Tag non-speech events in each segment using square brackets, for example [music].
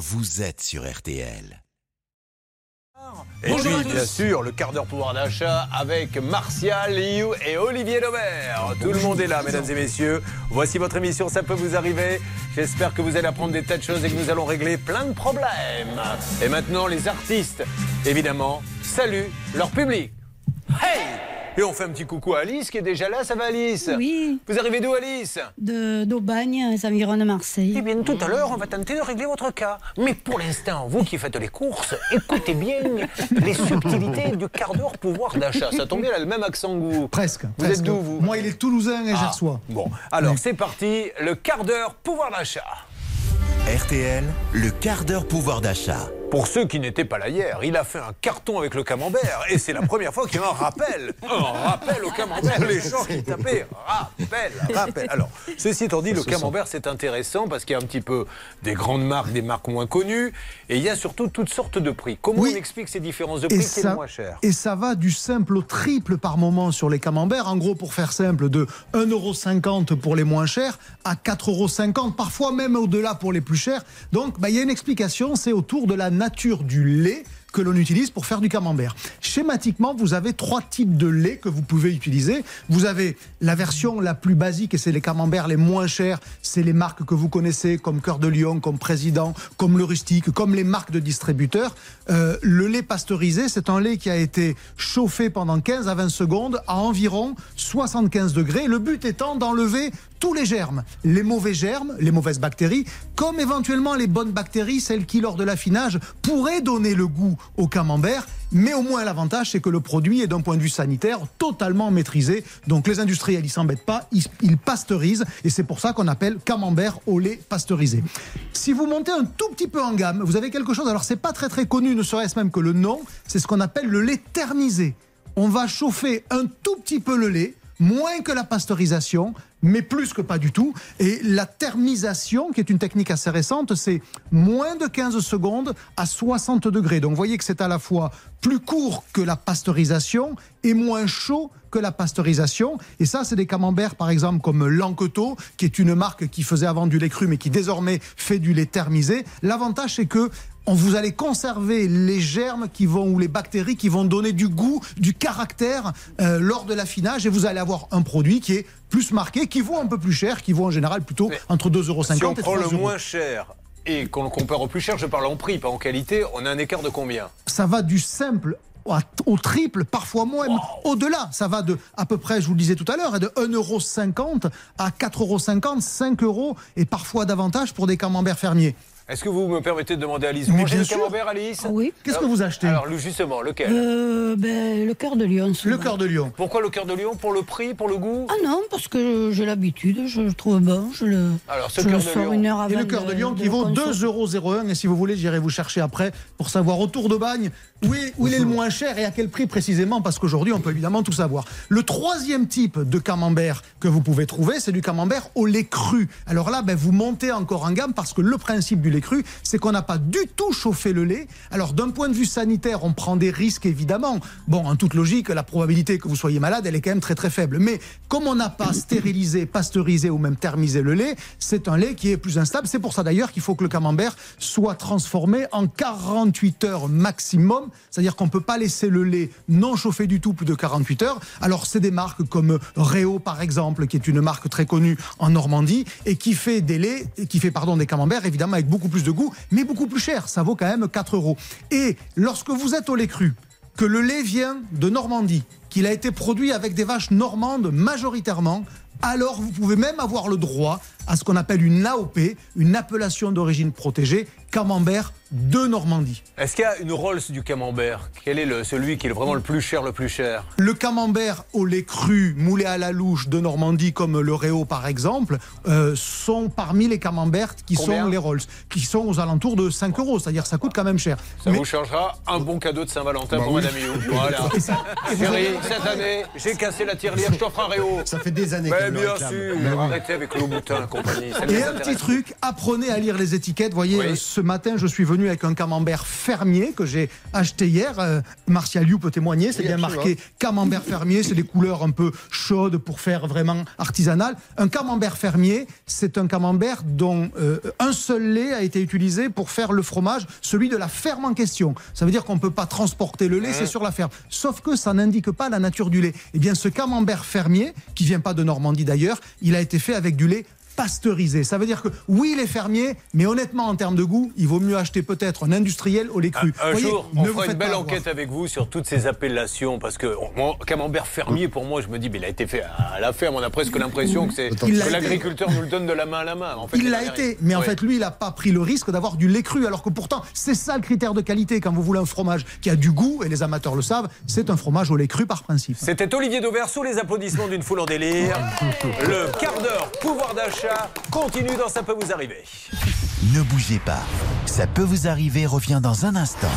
vous êtes sur RTL. Et puis, bien sûr, le quart d'heure pouvoir d'achat avec Martial, Liu et Olivier Lobert. Tout le monde est là, mesdames et messieurs. Voici votre émission, ça peut vous arriver. J'espère que vous allez apprendre des tas de choses et que nous allons régler plein de problèmes. Et maintenant, les artistes, évidemment, saluent leur public. Hey et on fait un petit coucou à Alice qui est déjà là, ça va Alice? Oui. Vous arrivez d'où Alice? De d'Aubagne, les environs de Marseille. Eh bien, tout à l'heure, on va tenter de régler votre cas. Mais pour l'instant, vous qui faites les courses, écoutez bien les subtilités du quart d'heure pouvoir d'achat. Ça tombe bien, elle a le même accent que vous. Presque. Vous presque. êtes d'où, vous? Moi, il est toulousain et Ah, gersois. Bon, alors Oui. c'est parti, le quart d'heure pouvoir d'achat. RTL, le quart d'heure pouvoir d'achat. Pour ceux qui n'étaient pas là hier, il a fait un carton avec le camembert et c'est la première fois qu'il y a un rappel. Un rappel au camembert. Les gens qui tapaient rappel, rappel. Alors, ceci étant dit, le camembert c'est intéressant parce qu'il y a un petit peu des grandes marques, des marques moins connues et il y a surtout toutes sortes de prix. Comment Oui. on explique ces différences de prix qui le moins cher? et ça va du simple au triple par moment sur les camemberts. En gros, pour faire simple, de 1,50€ pour les moins chers à 4,50€, parfois même au-delà pour les plus chers. Donc, bah, il y a une explication, c'est autour de la nature du lait que l'on utilise pour faire du camembert. Schématiquement, vous avez trois types de lait que vous pouvez utiliser. Vous avez la version la plus basique, et c'est les camemberts les moins chers. C'est les marques que vous connaissez, comme Cœur de Lion, comme Président, comme le Rustique, comme les marques de distributeurs. Euh, le lait pasteurisé, c'est un lait qui a été chauffé pendant 15 à 20 secondes à environ 75 degrés. Le but étant d'enlever tous les germes, les mauvais germes, les mauvaises bactéries, comme éventuellement les bonnes bactéries, celles qui, lors de l'affinage, pourraient donner le goût au camembert. Mais au moins, l'avantage, c'est que le produit est d'un point de vue sanitaire totalement maîtrisé. Donc les industriels, ils s'embêtent pas, ils, ils pasteurisent. Et c'est pour ça qu'on appelle camembert au lait pasteurisé. Si vous montez un tout petit peu en gamme, vous avez quelque chose, alors c'est pas très très connu, ne serait-ce même que le nom, c'est ce qu'on appelle le lait thermisé. On va chauffer un tout petit peu le lait, moins que la pasteurisation, mais plus que pas du tout. Et la thermisation, qui est une technique assez récente, c'est moins de 15 secondes à 60 degrés. Donc vous voyez que c'est à la fois plus court que la pasteurisation et moins chaud que la pasteurisation. Et ça, c'est des camemberts, par exemple, comme Lanqueteau, qui est une marque qui faisait avant du lait cru, mais qui désormais fait du lait thermisé. L'avantage, c'est que on vous allez conserver les germes qui vont ou les bactéries qui vont donner du goût, du caractère euh, lors de l'affinage et vous allez avoir un produit qui est plus marqué, qui vaut un peu plus cher, qui vaut en général plutôt Mais entre 2,50 euros Si on et 3 prend le euros. moins cher et qu'on le compare au plus cher, je parle en prix, pas en qualité, on a un écart de combien? Ça va du simple au- triple, parfois moins, même au-delà. Ça va de, à peu près, je vous le disais tout à l'heure, de 1,50€ à 4,50€, 5 euros et parfois davantage pour des camemberts fermiers. Est-ce que vous me permettez de demander à Alice mangez bien le sûr. camembert, Alice oui. Qu'est-ce que vous achetez Alors, justement, lequel Euh, ben, le cœur de Lyon. Le cœur de lion. Pourquoi le cœur de lion Pour le prix, pour le goût Ah non, parce que j'ai l'habitude, je le trouve bon. Je le, Alors, ce je cœur le de sors lion. une heure avant. Et le cœur de lion qui le vaut consommer. 2,01€ et si vous voulez, j'irai vous chercher après pour savoir autour de Bagne où, est- où il est le moins cher et à quel prix précisément parce qu'aujourd'hui on peut évidemment tout savoir. Le troisième type de camembert que vous pouvez trouver, c'est du camembert au lait cru. Alors là, ben, vous montez encore en gamme parce que le principe du lait cru, c'est qu'on n'a pas du tout chauffé le lait. Alors d'un point de vue sanitaire, on prend des risques évidemment. Bon, en toute logique, la probabilité que vous soyez malade, elle est quand même très très faible. Mais comme on n'a pas stérilisé, pasteurisé ou même thermisé le lait, c'est un lait qui est plus instable. C'est pour ça d'ailleurs qu'il faut que le camembert soit transformé en 48 heures maximum. C'est-à-dire qu'on ne peut pas laisser le lait non chauffé du tout plus de 48 heures. Alors c'est des marques comme Réo par exemple, qui est une marque très connue en Normandie et qui fait des laits, qui fait pardon des camemberts évidemment avec beaucoup plus de goût, mais beaucoup plus cher. Ça vaut quand même 4 euros. Et lorsque vous êtes au lait cru, que le lait vient de Normandie, qu'il a été produit avec des vaches normandes majoritairement, alors vous pouvez même avoir le droit à ce qu'on appelle une AOP, une appellation d'origine protégée, camembert de Normandie. Est-ce qu'il y a une Rolls du camembert? Quel est le, celui qui est vraiment le plus cher, le plus cher? Le camembert au lait cru, moulé à la louche de Normandie, comme le Réo par exemple, euh, sont parmi les camemberts qui Combien? sont les Rolls, qui sont aux alentours de 5 euros, c'est-à-dire ça coûte quand même cher. Ça Mais- vous changera un bon cadeau de Saint-Valentin Bah pour oui. Madame You. Voilà. Chérie, cette année, j'ai cassé la tirelire, je t'offre un Réo. Ça fait des années Mais bien sûr, oui. arrêtez avec le boutin Et un petit truc, apprenez à lire les étiquettes. Vous voyez, Oui. euh, ce matin, je suis venu avec un camembert fermier que j'ai acheté hier. Euh, Martial You peut témoigner. C'est Oui, bien absolument. marqué camembert fermier. C'est des couleurs un peu chaudes pour faire vraiment artisanal. Un camembert fermier, c'est un camembert dont euh, un seul lait a été utilisé pour faire le fromage, celui de la ferme en question. Ça veut dire qu'on ne peut pas transporter le lait, c'est sur la ferme. Sauf que ça n'indique pas la nature du lait. Eh bien, ce camembert fermier, qui vient pas de Normandie d'ailleurs, il a été fait avec du lait pasteurisé. Ça veut dire que oui, les fermiers, mais honnêtement, en termes de goût, il vaut miut acheter peut-être un industriel au lait cru. Un Voyez, jour, ne on vous fera faites une belle avoir. enquête avec vous sur toutes ces appellations parce que moi, camembert fermier, pour moi, je me dis, mais il a été fait à la ferme. On a presque l'impression que c'est que l'agriculteur nous le donne de la main à la main. En fait, Il l'a été, mais en Oui. fait, lui, il n'a pas pris le risque d'avoir du lait cru, alors que pourtant, c'est ça le critère de qualité. Quand vous voulez un fromage qui a du goût, et les amateurs le savent, c'est un fromage au lait cru par principe. C'était Olivier Dauvert sous les applaudissements d'une foule en délire. Le quart d'heure pouvoir d'achat continue dans Ça peut vous arriver. Ne bougez pas. Ça peut vous arriver revient dans un instant.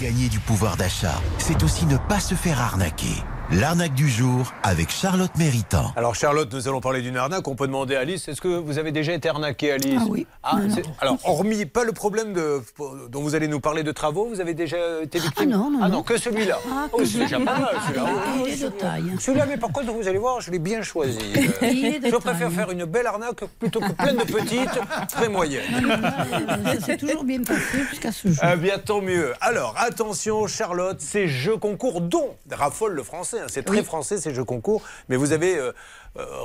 Gagner du pouvoir d'achat, c'est aussi ne pas se faire arnaquer. L'arnaque du jour avec Charlotte Méritant. Alors Charlotte, nous allons parler d'une arnaque. On peut demander à Alice, est-ce que vous avez déjà été arnaqué, Alice Ah oui. Ah, Non, non. c'est- alors, hormis pas le problème de, dont vous allez nous parler de travaux, vous avez déjà été victime Ah non, non, Ah non. non, que celui-là. Ah, oh, c'est déjà celui-là. pas mal, celui-là. Il est de taille. Celui-là, mais par contre, vous allez voir, je l'ai bien choisi. [laughs] Il est de Je préfère taille. faire une belle arnaque plutôt que plein de petites, très moyennes. Ça s'est toujours bien passé jusqu'à ce jour. Eh bien, tant mieux. Alors, attention, Charlotte, ces jeux concours dont raffole le français. Hein, c'est très Oui. français, ces jeux concours. Mais vous avez euh,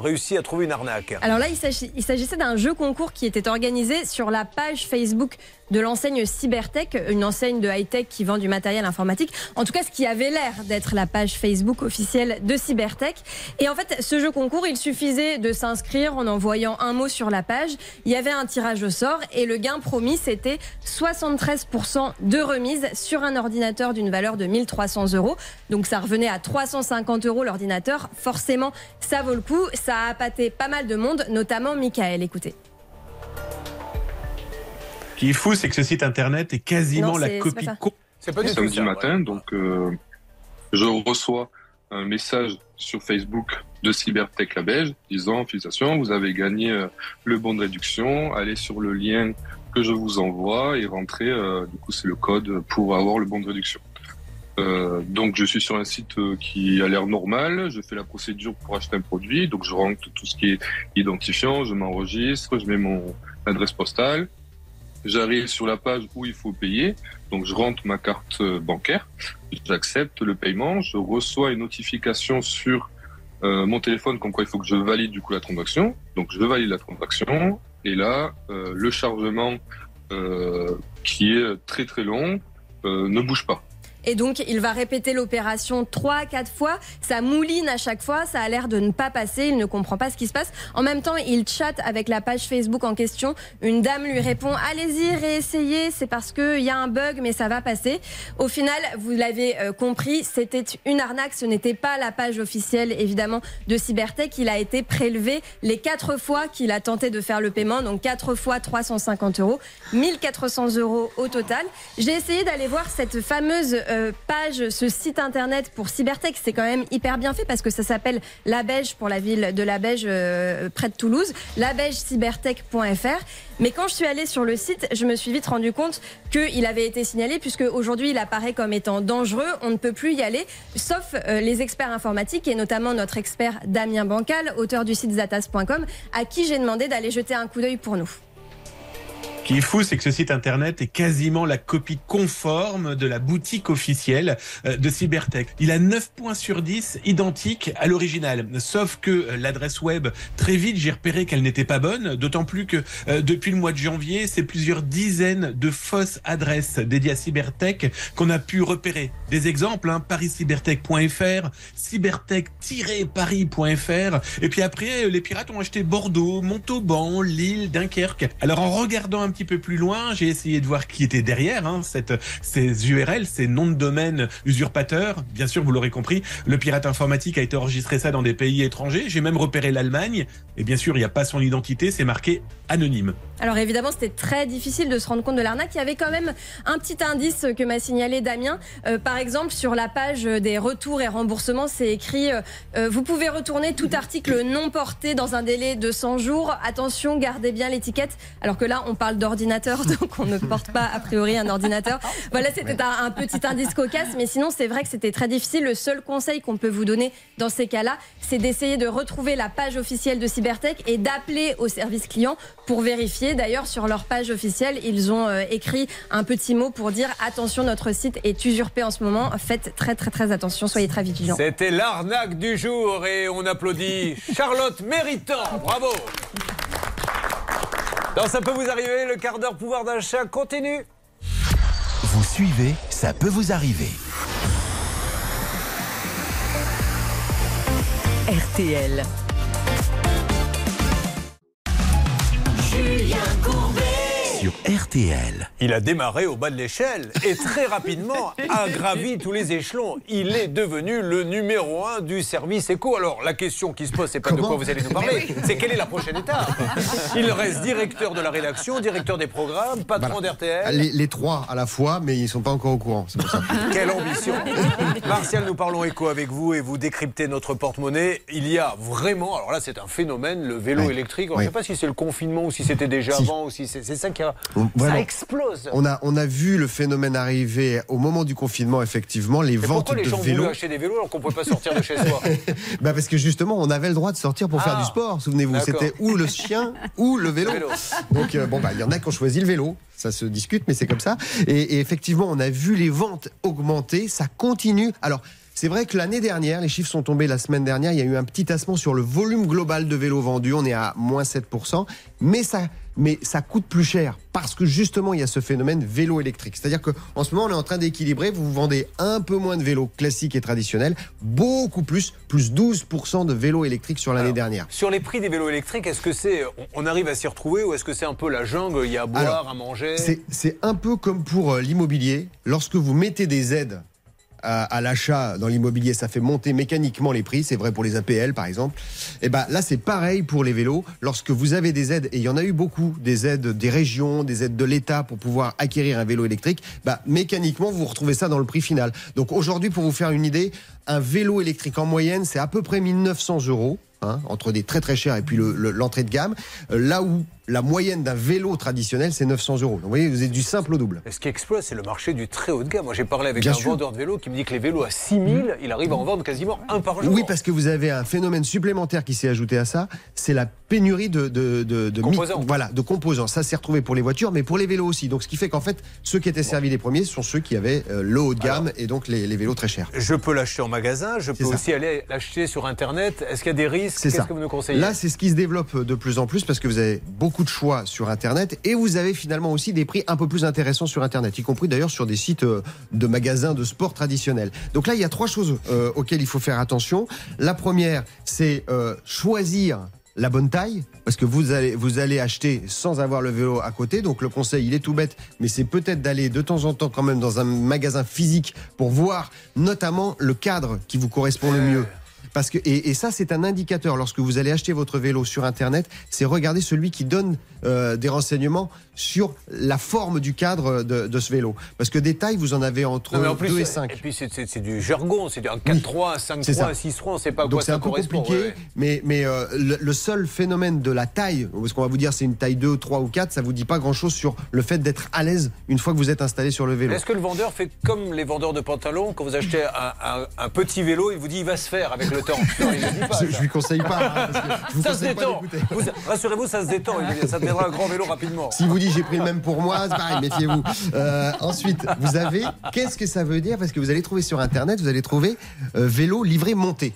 réussi à trouver une arnaque. Alors là, il s'agissait d'un jeu concours qui était organisé sur la page Facebook de l'enseigne Cybertech, une enseigne de high-tech qui vend du matériel informatique. En tout cas, ce qui avait l'air d'être la page Facebook officielle de Cybertech. Et en fait, ce jeu concours, il suffisait de s'inscrire en envoyant un mot sur la page. Il y avait un tirage au sort et le gain promis, c'était 73% de remise sur un ordinateur d'une valeur de 1300 euros. Donc ça revenait à 350 euros l'ordinateur. Forcément, ça vaut le coup. Ça a appâté pas mal de monde, notamment Michael. Écoutez. Ce qui est fou, c'est que ce site internet est quasiment Non, la c'est- c'est copie pas pas du tout samedi ça. matin, ouais. donc euh, je reçois un message sur Facebook de Cybertech La Belge disant félicitations, vous avez gagné euh, le bon de réduction, allez sur le lien que je vous envoie et rentrez, euh, du coup c'est le code pour avoir le bon de réduction. Euh, donc je suis sur un site euh, qui a l'air normal, je fais la procédure pour acheter un produit, donc je rentre tout ce qui est identifiant, je m'enregistre, je mets mon adresse postale, j'arrive sur la page où il faut payer, donc je rentre ma carte euh, bancaire, j'accepte le paiement, je reçois une notification sur euh, mon téléphone comme quoi il faut que je valide du coup la transaction. Donc je valide la transaction. Et là euh, le chargement qui est très très long ne bouge pas. Et donc, il va répéter l'opération trois à quatre fois. Ça mouline à chaque fois. Ça a l'air de ne pas passer. Il ne comprend pas ce qui se passe. En même temps, il chatte avec la page Facebook en question. Une dame lui répond Allez-y, réessayez. C'est parce qu'il y a un bug, mais ça va passer. Au final, vous l'avez euh, compris, c'était une arnaque. Ce n'était pas la page officielle, évidemment, de Cybertech. Il a été prélevé les quatre fois qu'il a tenté de faire le paiement. Donc, quatre fois 350 euros. 1400 euros au total. J'ai essayé d'aller voir cette fameuse euh, page, ce site internet pour Cybertech. C'est quand même hyper bien fait parce que ça s'appelle La Beige pour la ville de La Beige euh, près de Toulouse, labeigecybertech.fr. Mais quand je suis allée sur le site, je me suis vite rendu compte qu'il avait été signalé puisque aujourd'hui il apparaît comme étant dangereux. On ne peut plus y aller, sauf euh, les experts informatiques et notamment notre expert Damien Bancal, auteur du site zatas.com, à qui j'ai demandé d'aller jeter un coup d'œil pour nous. Ce qui est fou, c'est que ce site internet est quasiment la copie conforme de la boutique officielle euh, de Cybertech. Il a 9 points sur 10 identiques à l'original. Sauf que euh, l'adresse web, très vite, j'ai repéré qu'elle n'était pas bonne. D'autant plus que euh, depuis le mois de janvier, c'est plusieurs dizaines de fausses adresses dédiées à Cybertech qu'on a pu repérer. Des exemples, hein, pariscybertech.fr, cybertech-paris.fr. Et puis après, les pirates ont acheté Bordeaux, Montauban, Lille, Dunkerque. Alors en regardant un un petit peu plus loin, j'ai essayé de voir qui était derrière hein, cette, ces URL, ces noms de domaine usurpateurs. Bien sûr, vous l'aurez compris, le pirate informatique a été enregistré ça dans des pays étrangers. J'ai même repéré l'Allemagne. Et bien sûr, il n'y a pas son identité, c'est marqué anonyme. Alors évidemment, c'était très difficile de se rendre compte de l'arnaque. Il y avait quand même un petit indice que m'a signalé Damien. Euh, par exemple, sur la page des retours et remboursements, c'est écrit euh, euh, Vous pouvez retourner tout article non porté dans un délai de 100 jours. Attention, gardez bien l'étiquette. Alors que là, on parle d'ordinateur, [laughs] donc on ne porte pas a priori un ordinateur. Voilà, c'était un, un, petit indice cocasse. Mais sinon, c'est vrai que c'était très difficile. Le seul conseil qu'on peut vous donner dans ces cas-là, c'est d'essayer de retrouver la page officielle de Cybertech et d'appeler au service client pour vérifier. D'ailleurs, sur leur page officielle, ils ont euh, écrit un petit mot pour dire attention, notre site est usurpé en ce moment. Faites très très très attention, soyez très vigilants. C'était l'arnaque du jour et on applaudit Charlotte Méritant. Bravo. Donc ça peut vous arriver, le quart d'heure pouvoir d'achat continue. Vous suivez, ça peut vous arriver. RTL. Julien Courbet sur RTL. Il a démarré au bas de l'échelle et très rapidement a gravi tous les échelons. Il est devenu le numéro un du service éco. Alors la question qui se pose, c'est pas de quoi vous allez nous parler, c'est quelle est la prochaine étape? Il reste directeur de la rédaction, directeur des programmes, patron voilà. d'RTL. Les, les, trois à la fois, mais ils sont pas encore au courant. Pour ça. [laughs] quelle ambition Martial, nous parlons éco avec vous et vous décryptez notre porte-monnaie. Il y a vraiment, alors là c'est un phénomène, le vélo Oui. électrique. On Oui. ne sait pas si c'est le confinement ou si c'était déjà Si. avant ou si c'est c'est ça qui a... Vraiment. Ça explose. On a, on a vu le phénomène arriver au moment du confinement, effectivement, les Mais ventes pourquoi les de gens vélos. voulaient acheter des vélos alors qu'on ne pouvait pas sortir de chez soi [laughs] Bah parce que justement, on avait le droit de sortir pour faire Ah. du sport. Souvenez-vous, c'était ou le chien ou le vélo. Le vélo. Donc euh, bon bah il y en a qui ont choisi le vélo. Ça se discute, mais c'est comme ça. Et, et effectivement, on a vu les ventes augmenter. Ça continue. Alors. C'est vrai que l'année dernière, les chiffres sont tombés la semaine dernière, il y a eu un petit tassement sur le volume global de vélos vendus, on est à moins 7%, mais ça, mais ça coûte plus cher parce que justement il y a ce phénomène vélo électrique. C'est-à-dire qu'en ce moment on est en train d'équilibrer, vous vendez un peu moins de vélos classiques et traditionnels, beaucoup plus, plus 12% de vélos électriques sur l'année dernière. Sur les prix des vélos électriques, est-ce que c'est on- arrive à s'y retrouver ou est-ce que c'est un peu la jungle? Il y a à boire, Alors, à manger? C'est- C'est un peu comme pour euh, l'immobilier. Lorsque vous mettez des aides à, l'achat dans l'immobilier, ça fait monter mécaniquement les prix. C'est vrai pour les APL, par exemple. Et ben là, c'est pareil pour les vélos. Lorsque vous avez des aides, et il y en a eu beaucoup, des aides des régions, des aides de l'État pour pouvoir acquérir un vélo électrique, bah, mécaniquement, vous retrouvez ça dans le prix final. Donc aujourd'hui, pour vous faire une idée, un vélo électrique en moyenne, c'est à peu près 1900 euros. hein, entre des très très chers et puis le- le- l'entrée de gamme, Euh, là où la moyenne d'un vélo traditionnel c'est 900 euros. Donc vous voyez, vous êtes du simple au double. Et Ce qui explose, c'est le marché du très haut de gamme. Moi, j'ai parlé avec Bien un sûr. vendeur de vélos qui me dit que les vélos à 6000, il arrive à en vendre quasiment un par jour. Oui, parce que vous avez un phénomène supplémentaire qui s'est ajouté à ça, c'est la pénurie de, de, de, de Composants. voilà, de composants. Ça s'est retrouvé pour les voitures, mais pour les vélos aussi. Donc ce qui fait qu'en fait, ceux qui étaient servis les premiers sont ceux qui avaient euh, le haut de gamme et donc les, les vélos très chers. Je peux l'acheter en magasin, je peux ça. aussi aller l'acheter sur Internet. Est-ce qu'il y a des risques? C'est Qu'est-ce ça. que vous nous conseillez? Là, c'est ce qui se développe de plus en plus parce que vous avez beaucoup de choix sur Internet et vous avez finalement aussi des prix un peu plus intéressants sur Internet, y compris d'ailleurs sur des sites euh, de magasins de sport traditionnels. Donc là, il y a trois choses euh, auxquelles il faut faire attention. La première, c'est euh, choisir la bonne taille parce que vous allez vous allez acheter sans avoir le vélo à côté donc le conseil il est tout bête mais c'est peut-être d'aller de temps en temps quand même dans un magasin physique pour voir notamment le cadre qui vous correspond le mieux parce que et, ça c'est un indicateur. Lorsque vous allez acheter votre vélo sur internet, c'est regarder celui qui donne euh, des renseignements sur la forme du cadre de, de ce vélo. Parce que des tailles vous en avez entre Non, en plus, 2 et et 5. puis c'est- du jargon, c'est un 4-3, un 5-3, C'est ça. un 6-3, on ne sait pas à Donc quoi c'est ça un peu correspond. compliqué, ouais, mais, mais euh, le, le seul phénomène de la taille, parce qu'on va vous dire c'est une taille 2, 3 ou 4, ça vous dit pas grand-chose sur le fait d'être à l'aise une fois que vous êtes installé sur le vélo. Est-ce que le vendeur fait comme les vendeurs de pantalons Quand vous achetez un, un- un petit vélo, il vous dit il va se faire avec le temps. [laughs] Non, il ne pas. Je, je lui conseille pas, hein, parce que je vous Ça se détend. Rassurez-vous, ça se détend. Ça deviendra un grand vélo rapidement. Si vous j'ai pris le même pour moi, c'est pareil, méfiez-vous. Euh, ensuite, vous avez, qu'est-ce que ça veut dire? Parce que vous allez trouver sur Internet, vous allez trouver euh, vélo livré monté.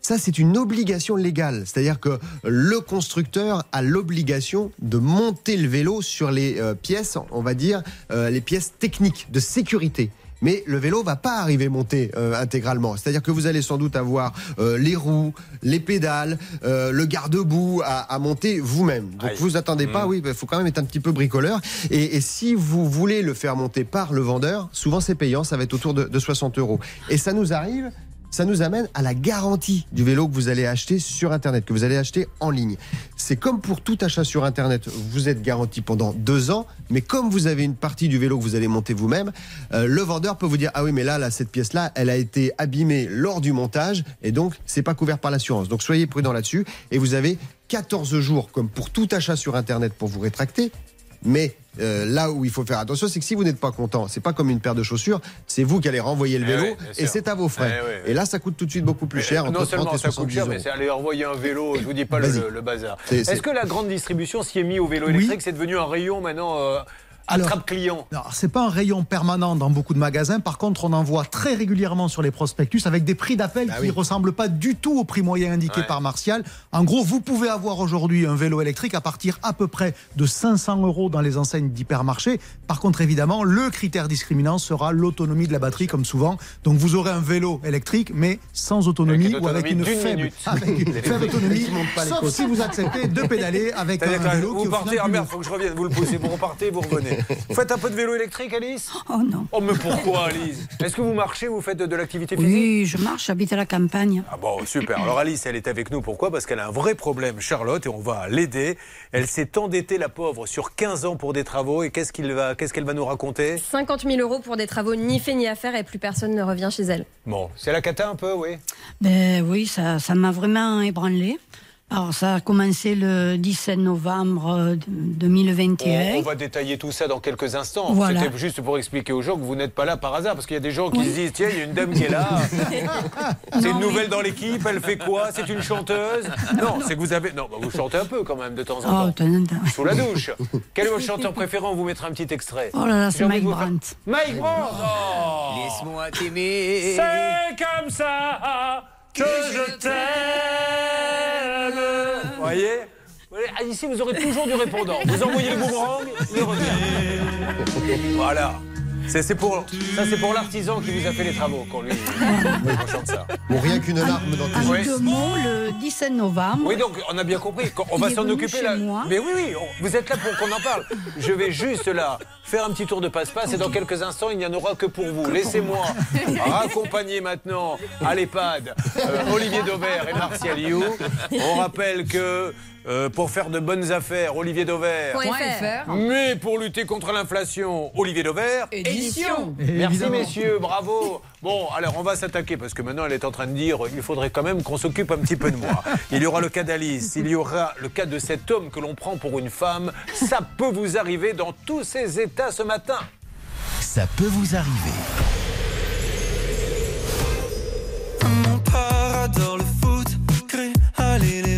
Ça, c'est une obligation légale. C'est-à-dire que le constructeur a l'obligation de monter le vélo sur les euh, pièces, on va dire, les pièces techniques de sécurité. Mais le vélo va pas arriver monté euh, intégralement. C'est-à-dire que vous allez sans doute avoir euh, les roues, les pédales, euh, le garde-boue à, à monter vous-même. Donc Aïe. vous attendez pas, Mm. oui, il faut quand même être un petit peu bricoleur. Et, et si vous voulez le faire monter par le vendeur, souvent c'est payant, ça va être autour de, de 60 euros. Et ça nous arrive. Ça nous amène à la garantie du vélo que vous allez acheter sur Internet, que vous allez acheter en ligne. C'est comme pour tout achat sur Internet, vous êtes garanti pendant deux ans, mais comme vous avez une partie du vélo que vous allez monter vous-même, euh, le vendeur peut vous dire ah oui mais là, là cette pièce-là, elle a été abîmée lors du montage et donc c'est pas couvert par l'assurance. Donc soyez prudent là-dessus et vous avez 14 jours comme pour tout achat sur Internet pour vous rétracter. Mais euh, là où il faut faire attention, c'est que si vous n'êtes pas content, c'est pas comme une paire de chaussures, c'est vous qui allez renvoyer le Eh vélo oui, et c'est à vos frais. Eh oui, oui. Et là, ça coûte tout de suite beaucoup plus cher. Entre non 30 seulement et ça coûte 70 cher, mais c'est aller envoyer un vélo, je vous dis pas le, bazar. Est-ce que la grande distribution s'y est mis au vélo électrique C'est devenu un rayon maintenant euh, attrape client. Alors, c'est pas un rayon permanent dans beaucoup de magasins. Par contre, on en voit très régulièrement sur les prospectus avec des prix d'appel Bah qui oui. ressemblent pas du tout au prix moyen indiqué Ouais. par Martial. En gros, vous pouvez avoir aujourd'hui un vélo électrique à partir à peu près de 500 euros dans les enseignes d'hypermarché. Par contre, évidemment, le critère discriminant sera l'autonomie de la batterie, comme souvent. Donc, vous aurez un vélo électrique, mais sans autonomie Avec ou avec une faible, [laughs] avec une [laughs] faible autonomie. Sauf si vous acceptez de pédaler avec un vélo qui vous au partez, final, ah merde, faut que je revienne, vous le poussez, vous repartez, vous revenez. Vous [laughs] faites un peu de vélo électrique, Alice? Oh non. Oh, mais pourquoi, Alice? Est-ce que vous marchez, vous faites de, de l'activité physique? Oui, je marche, j'habite à la campagne. Ah bon, super. Alors Alice, elle est avec nous. Pourquoi? Parce qu'elle a un vrai problème, Charlotte, et on va l'aider. Elle s'est endettée, la pauvre, sur 15 ans pour des travaux. Et qu'est-ce qu'il va, qu'est-ce qu'elle va nous raconter? 50 000 euros pour des travaux ni fait ni à faire et plus personne ne revient chez elle. Bon, c'est la cata un peu, oui? Ben oui, ça ça m'a vraiment ébranlé. Alors ça a commencé le 17 novembre euh, de- 2021. On, on va détailler tout ça dans quelques instants. Voilà. C'était juste pour expliquer aux gens que vous n'êtes pas là par hasard. Parce qu'il y a des gens qui se disent tiens, il y a une dame qui est là. [laughs] c'est une nouvelle dans l'équipe. Elle fait quoi? C'est une chanteuse? Non, c'est que vous avez. Non, bah, vous chantez un peu quand même de temps en Oh, temps. as- Sous la douche. Quel est votre chanteur préféré? On vous mettra un petit extrait. Oh là là, c'est Mike Brandt. Mike Brandt oh. Laisse-moi t'aimer. C'est comme ça que je t'aime. Voyez Ici, vous aurez toujours du répondant. Vous envoyez le boomerang, il revient. Voilà. C'est pour, ça, c'est pour l'artisan qui vous a fait les travaux qu'on lui chante ça. Bon, rien qu'une larme dans tes mots, le 17 novembre. Oui, donc on a bien compris. On va s'en occuper chez là. moi. Mais oui, oui, on- vous êtes là pour qu'on en parle. Je vais juste là faire un petit tour de passe-passe et dans quelques instants, il n'y en aura que pour vous. Laissez-moi [laughs] raccompagner maintenant à l'EHPAD euh, Olivier Dauvert et Martial You. On rappelle que euh, pour faire de bonnes affaires, Olivier Dauvert. Point FR. Mais pour lutter contre l'inflation, Olivier Dauvert. Édition. Merci Évidemment. messieurs, bravo. Bon, alors on va s'attaquer parce que maintenant elle est en train de dire il faudrait quand même qu'on s'occupe un petit peu de moi. Il y aura le cas d'Alice, il y aura le cas de cet homme que l'on prend pour une femme. Ça peut vous arriver dans tous ces états ce matin. Ça peut vous arriver. Mon père adore le foot, crée aller les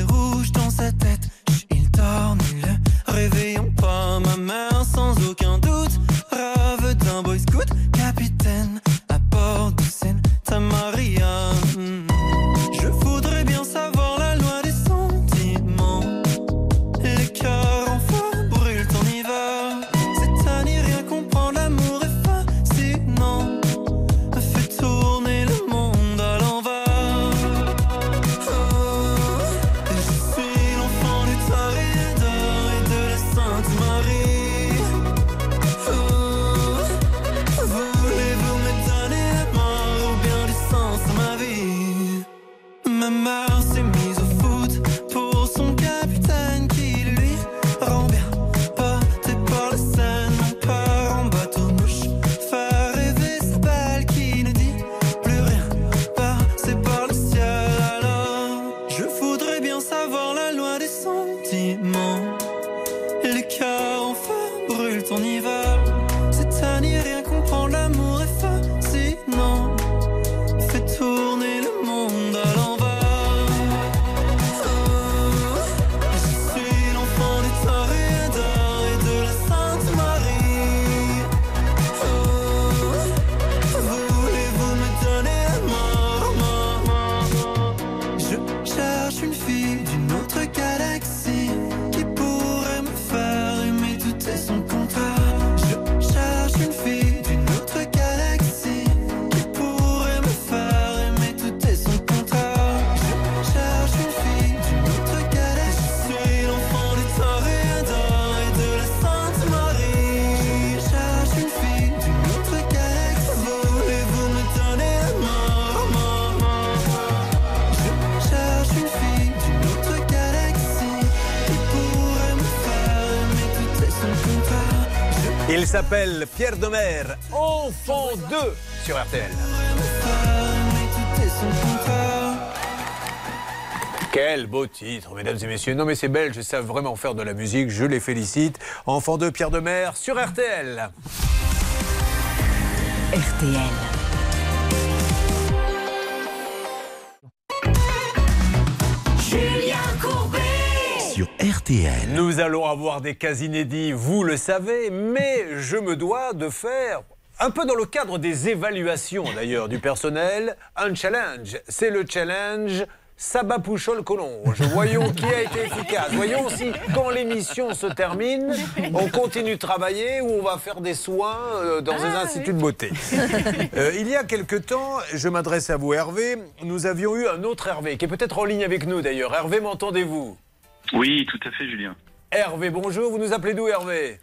Pierre Demer, enfant 2 sur RTL. Quel beau titre, mesdames et messieurs. Non, mais ces Belges savent vraiment faire de la musique. Je les félicite. Enfant 2, Pierre Demer sur RTL. RTL. RTL. Nous allons avoir des cas inédits, vous le savez, mais je me dois de faire un peu dans le cadre des évaluations d'ailleurs du personnel, un challenge. C'est le challenge Sabat Pouchol Collonge. Voyons qui a été efficace. Voyons si, quand l'émission se termine, on continue de travailler ou on va faire des soins euh, dans un institut de beauté. Euh, il y a quelque temps, je m'adresse à vous Hervé, nous avions eu un autre Hervé qui est peut-être en ligne avec nous d'ailleurs. Hervé, m'entendez-vous? Oui, tout à fait, Julien. Hervé, bonjour. Vous nous appelez d'où Hervé?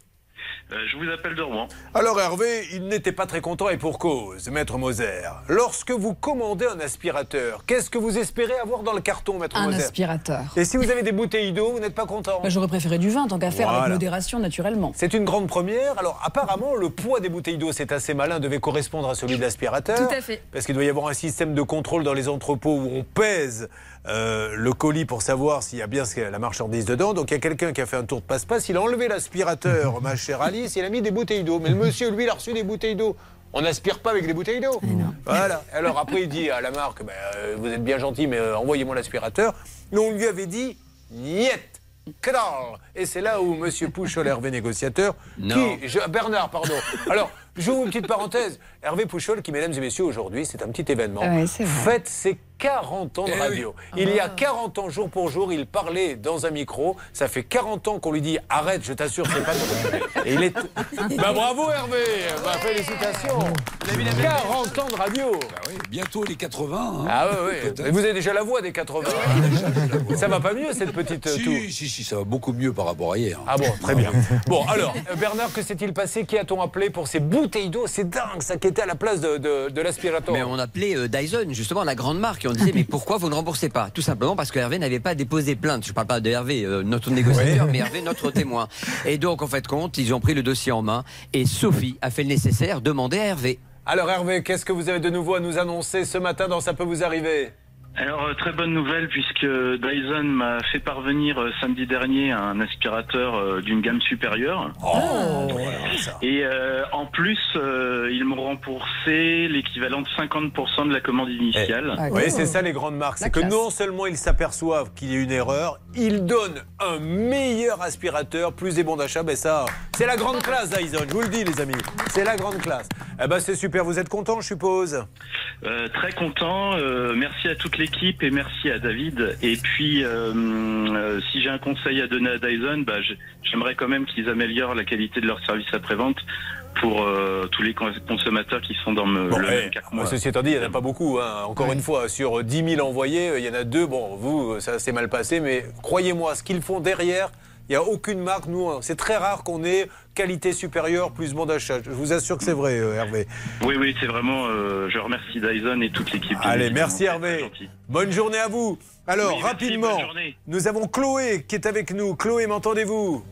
Euh, je vous appelle de Rouen. Alors Hervé, il n'était pas très content et pour cause, Maître Moser. Lorsque vous commandez un aspirateur, qu'est-ce que vous espérez avoir dans le carton, Maître Un Moser? aspirateur. Et si vous avez des bouteilles d'eau, vous n'êtes pas content? Bah, J'aurais préféré du vin, tant qu'à faire, Voilà. avec modération, naturellement. C'est une grande première. Alors apparemment, le poids des bouteilles d'eau, c'est assez malin, devait correspondre à celui de l'aspirateur. Tout à fait. Parce qu'il doit y avoir un système de contrôle dans les entrepôts où on pèse euh, le colis pour savoir s'il y a bien la marchandise dedans. Donc il y a quelqu'un qui a fait un tour de passe-passe, il a enlevé l'aspirateur, [laughs] ma chère Alice, il a mis des bouteilles d'eau. Mais le monsieur, lui, il a reçu des bouteilles d'eau. On n'aspire pas avec des bouteilles d'eau. Voilà. Alors après, il dit à la marque, Ben, euh, vous êtes bien gentil, mais euh, envoyez-moi l'aspirateur. Mais on lui avait dit, niet. Knall. Et c'est là où Monsieur Pouchol, Hervé négociateur, Non. qui, je- Bernard, pardon. Alors, j'ouvre une petite parenthèse. Hervé Pouchol, qui, mesdames et messieurs, aujourd'hui, c'est un petit événement, Ouais, c'est vrai. fête ses 40 ans de Eh radio. Il y a 40 ans, jour pour jour, il parlait dans un micro. Ça fait 40 ans qu'on lui dit arrête, je t'assure, c'est pas ton sujet. Et il est. [laughs] Bah bravo Hervé Bah félicitations 40 ans de radio Bientôt les 80. hein. Ah ouais, vous avez déjà la voix des 80. Ça va pas mieux cette petite toux Si, si, si, ça va beaucoup mieux par rapport à hier. Ah bon, très bien. [laughs] Bon, alors, euh, Bernard, que s'est-il passé? Qui a-t-on appelé pour ces bouteilles d'eau? C'est dingue, ça qui était à la place de, de, de l'aspirateur. Mais on appelait euh, Dyson, justement, la grande marque, et on disait, mais pourquoi vous ne remboursez pas? Tout simplement parce que Hervé n'avait pas déposé plainte. Je ne parle pas de Hervé, euh, notre négociateur, mais Hervé, notre témoin. Et donc, en fait, compte, ils ont pris le dossier en main, et Sophie a fait le nécessaire, demandé à Hervé. Alors, Hervé, qu'est-ce que vous avez de nouveau à nous annoncer ce matin dans Ça peut vous arriver? Alors, euh, très bonne nouvelle, puisque Dyson m'a fait parvenir euh, samedi dernier un aspirateur euh, d'une gamme supérieure. Oh, Et euh, en plus, euh, ils m'ont remboursé l'équivalent de 50% de la commande initiale. Oui, c'est ça les grandes marques. C'est que classe. non seulement ils s'aperçoivent qu'il y a une erreur, ils donnent un meilleur aspirateur, plus des bons d'achat. Ben ça, c'est la grande classe, Dyson. Je vous le dis, les amis. C'est la grande classe. Eh ben, c'est super. Vous êtes content, je suppose? Euh, très content. euh, merci à toute l'équipe et merci à David. Et puis, euh, euh, si j'ai un conseil à donner à Dyson, bah, j'aimerais quand même qu'ils améliorent la qualité de leur service après-vente pour euh, tous les cons- consommateurs qui sont dans Bon, le eh, même. Ceci étant dit, il n'y en a pas beaucoup. hein. Encore une fois, sur 10 000 envoyés, il y en a deux. Bon, vous, ça s'est mal passé, mais croyez-moi, ce qu'ils font derrière, il n'y a aucune marque. Nous, hein, c'est très rare qu'on ait qualité supérieure plus bon d'achat. Je vous assure que c'est vrai, euh, Hervé. Oui, oui, c'est vraiment. euh, je remercie Dyson et toute l'équipe. Allez, merci Hervé. Bonne journée à vous. Alors, Oui, merci, rapidement, nous avons Chloé qui est avec nous. Chloé, m'entendez-vous?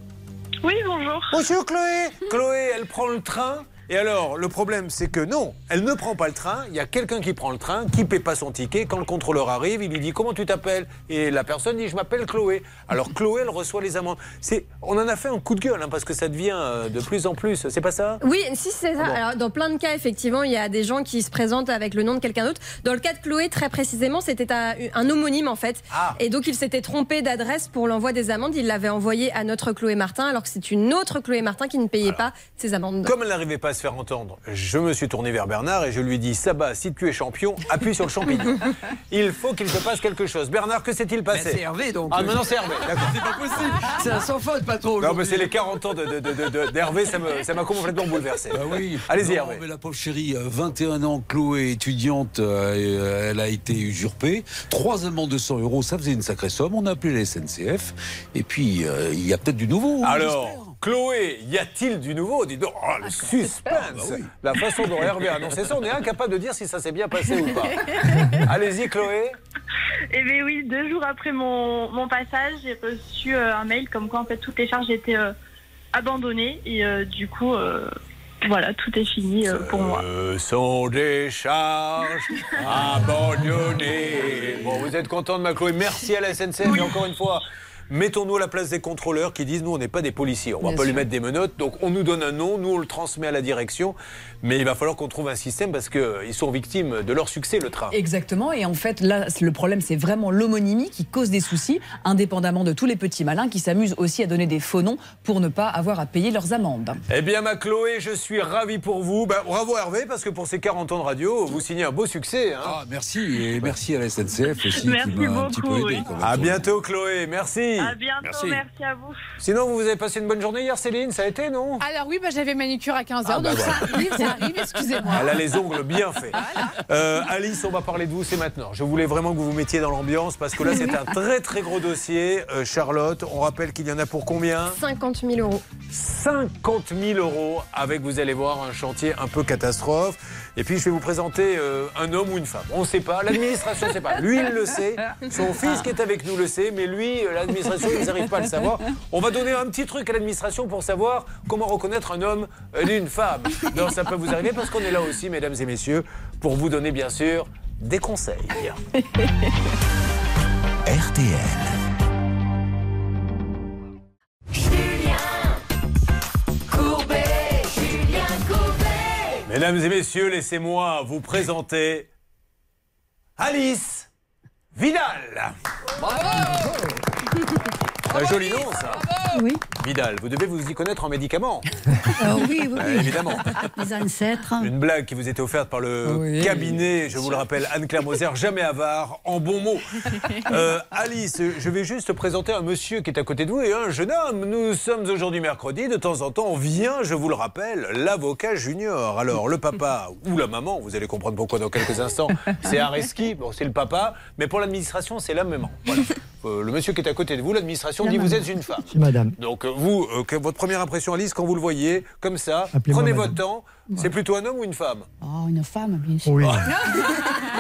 Oui, bonjour. Bonjour Chloé. Chloé, elle prend le train. Et alors, le problème, c'est que non, elle ne prend pas le train. Il y a quelqu'un qui prend le train, qui paie pas son ticket. Quand le contrôleur arrive, il lui dit comment tu t'appelles? Et la personne dit je m'appelle Chloé. Alors Chloé, elle reçoit les amendes. C'est, on en a fait un coup de gueule hein, parce que ça devient euh, de plus en plus. C'est pas ça? Oui, si c'est ça. Ah bon. Alors, dans plein de cas, effectivement, il y a des gens qui se présentent avec le nom de quelqu'un d'autre. Dans le cas de Chloé, très précisément, c'était un, un homonyme en fait. Ah. Et donc, il s'était trompé d'adresse pour l'envoi des amendes. Il l'avait envoyé à notre Chloé Martin, alors que c'est une autre Chloé Martin qui ne payait pas ses amendes. Comme elle n'arrivait pas se faire entendre, je me suis tourné vers Bernard et je lui ai dit Saba, si tu es champion, appuie sur le champignon. [laughs] Il faut qu'il se passe quelque chose. Bernard, que s'est-il passé c'est Hervé, donc. Ah, maintenant c'est Hervé. C'est pas possible. C'est un sans faute, pas trop. Non, mais c'est les 40 ans d'Hervé, de, de, de- ça m'a complètement bouleversé. Bah oui. Allez-y, Hervé. mais la pauvre chérie, euh, 21 ans, Chloé, étudiante, euh, elle a été usurpée. Trois amendes de 100 euros, ça faisait une sacrée somme. On a appelé la SNCF. Et puis, euh, il y a peut-être du nouveau. hein, Alors, Chloé, y a-t-il du nouveau Dis donc, oh, le suspense La façon dont Hervé a annoncé ça, on est incapable de dire si ça s'est bien passé ou pas. [laughs] Allez-y, Chloé. Eh bien oui, deux jours après mon, mon passage, j'ai reçu euh, un mail comme quoi en fait toutes les charges étaient euh, abandonné et euh, du coup, euh, voilà, tout est fini euh, pour moi. Ce sont des charges [laughs] abandonnées. Bon, vous êtes content de ma Chloé? Merci à la SNCF. Et encore une fois, mettons-nous à la place des contrôleurs qui disent nous, on n'est pas des policiers. On va Bien pas lui mettre des menottes. Donc, on nous donne un nom, nous, on le transmet à la direction. Mais il va falloir qu'on trouve un système parce qu'ils sont victimes de leur succès, le train. Exactement, et en fait, là, le problème, c'est vraiment l'homonymie qui cause des soucis, indépendamment de tous les petits malins qui s'amusent aussi à donner des faux noms pour ne pas avoir à payer leurs amendes. Eh bien, ma Chloé, je suis ravi pour vous. Ben, bravo Hervé, parce que pour ces 40 ans de radio, vous signez un beau succès. hein. Ah, merci, et merci à la SNCF aussi Merci qui m'a un petit peu beaucoup, aidé. oui. À bientôt, Chloé. Merci. À bientôt, Merci. merci, à vous. Sinon, vous avez passé une bonne journée hier, Céline? Ça a été, non? Alors oui, bah, j'avais manicure à 15h, Ah, bah donc voilà. ça arrive, ça arrive, excusez-moi. Elle a les ongles bien faits. Euh, Alice, on va parler de vous, c'est maintenant. Je voulais vraiment que vous vous mettiez dans l'ambiance parce que là, c'est un très très gros dossier. Euh, Charlotte, on rappelle qu'il y en a pour combien? 50 000 euros. 50 000 euros avec, vous allez voir, un chantier un peu catastrophe. Et puis, je vais vous présenter euh, un homme ou une femme. On ne sait pas, l'administration ne sait pas. Lui, il le sait. Son fils qui est avec nous le sait, mais lui, euh, l'administration, ils n'arrivent pas à le savoir. On va donner un petit truc à l'administration pour savoir comment reconnaître un homme euh, d'une femme. Donc, ça peut vous arriver parce qu'on est là aussi, mesdames et messieurs, pour vous donner, bien sûr, des conseils. RTL. Courbet, Julien Courbet. Mesdames et messieurs, laissez-moi vous présenter Alice Vidal. Un joli nom, ça. Oui. Vidal, vous devez vous y connaître en médicaments. [laughs] Euh, oui, oui, Euh, oui. évidemment. [laughs] Les ancêtres. Une blague qui vous était offerte par le Oui. cabinet, je vous le rappelle, Anne-Claire Moser, jamais avare, en bon mot. [laughs] Euh, Alice, je vais juste présenter un monsieur qui est à côté de vous et un jeune homme. Nous sommes aujourd'hui mercredi, de temps en temps, on vient, je vous le rappelle, l'avocat junior. Alors, le papa ou la maman, vous allez comprendre pourquoi dans quelques instants, c'est Areski, bon, c'est le papa, mais pour l'administration, c'est la maman. Voilà. Euh, le monsieur qui est à côté de vous, l'administration La dit vous êtes une femme. C'est madame. Donc euh, vous, euh, que- votre première impression, Alice, quand vous le voyez comme ça, prenez votre temps. C'est plutôt un homme ou une femme Oh, une femme, bien sûr. Oui. [laughs]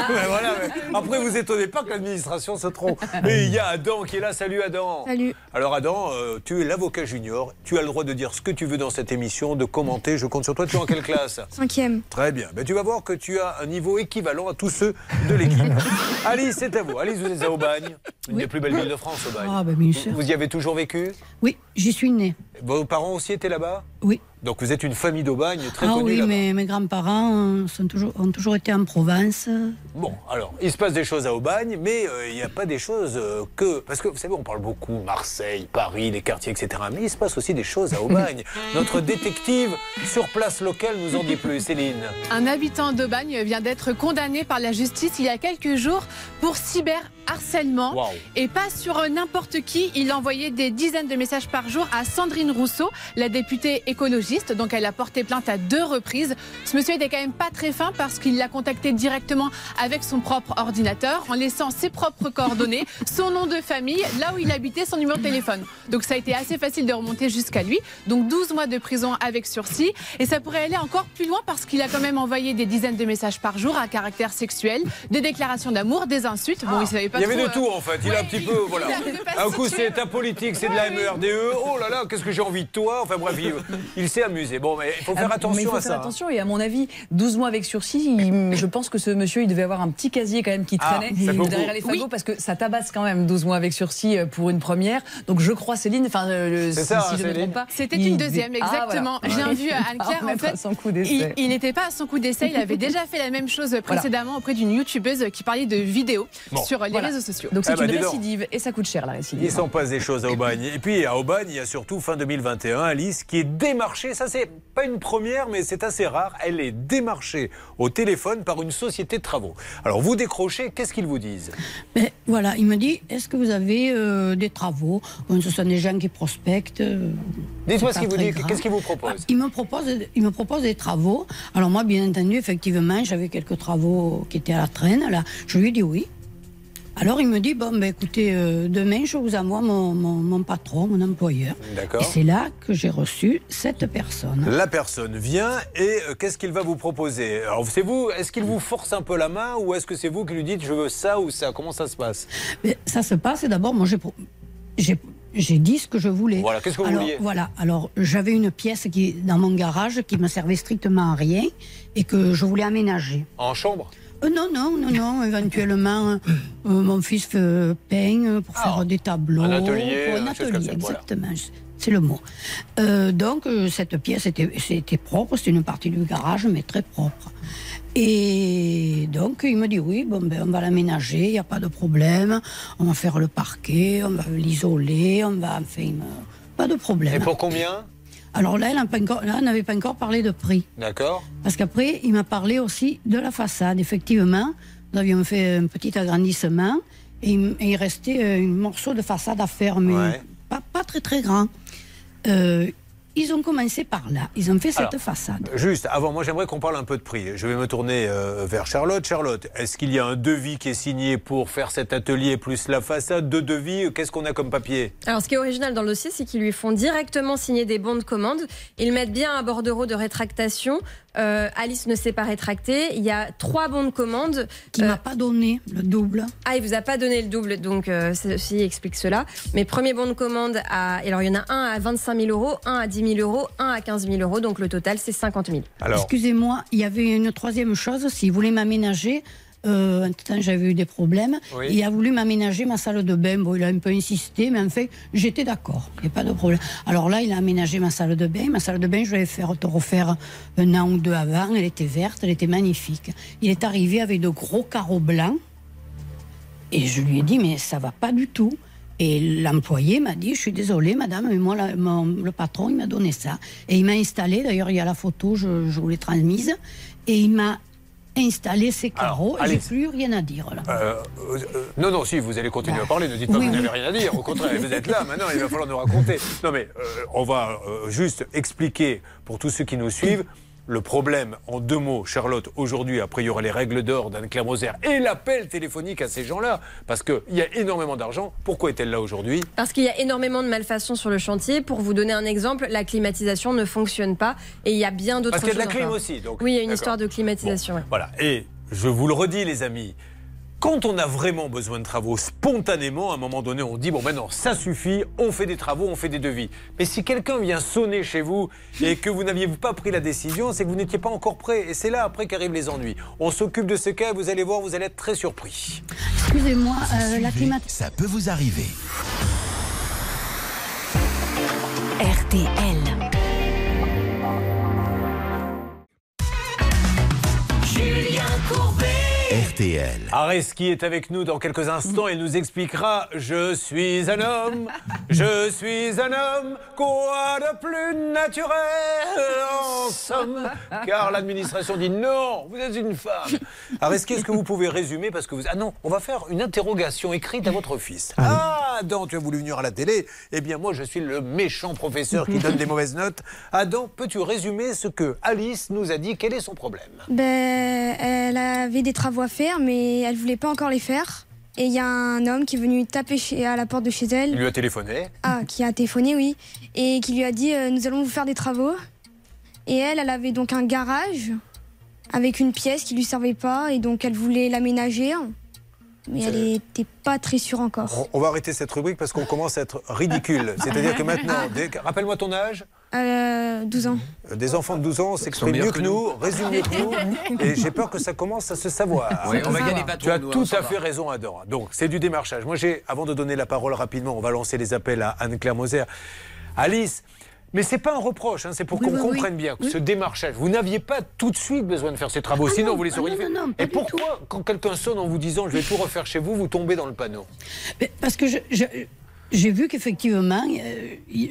Ouais, voilà, mais Après, vous étonnez pas que l'administration se trompe. [laughs] Mais il y a Adam qui est là. Salut Adam. Salut. Alors Adam, euh, tu es l'avocat junior. Tu as le droit de dire ce que tu veux dans cette émission, de commenter. Je compte sur toi. Tu es en quelle classe? Cinquième. Très bien. Ben, tu vas voir que tu as un niveau équivalent à tous ceux de l'équipe. [laughs] Alice, c'est à vous. Alice, vous êtes à Aubagne, une des plus belles villes de France, Aubagne. Ah, ben, bien sûr. Vous y avez toujours vécu? Oui, j'y suis née. Vos parents aussi étaient là-bas? Oui. Donc vous êtes une famille d'Aubagne très ah connue oui, mais mes grands-parents euh, sont toujours, ont toujours été en Provence. Bon, alors, il se passe des choses à Aubagne, mais euh, il n'y a pas des choses euh, que... Parce que, vous savez, on parle beaucoup Marseille, Paris, les quartiers, etc. Mais il se passe aussi des choses à Aubagne. [laughs] Notre détective sur place locale nous en dit plus. Céline. Un habitant d'Aubagne vient d'être condamné par la justice il y a quelques jours pour cyberharcèlement. Et pas sur n'importe qui. Il envoyait des dizaines de messages par jour à Sandrine Rousseau, la députée écologiste. Donc elle a porté plainte à deux reprises. Ce monsieur était quand même pas très fin parce qu'il l'a contacté directement avec son propre ordinateur en laissant ses propres coordonnées, [laughs] son nom de famille, là où il habitait, son numéro de téléphone. Donc ça a été assez facile de remonter jusqu'à lui. Donc 12 mois de prison avec sursis. Et ça pourrait aller encore plus loin parce qu'il a quand même envoyé des dizaines de messages par jour à caractère sexuel, des déclarations d'amour, des insultes. Bon, il savait pas Il y avait de euh, tout en fait. Il a un petit peu, voilà. [laughs] Un coup c'est ta politique, c'est de la MERDE. Oh là là, qu'est-ce que j'ai envie de toi. Enfin bref, il, [laughs] il s'est amusé. Bon, mais il faut faire Ah, attention mais il faut à faire ça. hein. attention et à mon avis, 12 mois avec sursis, il- je pense que ce monsieur, il devait avoir un petit casier quand même qui Ah, traînait derrière les fagots Oui. parce que ça tabasse quand même 12 mois avec sursis euh, pour une première. Donc je crois Céline, enfin euh, si, ça, si je ne me Céline. trompe pas. C'était une deuxième, Ah, exactement. voilà. J'ai vu [laughs] Il Anne-Claire, en fait, son coup il n'était pas à son coup d'essai, il avait [laughs] déjà fait la même chose précédemment auprès d'une youtubeuse qui parlait de vidéos Bon. sur les Voilà. réseaux sociaux. Donc c'est Ah bah, une récidive et ça coûte cher la récidive. Il s'en passe des choses à Aubagne. Et puis à Aubagne, il y a surtout fin 2021, Alice, qui est démarchée. Ça, c'est pas une première, mais c'est assez rare. Elle est démarchée au téléphone par une société de travaux. Alors vous décrochez, qu'est-ce qu'ils vous disent? Mais voilà, il me dit est-ce que vous avez euh, des travaux? Ce sont des gens qui prospectent. euh, Dites-moi ce pas qu'il vous grave. Qu'est-ce qu'il vous propose? Il me propose, il me propose des travaux. Alors moi, bien entendu, effectivement, j'avais quelques travaux qui étaient à la traîne. Là, je lui ai dit oui. Alors il me dit bon, ben écoutez, euh, demain je vous envoie mon, mon, mon patron, mon employeur. D'accord. Et c'est là que j'ai reçu cette personne. La personne vient et euh, qu'est-ce qu'il va vous proposer? Alors c'est vous, est-ce qu'il vous force un peu la main ou est-ce que c'est vous qui lui dites je veux ça ou ça? Comment ça se passe? Mais ça se passe. et D'abord, moi, j'ai pro- j'ai j'ai dit ce que je voulais. Voilà, qu'est-ce que vous alors, vouliez? Voilà, alors j'avais une pièce qui dans mon garage qui me servait strictement à rien et que je voulais aménager. En chambre? Euh, non, non, non, non. Éventuellement, euh, euh, mon fils fait- peint euh, pour faire des tableaux. Ah, un atelier, pour un atelier, ça, voilà. exactement. C'est le mot. Euh, donc, euh, cette pièce était, c'était propre. C'était une partie du garage, mais très propre. Et donc, il me dit oui, bon, ben, on va l'aménager, il n'y a pas de problème. On va faire le parquet, on va l'isoler, on va. Enfin, euh, pas de problème. Et pour combien? Alors là, elle n'avait pas encore parlé de prix. D'accord Parce qu'après, il m'a parlé aussi de la façade. Effectivement, nous avions fait un petit agrandissement et il, et il restait euh, un morceau de façade à faire, mais Ouais. pas, pas très très grand. Euh, ils ont commencé par là. Ils ont fait cette Alors, façade. Juste, avant, moi j'aimerais qu'on parle un peu de prix. Je vais me tourner euh, vers Charlotte. Charlotte, est-ce qu'il y a un devis qui est signé pour faire cet atelier plus la façade Deux devis, qu'est-ce qu'on a comme papier? Alors, ce qui est original dans le dossier, c'est qu'ils lui font directement signer des bons de commande. Ils mettent bien un bordereau de rétractation. Euh, Alice ne s'est pas rétractée. Il y a trois bons de commande. Qui m'a pas donné le double. Ah, il vous a pas donné le double, donc euh, ceci explique cela. Mais premier bon de commande, à, alors il y en a un à 25 000 euros, un à 10 000 euros, un à 15 000 euros, donc le total c'est 50 000. Excusez-moi, il y avait une troisième chose. S'il voulait m'aménager, euh, un temps j'avais eu des problèmes. Oui. Il a voulu m'aménager ma salle de bain. Bon, il a un peu insisté, mais en fait, j'étais d'accord. Il n'y a pas de problème. Alors là, il a aménagé ma salle de bain. Ma salle de bain, je l'avais fait te refaire un an ou deux avant. Elle était verte, elle était magnifique. Il est arrivé avec de gros carreaux blancs. Et je lui ai dit, mais ça va pas du tout. Et l'employé m'a dit, je suis désolée, madame, mais moi, la- mon- le patron, il m'a donné ça. Et il m'a installé, d'ailleurs, il y a la photo, je, je vous l'ai transmise, et il m'a installé ces carreaux, j'ai plus rien à dire, là. Euh, euh, non, non, si, vous allez continuer à parler. Ne dites pas Oui, que vous oui. n'avez rien à dire. Au contraire, [laughs] vous êtes là. Maintenant, il va falloir nous raconter. Non, mais euh, on va juste expliquer pour tous ceux qui nous suivent. Le problème, en deux mots, Charlotte, aujourd'hui, après, il y aura les règles d'or d'Anne-Claire Moser et l'appel téléphonique à ces gens-là, parce qu'il y a énormément d'argent. Pourquoi est-elle là aujourd'hui? Parce qu'il y a énormément de malfaçons sur le chantier. Pour vous donner un exemple, la climatisation ne fonctionne pas et il y a bien d'autres Parce choses. qu'il y a de la clim aussi, donc. oui, il y a une histoire de climatisation. ouais. Voilà. Et je vous le redis, les amis, quand on a vraiment besoin de travaux, spontanément, à un moment donné, on dit bon, maintenant, ça suffit, on fait des travaux, on fait des devis. Mais si quelqu'un vient sonner chez vous et que vous n'aviez pas pris la décision, c'est que vous n'étiez pas encore prêt. Et c'est là après qu'arrivent les ennuis. On s'occupe de ce cas, vous allez voir, vous allez être très surpris. Excusez-moi, euh, la climatisation. Ça peut vous arriver. RTL. Julien Courbet. RTL. Areski est avec nous dans quelques instants. Il nous expliquera Je suis un homme, je suis un homme, quoi de plus naturel en somme Car l'administration dit Non, vous êtes une femme. Areski, est-ce que vous pouvez résumer Parce que vous. Ah non, on va faire une interrogation écrite à votre fils. Ah, Adam, tu as voulu venir à la télé Eh bien, moi, je suis le méchant professeur qui donne des mauvaises notes. Adam, peux-tu résumer ce que Alice nous a dit? Quel est son problème? Ben, elle avait des travaux à faire, mais elle voulait pas encore les faire. Et il y a un homme qui est venu taper chez- à la porte de chez Il elle, lui a téléphoné. ah, qui a téléphoné, oui, et qui lui a dit euh, Nous allons vous faire des travaux. Et elle, elle avait donc un garage avec une pièce qui lui servait pas, et donc elle voulait l'aménager. Mais elle était pas très sûre encore. On on va arrêter cette rubrique parce qu'on commence à être ridicule. [laughs] C'est-à-dire que maintenant, dès- rappelle-moi ton âge. Euh, 12 ans. Euh, Des enfants de 12 ans s'expriment mieux que, nous, résument mieux que nous, [laughs] et j'ai peur que ça commence à se savoir. Oui, on va gagner pas Tu as nous, tout hein, ça à fait raison, Adam. Donc, c'est du démarchage. Moi, j'ai, avant de donner la parole rapidement, on va lancer les appels à Anne-Claire Moser. Alice, mais c'est pas un reproche, hein, c'est pour Oui, qu'on oui, oui. comprenne bien que ce démarchage, vous n'aviez pas tout de suite besoin de faire ces travaux, Ah sinon non, vous les ah auriez fait. non, et pourquoi, quand quelqu'un sonne en vous disant je vais tout refaire chez vous, vous tombez dans le panneau? Mais Parce que je- je- j'ai vu qu'effectivement, euh,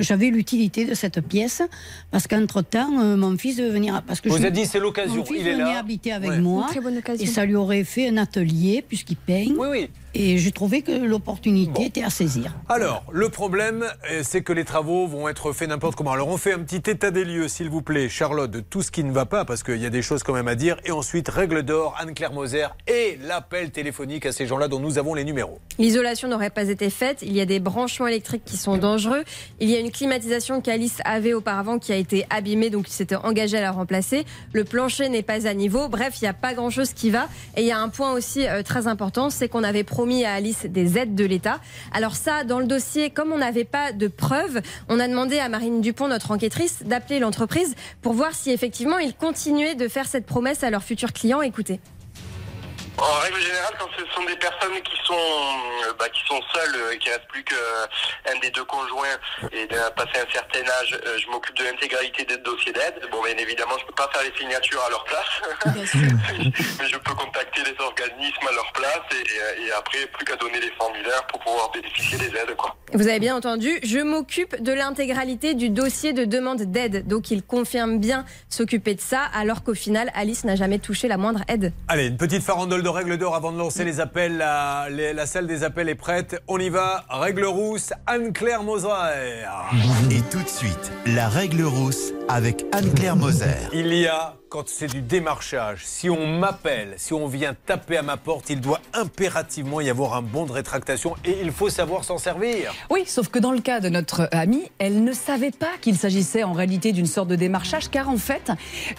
j'avais l'utilité de cette pièce, parce qu'entre-temps, euh, mon fils devait venir... Parce que Vous je- avez dit, c'est l'occasion, Mon fils il est venait là. habiter avec Ouais. moi, Une très bonne occasion. et ça lui aurait fait un atelier, puisqu'il peint. Oui, oui. Et j'ai trouvé que l'opportunité était à saisir. Alors, le problème, euh, c'est que les travaux vont être faits n'importe comment. Alors, on fait un petit état des lieux, s'il vous plaît, Charlotte, de tout ce qui ne va pas, parce qu'il y a des choses quand même à dire. Et ensuite, règle d'or, Anne-Claire Moser et l'appel téléphonique à ces gens-là dont nous avons les numéros. L'isolation n'aurait pas été faite. Il y a des branchements électriques qui sont dangereux. Il y a une climatisation qu'Alice avait auparavant qui a été abîmée, donc il s'était engagé à la remplacer. Le plancher n'est pas à niveau. Bref, il n'y a pas grand-chose qui va. Et il y a un point aussi euh, très important, c'est qu'on avait promis promis à Alice des aides de l'État. Alors ça, dans le dossier, comme on n'avait pas de preuves, on a demandé à Marine Dupont, notre enquêtrice, d'appeler l'entreprise pour voir si effectivement ils continuaient de faire cette promesse à leurs futurs clients. Écoutez. En règle générale, quand ce sont des personnes qui sont euh, bah, qui sont seules euh, et qui reste plus qu'un des deux conjoints et de passer un certain âge, euh, je m'occupe de l'intégralité des dossiers d'aide. Bon, bien évidemment, je peux pas faire les signatures à leur place, [laughs] mais je peux contacter les organismes à leur place et, et après plus qu'à donner les formulaires pour pouvoir bénéficier des aides. Quoi. Vous avez bien entendu, je m'occupe de l'intégralité du dossier de demande d'aide. Donc il confirme bien s'occuper de ça, alors qu'au final, Alice n'a jamais touché la moindre aide. Allez, une petite farandole de règles d'or avant de lancer les appels. La, les- la salle des appels est prête. On y va. Règle rousse, Anne-Claire Moser. Et tout de suite, la règle rousse avec Anne-Claire Moser. Il y a, quand c'est du démarchage, si on m'appelle, si on vient taper à ma porte, il doit impérativement y avoir un bon de rétractation et il faut savoir s'en servir. Oui, sauf que dans le cas de notre amie, elle ne savait pas qu'il s'agissait en réalité d'une sorte de démarchage, car en fait,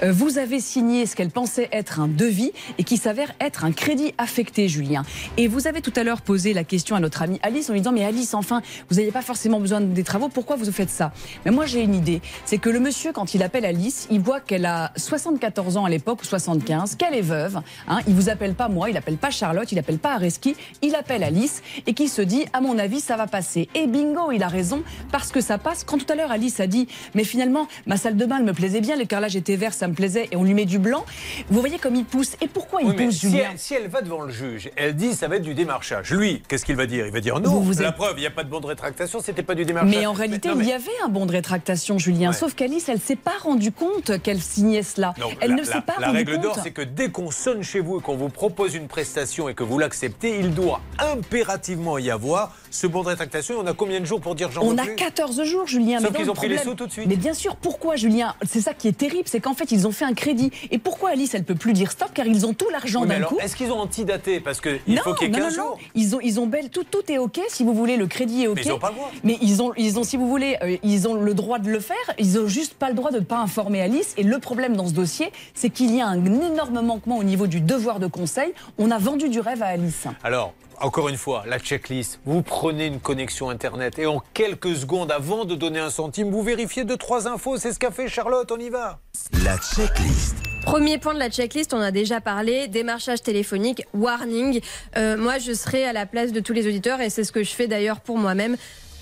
euh, vous avez signé ce qu'elle pensait être un devis et qui s'avère être un crédit affecté, Julien. Et vous avez tout à l'heure posé la question à notre amie Alice en lui disant Mais Alice, enfin, vous n'avez pas forcément besoin des travaux, pourquoi vous faites ça? Mais moi, j'ai une idée. C'est que le monsieur, quand il appelle Alice, il voit qu'elle a 74 ans à l'époque, ou 75, qu'elle est veuve. Hein, il vous appelle pas moi, il appelle pas Charlotte, il appelle pas Areski, il appelle Alice et qui se dit À mon avis, ça va passer. Et bingo, il a raison, parce que ça passe. Quand tout à l'heure, Alice a dit Mais finalement, ma salle de bain, elle me plaisait bien, le carrelage était vert, ça me plaisait, et on lui met du blanc. Vous voyez comme il pousse. Et pourquoi il Oui, pousse, si Julien elle, si elle va devant le juge, elle dit ça va être du démarchage. Lui, qu'est-ce qu'il va dire? Il va dire non. Vous, vous la êtes- preuve, il n'y a pas de bon de rétractation, c'était pas du démarchage. Mais en réalité, non, mais- il y avait un bon de rétractation, Julien. Ouais. Sauf qu'Alice, elle s'est pas rendue compte qu'elle signait cela. Non, elle la, ne pas règle d'or, c'est que dès qu'on sonne chez vous et qu'on vous propose une prestation et que vous l'acceptez, il doit impérativement y avoir ce bon de rétractation. On a combien de jours pour dire j'en On a plus 14 jours, Julien. Sauf mais qu'ils dans ont pris les sous tout de suite. Mais bien sûr, pourquoi, Julien? C'est ça qui est terrible, c'est qu'en fait, ils ont fait un crédit. Et pourquoi Alice, elle peut plus dire stop? Car ils ont tout l'argent Oui, d'un coup. Est-ce qu'ils ont antidaté? Parce qu'il non, faut qu'il y ait non, 15 non, non. jours. Ils ont, ils ont belle, tout, tout est ok. Si vous voulez, le crédit est ok. Mais ils ont pas le droit. Mais ils ont, ils ont, si vous voulez, euh, ils ont le droit de le faire. Ils ont juste pas le droit de ne pas informer Alice. Et le problème dans ce dossier, c'est qu'il y a un énorme manquement au niveau du devoir de conseil. On a vendu du rêve à Alice. Alors, encore une fois, la checklist. Vous prenez une connexion Internet et en quelques secondes, avant de donner un centime, vous vérifiez deux, trois infos. C'est ce qu'a fait Charlotte. On y va. La checklist. Premier point de la checklist, on a déjà parlé, démarchage téléphonique, warning. Euh, moi, je serai à la place de tous les auditeurs et c'est ce que je fais d'ailleurs pour moi-même.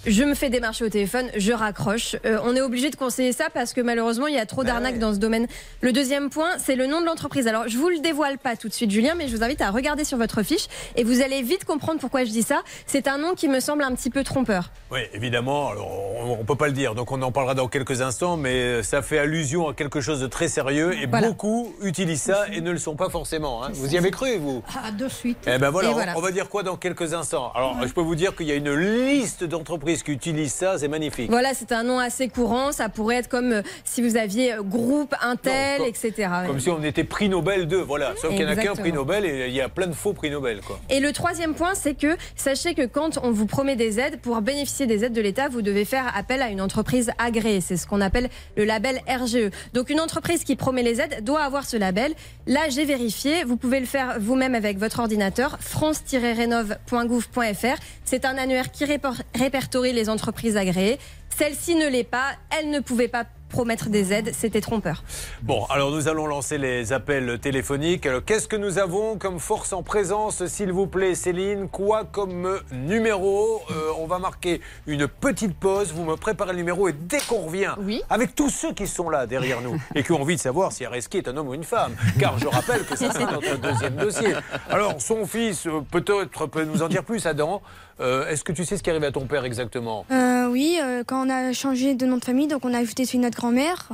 Je me fais démarcher au téléphone, je raccroche. Euh, on est obligé de conseiller ça parce que malheureusement, il y a trop d'arnaques dans ce domaine. Le deuxième point, c'est le nom de l'entreprise. Alors, je vous le dévoile pas tout de suite, Julien, mais je vous invite à regarder sur votre fiche et vous allez vite comprendre pourquoi je dis ça. C'est un nom qui me semble un petit peu trompeur. Oui, évidemment, alors, on ne peut pas le dire, donc on en parlera dans quelques instants, mais ça fait allusion à quelque chose de très sérieux et Voilà. beaucoup utilisent ça et ne le sont pas forcément. hein. Vous y avez cru, vous? Ah, de suite. Eh ben voilà, Et on- On, va dire quoi dans quelques instants? Alors, je peux vous dire qu'il y a une liste d'entreprises qui utilisent ça, c'est magnifique. Voilà, c'est un nom assez courant. Ça pourrait être comme euh, si vous aviez euh, groupe, Intel, Non, etc. Comme si on était prix Nobel 2, voilà. Sauf qu'il n'y en a qu'un prix Nobel et il y a plein de faux prix Nobel, quoi. Et le troisième point, c'est que sachez que quand on vous promet des aides, pour bénéficier des aides de l'État, vous devez faire appel à une entreprise agréée. C'est ce qu'on appelle le label RGE. Donc une entreprise qui promet les aides doit avoir ce label. Là, j'ai vérifié. Vous pouvez le faire vous-même avec votre ordinateur. France-rénov.gouv.fr. C'est un annuaire qui répertorie les entreprises agréées. Celle-ci ne l'est pas. Elle ne pouvait pas promettre des aides. C'était trompeur. Bon, alors nous allons lancer les appels téléphoniques. Alors, qu'est-ce que nous avons comme force en présence, s'il vous plaît, Céline? Quoi comme numéro? Euh, On va marquer une petite pause. Vous me préparez le numéro et dès qu'on revient, avec tous ceux qui sont là derrière nous et qui ont envie de savoir si Areski est un homme ou une femme, car je rappelle que ça c'est notre deuxième dossier. Alors, son fils, euh, peut-être peut nous en dire plus, Adam. Euh, Est-ce que tu sais ce qui arrive à ton père exactement? Euh, oui, euh, quand on a changé de nom de famille, donc on a ajouté celui de notre grand-mère.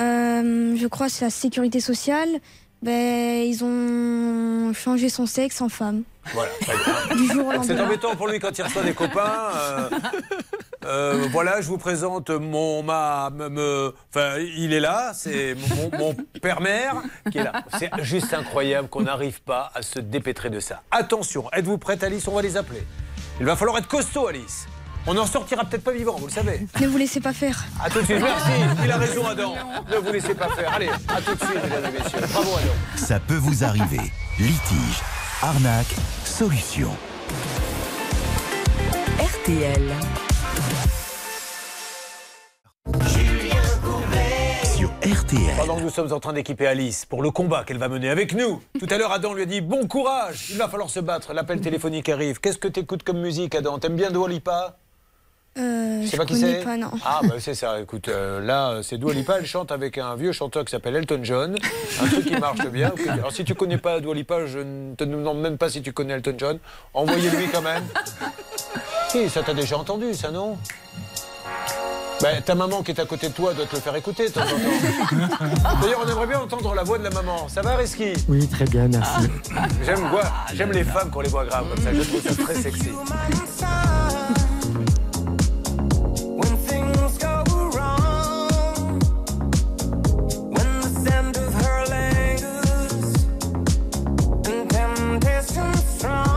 Euh, je crois c'est la sécurité sociale. Ben, ils ont changé son sexe en femme. Voilà. [laughs] Du jour au C'est embêtant pour lui quand il reçoit des copains. euh, euh, voilà, je vous présente mon ma me- enfin il est là, c'est mon, mon père-mère qui est là. C'est juste incroyable qu'on n'arrive pas à se dépêtrer de ça. Attention, êtes-vous prête Alice? On va les appeler. Il va falloir être costaud Alice. On n'en sortira peut-être pas vivant, vous le savez. Ne vous laissez pas faire. À tout de suite, merci. Il a raison Adam. Ne vous laissez pas faire. Allez, à tout de suite mesdames et messieurs. Bravo Adam. Ça peut vous arriver. Litige, arnaque, solution. RTL. Sur RTL. Pendant que nous sommes en train d'équiper Alice pour le combat qu'elle va mener avec nous. Tout à l'heure, Adam lui a dit Bon courage, il va falloir se battre. L'appel téléphonique arrive. Qu'est-ce que t'écoutes comme musique, Adam? T'aimes bien Dua Lipa? Euh, Je sais je pas qui connais c'est pas, non. Ah, bah c'est ça. Écoute, euh, là, c'est Dua Lipa. Elle chante avec un vieux chanteur qui s'appelle Elton John. Un truc qui marche bien. Alors, si tu connais pas Dua Lipa, je ne te demande même pas si tu connais Elton John. Envoyez-lui quand même. Si, ça t'a déjà entendu, ça, non? Ben, ta maman qui est à côté de toi doit te le faire écouter de temps en temps. D'ailleurs, on aimerait bien entendre la voix de la maman. Ça va, Reski? Oui, très bien, merci. J'aime quoi J'aime les femmes qu'on les voit graves comme ça. Je trouve ça très sexy. strong.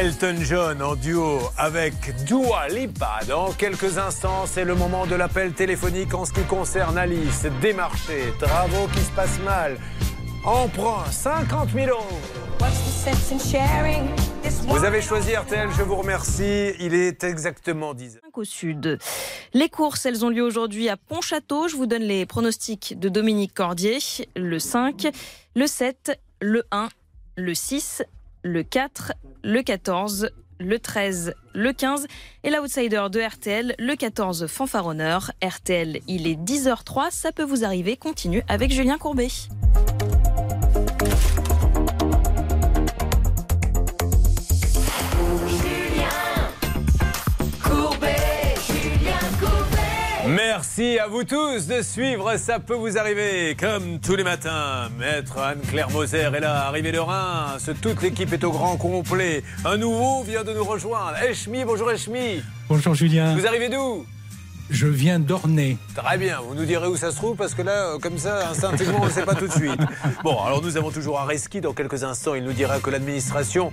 Elton John en duo avec Dua Lipa. Dans quelques instants, c'est le moment de l'appel téléphonique en ce qui concerne Alice. Démarché, travaux qui se passent mal. Emprunt, 50 000 euros. Vous avez choisi RTL, je vous remercie. Il est exactement 10 heures. au sud. Les courses, elles ont lieu aujourd'hui à Pontchâteau. Je vous donne les pronostics de Dominique Cordier. Le 5, le 7, le 1, le 6, le 4, le 14, le 13, le 15 et l'outsider de RTL, le 14 fanfaronneur. RTL, il est 10h03, ça peut vous arriver. Continue avec Julien Courbet. Merci à vous tous de suivre Ça peut vous arriver. Comme tous les matins, Maître Anne-Claire Moser est là, arrivée de Reims. Toute l'équipe est au grand complet. Un nouveau vient de nous rejoindre. Echmi, bonjour Echmi. Bonjour Julien. Vous arrivez d'où? Je viens d'Ornay. Très bien, vous nous direz où ça se trouve parce que là, euh, comme ça, instinctivement, on ne sait pas tout de suite. [laughs] Bon, alors nous avons toujours Areski. Dans quelques instants, il nous dira que l'administration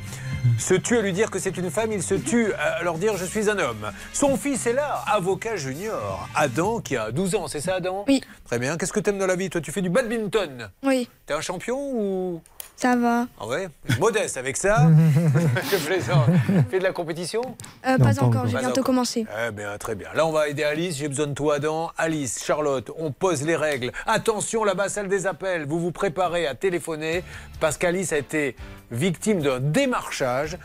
se tue à lui dire que c'est une femme. Il se tue à leur dire je suis un homme. Son fils est là, avocat junior. Adam, qui a 12 ans, c'est ça Adam? Oui. Très bien. Qu'est-ce que tu aimes dans la vie? Toi, tu fais du badminton. Oui. T'es un champion ou Ça va. Ah ouais? Modeste avec ça? [laughs] Je plaisante. Fais de la compétition? Euh, pas encore, j'ai bientôt encore. commencé. Eh bien, très bien. Là, on va aider Alice. J'ai besoin de toi, Adam. Alice, Charlotte, on pose les règles. Attention, là-bas, salle des appels. Vous vous préparez à téléphoner parce qu'Alice a été victime d'un démarchage.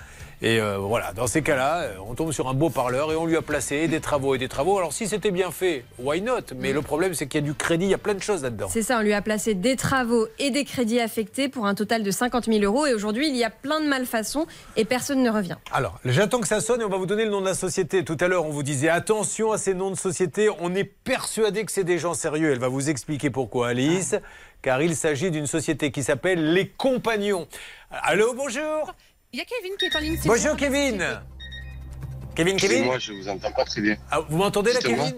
Et euh, voilà, dans ces cas-là, euh, on tombe sur un beau parleur et on lui a placé des travaux et des travaux. Alors, si c'était bien fait, why not? Mais le problème, c'est qu'il y a du crédit, il y a plein de choses là-dedans. C'est ça, on lui a placé des travaux et des crédits affectés pour un total de 50 000 euros. Et aujourd'hui, il y a plein de malfaçons et personne ne revient. Alors, j'attends que ça sonne et on va vous donner le nom de la société. Tout à l'heure, on vous disait attention à ces noms de société. On est persuadé que c'est des gens sérieux. Elle va vous expliquer pourquoi, Alice. Car il s'agit d'une société qui s'appelle Les Compagnons. Allô, bonjour. Il y a Kevin qui est en ligne. Bonjour, bon, Kevin. Kevin, Kevin Moi, je vous entends pas très bien. Ah, Vous m'entendez là. Kevin?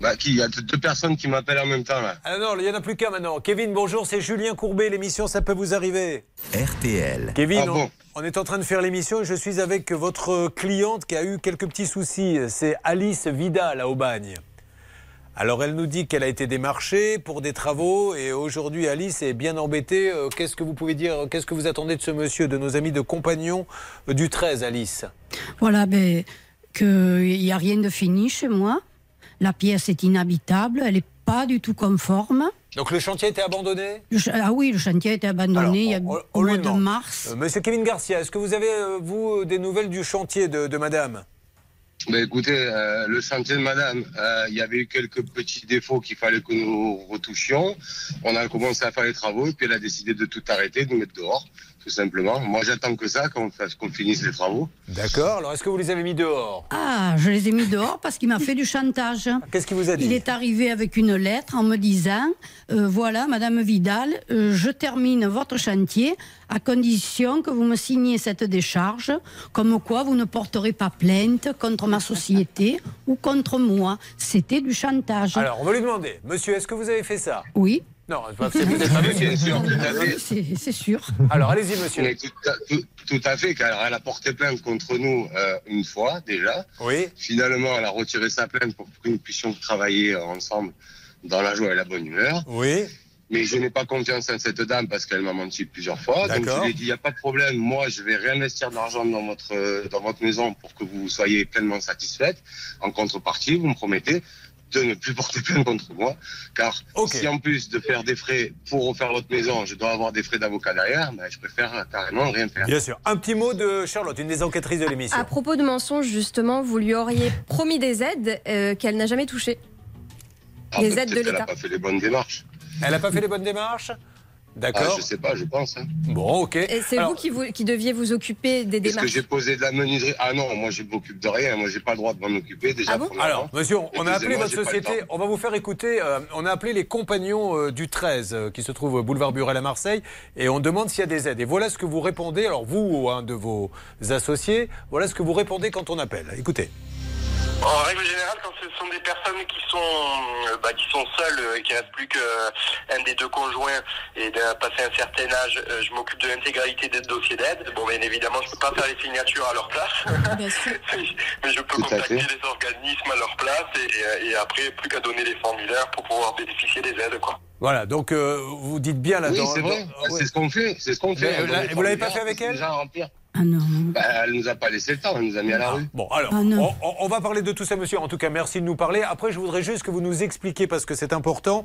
Bah, qui Il y a deux personnes qui m'appellent en même temps, là. Ah non, il n'y en a plus qu'un maintenant. Kevin, bonjour, c'est Julien Courbet. L'émission, ça peut vous arriver. RTL. Kevin, Ah on- bon on, est en train de faire l'émission et je suis avec votre cliente qui a eu quelques petits soucis. C'est Alice Vidal à Aubagne. Alors elle nous dit qu'elle a été démarchée pour des travaux et aujourd'hui Alice est bien embêtée. Euh, Qu'est-ce que vous pouvez dire Qu'est-ce que vous attendez de ce monsieur, de nos amis de compagnons euh, du 13, Alice? Voilà, ben, qu'il n'y a rien de fini chez moi. La pièce est inhabitable, elle n'est pas du tout conforme. Donc le chantier a été abandonné? Ch- ah oui, le chantier a été abandonné on- au mois de mars. Euh, Monsieur Kevin Garcia, est-ce que vous avez, euh, vous, des nouvelles du chantier de, de madame? Bah, écoutez, euh, le chantier de madame, euh, il y avait eu quelques petits défauts qu'il fallait que nous retouchions. On a commencé à faire les travaux et puis elle a décidé de tout arrêter, de nous mettre dehors, tout simplement. Moi, j'attends que ça, qu'on finisse les travaux. D'accord. Alors est-ce que vous les avez mis dehors? Ah, je les ai mis dehors parce qu'il m'a fait du chantage. Qu'est-ce qu'il vous a dit? Il est arrivé avec une lettre en me disant euh, Voilà, Madame Vidal, euh, je termine votre chantier à condition que vous me signiez cette décharge, comme quoi vous ne porterez pas plainte contre ma société [laughs] ou contre moi. C'était du chantage. Alors on va lui demander, monsieur, est-ce que vous avez fait ça? Oui. Non, c'est [laughs] fait. C'est c'est sûr. Alors allez-y, monsieur. Mais tout, à, tout- tout à fait, car elle a porté plainte contre nous euh, une fois déjà. Oui. Finalement, elle a retiré sa plainte pour que nous puissions travailler ensemble dans la joie et la bonne humeur. Oui. Mais je n'ai pas confiance en cette dame parce qu'elle m'a menti plusieurs fois. Donc D'accord. je lui ai dit, il n'y a pas de problème, moi je vais réinvestir de l'argent dans votre, dans votre maison pour que vous soyez pleinement satisfaite. En contrepartie, vous me promettez de ne plus porter plainte contre moi. Car si en plus de faire des frais pour refaire votre maison, je dois avoir des frais d'avocat derrière, ben, je préfère carrément rien faire. Bien sûr. Un petit mot de Charlotte, une des enquêtrices de l'émission. À propos de mensonges, justement, vous lui auriez promis des aides euh, qu'elle n'a jamais touchées. Ah, des ben, aides de peut-être qu'elle n'a l'État. pas fait les bonnes démarches. Elle n'a pas fait les bonnes démarches? D'accord. Ah, je sais pas, je pense. hein. Bon, ok. Et c'est Alors, vous qui, vous qui deviez vous occuper des Est-ce que démarches. j'ai posé de la menuiserie? Ah non, moi je m'occupe de rien, moi j'ai pas le droit de m'en occuper déjà. Ah bon. Alors, monsieur, on a appelé votre société. On va vous faire écouter. euh, on a appelé les compagnons euh, du 13, euh, qui se trouve au boulevard Burel à Marseille, et on demande s'il y a des aides. Et voilà ce que vous répondez. Alors, vous ou un de vos associés, voilà ce que vous répondez quand on appelle. Écoutez. En règle générale, quand ce sont des personnes qui sont euh, bah, qui sont seules euh, et qui reste plus qu'un des deux conjoints et d'un passé un certain âge, euh, je m'occupe de l'intégralité des dossiers d'aide. Bon, bien évidemment, je peux pas faire les signatures à leur place, [laughs] mais je peux contacter les organismes à leur place et, et après plus qu'à donner les formulaires pour pouvoir bénéficier des aides, quoi. Voilà, donc euh, vous dites bien là Oui, c'est vrai, c'est ce qu'on fait, c'est ce qu'on fait. Mais, là, les vous l'avez pas fait avec elle déjà à remplir. Ah non. Bah, elle nous a pas laissé le temps, elle nous a mis à la rue. Bon, alors, Ah on, on- on va parler de tout ça, monsieur. En tout cas, merci de nous parler. Après, je voudrais juste que vous nous expliquiez, parce que c'est important,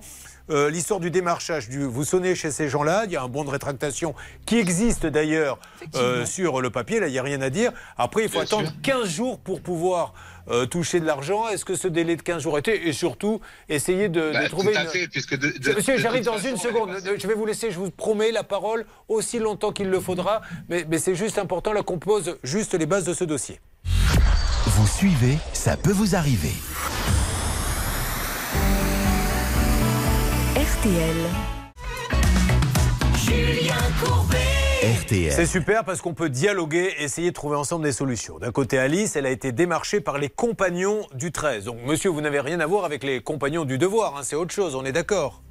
euh, l'histoire du démarchage. Du, vous sonnez chez ces gens-là, il y a un bon de rétractation qui existe d'ailleurs euh, sur le papier, là, il n'y a rien à dire. Après, il faut Bien attendre sûr. 15 jours pour pouvoir euh, toucher de l'argent. Est-ce que ce délai de 15 jours était Et surtout, essayer de, de Bah, trouver tout à une... fait, puisque de- de- Monsieur, j'arrive dans façon, une seconde. Je vais vous laisser, je vous promets, la parole aussi longtemps qu'il le faudra. Mais, mais c'est juste important, là, qu'on pose juste les bases de ce dossier. Vous suivez, ça peut vous arriver. RTL. Julien Courbet. C'est super parce qu'on peut dialoguer, essayer de trouver ensemble des solutions. D'un côté, Alice, elle a été démarchée par les compagnons du 13. Donc, monsieur, vous n'avez rien à voir avec les compagnons du devoir, hein, c'est autre chose, on est d'accord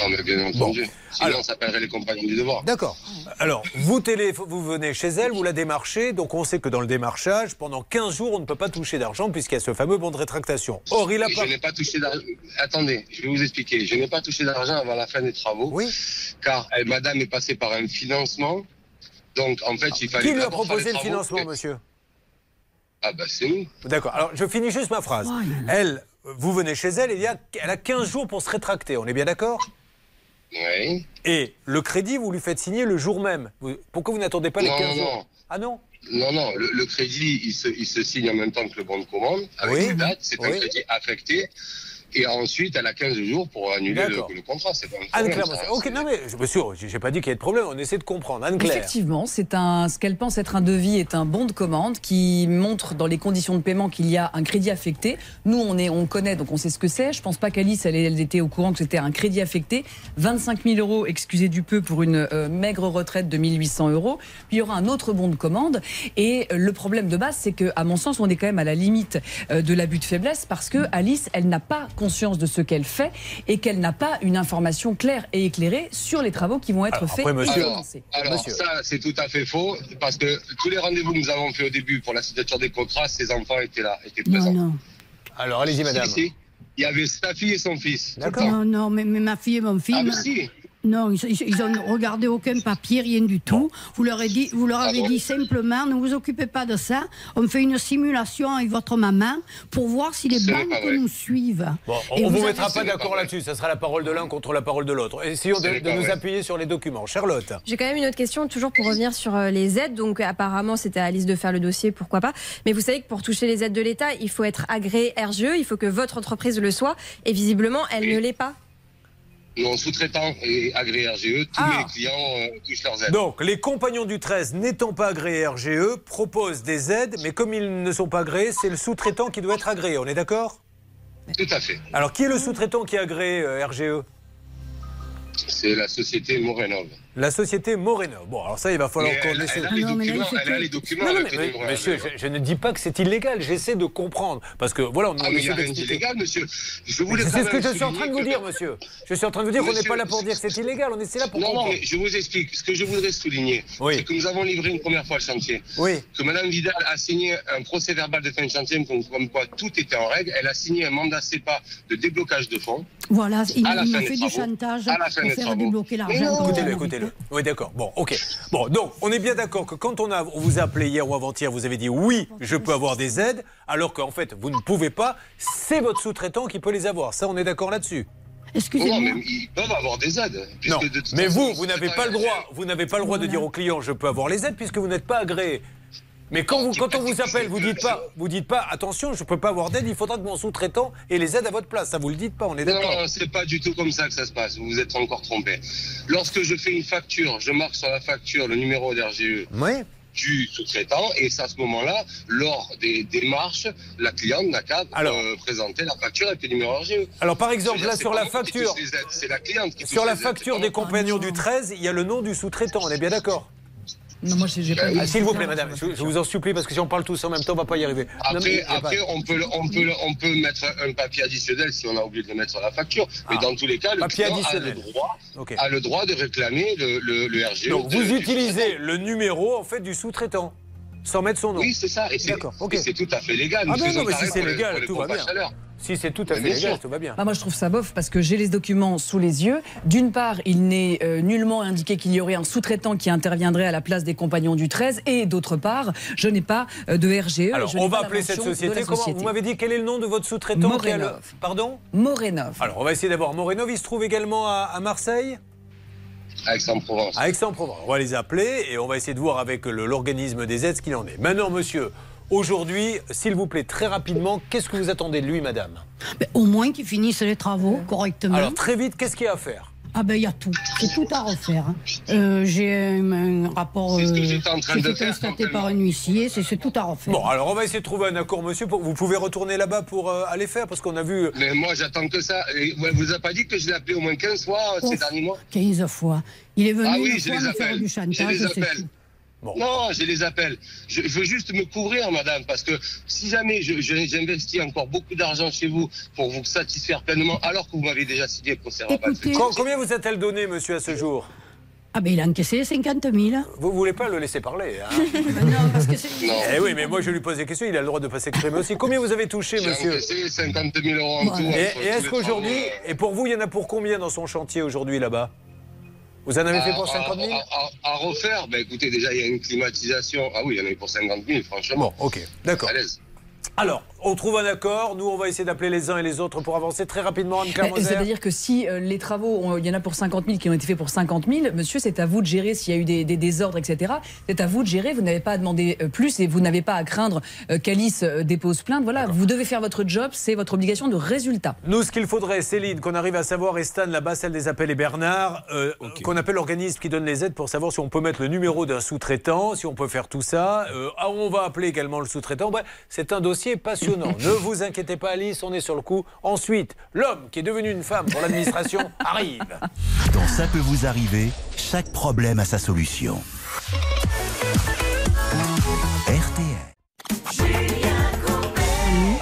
Non, mais bien entendu. Sinon, on s'appellerait les compagnons du devoir. D'accord. Alors, vous, télé, vous venez chez elle, vous la démarchez, donc on sait que dans le démarchage, pendant 15 jours, on ne peut pas toucher d'argent puisqu'il y a ce fameux bon de rétractation. Or, il a pas... Je n'ai pas touché d'argent. Attendez, je vais vous expliquer. Je n'ai pas touché d'argent avant la fin des travaux. Oui. Car euh, madame est passée par un financement. Donc, en fait, il fallait. Qui lui a proposé le financement, monsieur? Ah, bah, c'est nous. D'accord. Alors, je finis juste ma phrase. Elle, vous venez chez elle, il y a, elle a 15 jours pour se rétracter. On est bien d'accord? Oui. Et le crédit, vous lui faites signer le jour même. Vous- pourquoi vous n'attendez pas les Non, 15 non, jours non. Ah non Non, non, le, le crédit, il se, il se signe en même temps que le bon de commande, avec Oui. les dates. C'est un crédit affecté. Et ensuite, elle a 15 jours pour annuler le, le contrat. C'est pas un problème. Anne-Claire, ok, non mais, monsieur, j'ai pas dit qu'il y avait de problème, on essaie de comprendre. Anne-Claire. Effectivement, c'est un, ce qu'elle pense être un devis est un bon de commande qui montre dans les conditions de paiement qu'il y a un crédit affecté. Nous, on est, on connaît, donc on sait ce que c'est. Je pense pas qu'Alice, elle, elle était au courant que c'était un crédit affecté. 25 000 euros, excusez du peu, pour une euh, maigre retraite de 1800 euros. Puis il y aura un autre bon de commande. Et euh, le problème de base, c'est que, à mon sens, on est quand même à la limite euh, de l'abus de faiblesse parce que Alice, elle n'a pas conscience de ce qu'elle fait et qu'elle n'a pas une information claire et éclairée sur les travaux qui vont être faits Alors, commencés. alors, ça, c'est tout à fait faux, parce que tous les rendez-vous que nous avons fait au début pour la signature des contrats, ces enfants étaient là, étaient présents. Non, non. Alors, allez-y, madame. Si, si. Il y avait sa fille et son fils. Non, non, mais, mais ma fille et mon fils. Ah, mais si. Non, ils, ils, ils ont regardé aucun papier, rien du tout. Vous leur avez dit, vous leur avez Ah dit simplement, ne vous occupez pas de ça. On fait une simulation avec votre maman pour voir si les banques nous suivent. Bon, on ne vous, mettra pas d'accord là-dessus, ça sera la parole de l'un contre la parole de l'autre. Essayons de, nous appuyer sur les documents. Charlotte. J'ai quand même une autre question, toujours pour revenir sur euh, les aides. Donc, apparemment, c'était à Alice de faire le dossier, pourquoi pas. Mais vous savez que pour toucher les aides de l'État, il faut être agréé RGE, il faut que votre entreprise le soit. Et visiblement, elle ne l'est pas. Non, sous-traitant et agréé RGE, tous Ah. mes clients euh, touchent leurs aides. Donc, les compagnons du 13 n'étant pas agréés RGE proposent des aides, mais comme ils ne sont pas agréés, c'est le sous-traitant qui doit être agréé. On est d'accord? Tout à fait. Alors, qui est le sous-traitant qui est agréé euh, RGE C'est la société Morenov. La société Moreno. Bon, alors ça, il va falloir qu'on essaie- elle a les Ah non, documents- elle a les documents, Non, non, mais- a des mais- monsieur, je, je ne dis pas que c'est illégal. J'essaie de comprendre. Parce que, voilà, on nous Ah, mais il a rien d'illégal, monsieur. Je voulais C'est ce que je suis en train de vous dire, monsieur. Je suis en train de vous dire qu'on n'est pas là pour dire que c'est illégal. On est là pour Non, comprendre. mais je vous explique. Ce que je voudrais souligner, c'est que nous avons livré une première fois le chantier. Oui. Que Madame Vidal a signé un procès verbal de fin de chantier comme, comme quoi tout était en règle. Elle a signé un mandat CEPA de déblocage de fonds. Voilà, il, des fait du chantage À la fin pour faire débloquer l'argent. non. Écoutez-le, écoutez-le. Oui, d'accord. Bon, ok. Bon, donc, on est bien d'accord que quand on, a, on vous a appelé hier ou avant-hier, vous avez dit oui, je peux avoir des aides, alors qu'en fait, vous ne pouvez pas. C'est votre sous-traitant qui peut les avoir. Ça, on est d'accord là-dessus. Non, mais ils peuvent avoir des aides. puisque Non, de toute mais façon, vous, vous n'avez pas le droit. Vous n'avez pas le droit de dire au client, je peux avoir les aides, puisque vous n'êtes pas agréé. Mais quand, vous, quand on vous appelle, vous dites pas, vous dites pas, attention, je peux pas avoir d'aide, il faudra que mon sous-traitant ait les aides à votre place. Ça, vous le dites pas, on est d'accord. Non, c'est pas du tout comme ça que ça se passe. Vous vous êtes encore trompé. Lorsque je fais une facture, je marque sur la facture le numéro d'RGE du sous-traitant et c'est à ce moment-là, lors des démarches, la cliente n'a qu'à euh, présenter la facture avec le numéro RGE. Alors, par exemple, là, sur la facture- C'est la cliente qui Sur la facture des compagnons du 13, il y a le nom du sous-traitant, on est bien d'accord Non, moi, j'ai pas. Ah, S'il vous plaît, madame, je, je vous en supplie, parce que si on parle tous en même temps, on va pas y arriver. Après, y a pas- après on, peut, le- on, peut, le- on peut mettre un papier additionnel si on a oublié de le mettre sur la facture. Mais Ah. dans tous les cas, le Papier client a le, additionnel. droit, a le droit de réclamer le, le, le RGE. Donc, de- vous utilisez le numéro, en fait, du sous-traitant, sans mettre son nom. Oui, c'est ça. Et c'est D'accord, ok. et c'est tout à fait légal. Ah ben non, mais si c'est légal, tout va bien. chaleur. Si c'est tout à fait légal, tout va bien. Ah, moi, je trouve ça bof parce que j'ai les documents sous les yeux. D'une part, il n'est euh, nullement indiqué qu'il y aurait un sous-traitant qui interviendrait à la place des compagnons du 13. Et d'autre part, je n'ai pas euh, de RGE. Alors, on va appeler cette société. la Comment société. Vous m'avez dit quel est le nom de votre sous-traitant le- Morenov. Pardon? Morenov. Alors, on va essayer d'avoir Morenov. Il se trouve également à, à Marseille? À Aix-en-Provence. À Aix-en-Provence. On va les appeler et on va essayer de voir avec l'organisme des aides ce qu'il en est. Maintenant, monsieur, aujourd'hui, s'il vous plaît, très rapidement, qu'est-ce que vous attendez de lui, madame? Ben, au moins qu'ils finissent les travaux correctement. Alors, très vite, qu'est-ce qu'il y a à faire? Ah ben il y a tout, c'est tout à refaire. hein. Euh, J'ai un, un rapport euh, qui a constaté par un huissier, c'est c'est tout à refaire. Bon, alors on va essayer de trouver un accord, monsieur. pour- Vous pouvez retourner là-bas pour euh, aller faire, parce qu'on a vu. Mais moi, j'attends que ça. Et vous avez pas dit que je l'ai appelé au moins 15 fois euh, ces Ouf. derniers mois? 15 fois. Il est venu Ah oui, une je fois les me faire du Je chantage, les c'est appelle. Non, j'ai les appels. Je, je veux juste me couvrir, madame, parce que si jamais je- je- j'investis encore beaucoup d'argent chez vous pour vous satisfaire pleinement, alors que vous m'avez déjà signé pour ces Combien vous a-t-elle donné, monsieur, à ce jour? Ah ben il a encaissé 50 000. Vous voulez pas le laisser parler hein? [laughs] Non, parce que c'est... Eh oui, mais moi je lui pose des questions, il a le droit de pas s'exprimer aussi. Combien vous avez touché, monsieur? encaissé 50 000 euros en tout. Et, et est-ce qu'aujourd'hui, et pour vous, il y en a pour combien dans son chantier aujourd'hui là-bas? Vous en avez fait pour 50 000 à, à- à refaire, ben écoutez, déjà il y a une climatisation. Ah oui, il y en a eu pour 50 000, franchement. Bon, ok, d'accord. À l'aise. Alors, on trouve un accord. Nous, on va essayer d'appeler les uns et les autres pour avancer très rapidement. Anne-Claire Moser. C'est-à-dire que si euh, les travaux, on- il y en a pour 50 000 qui ont été faits pour 50 000, monsieur, c'est à vous de gérer s'il y a eu des, des désordres, etc. C'est à vous de gérer. Vous n'avez pas à demander euh, plus et vous n'avez pas à craindre euh, qu'Alice euh, dépose plainte. Voilà, vous devez faire votre job, c'est votre obligation de résultat. Nous, ce qu'il faudrait, Céline, qu'on arrive à savoir, et Stan, là-bas, celle des appels et Bernard, euh, qu'on appelle l'organisme qui donne les aides pour savoir si on peut mettre le numéro d'un sous-traitant, si on peut faire tout ça. Euh, ah, on va appeler également le sous-traitant. Bref, c'est un dossier passionnant. ne [laughs] vous inquiétez pas, Alice, on est sur le coup. Ensuite, l'homme qui est devenu une femme pour l'administration [laughs] arrive. Dans Ça peut vous arriver, chaque problème a sa solution.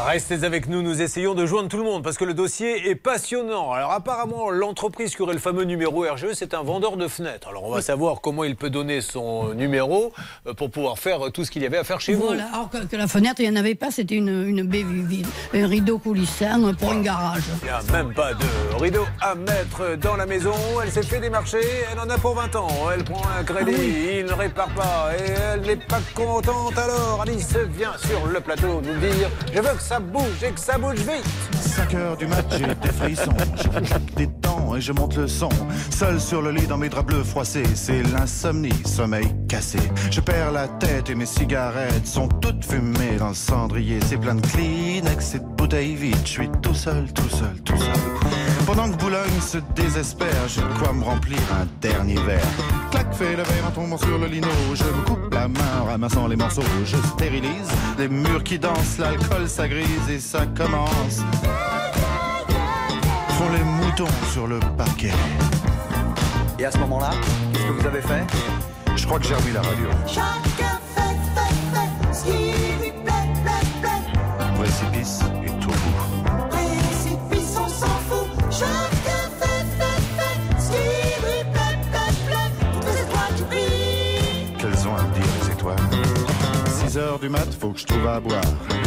Restez avec nous, nous essayons de joindre tout le monde parce que le dossier est passionnant. Alors apparemment, l'entreprise qui aurait le fameux numéro RGE, c'est un vendeur de fenêtres. Alors on va savoir comment il peut donner son numéro euh, pour pouvoir faire tout ce qu'il y avait à faire chez vous. Voilà, alors que, que la fenêtre, il n'y en avait pas, c'était une, une baie vide, un rideau coulissant pour un garage. Il n'y a même pas de rideau à mettre dans la maison. Elle s'est fait démarcher, elle en a pour 20 ans. Elle prend un crédit, Ah il ne répare pas et elle n'est pas contente. Alors Alice vient sur le plateau nous dire Je veux que ça bouge et que ça bouge vite. 5 heures du mat, j'ai des frissons. Je des dents et je monte le son. Seul sur le lit dans mes draps bleus froissés, c'est l'insomnie, sommeil cassé. Je perds la tête et mes cigarettes sont toutes fumées dans le cendrier. C'est plein de Kleenex et de bouteilles vides. Je suis tout seul, tout seul, tout seul. Pendant que Boulogne se désespère, j'ai de quoi me remplir un dernier verre. Clac, fais le verre en tombant sur le lino. Je me coupe la main en ramassant les morceaux. Je stérilise les murs qui dansent, l'alcool ça grise et ça commence. Font les moutons sur le parquet. Et à ce moment-là, qu'est-ce que vous avez fait? Je crois que j'ai remis la radio. Chacun fait, fait, fait ce qui lui plaît, plaît, plaît. Précipice heures du mat, faut que je trouve à boire.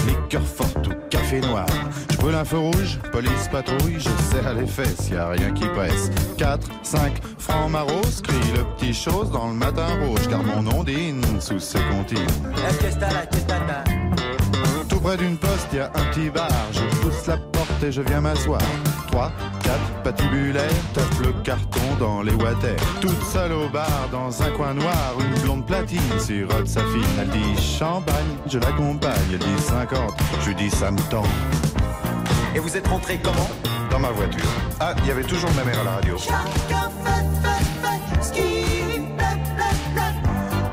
Liqueur forte ou café noir. Je brûle un feu rouge, police patrouille, je serre les fesses, y a rien qui presse. 4, 5, francs maros, crie le petit chose dans le matin rouge, car mon ondine sous ce comptine. Tout près d'une poste, y a un petit bar. Je pousse la porte et je viens m'asseoir. 3, 4, patibulaire, tape le carton dans les water. Toute seule au bar, dans un coin noir, une blonde platine sirote sa fille. Elle dit champagne, je l'accompagne. Elle dit 50, je dis ça me tend. Et vous êtes rentré comment? Dans ma voiture. Ah, il y avait toujours ma mère à la radio. Chacun.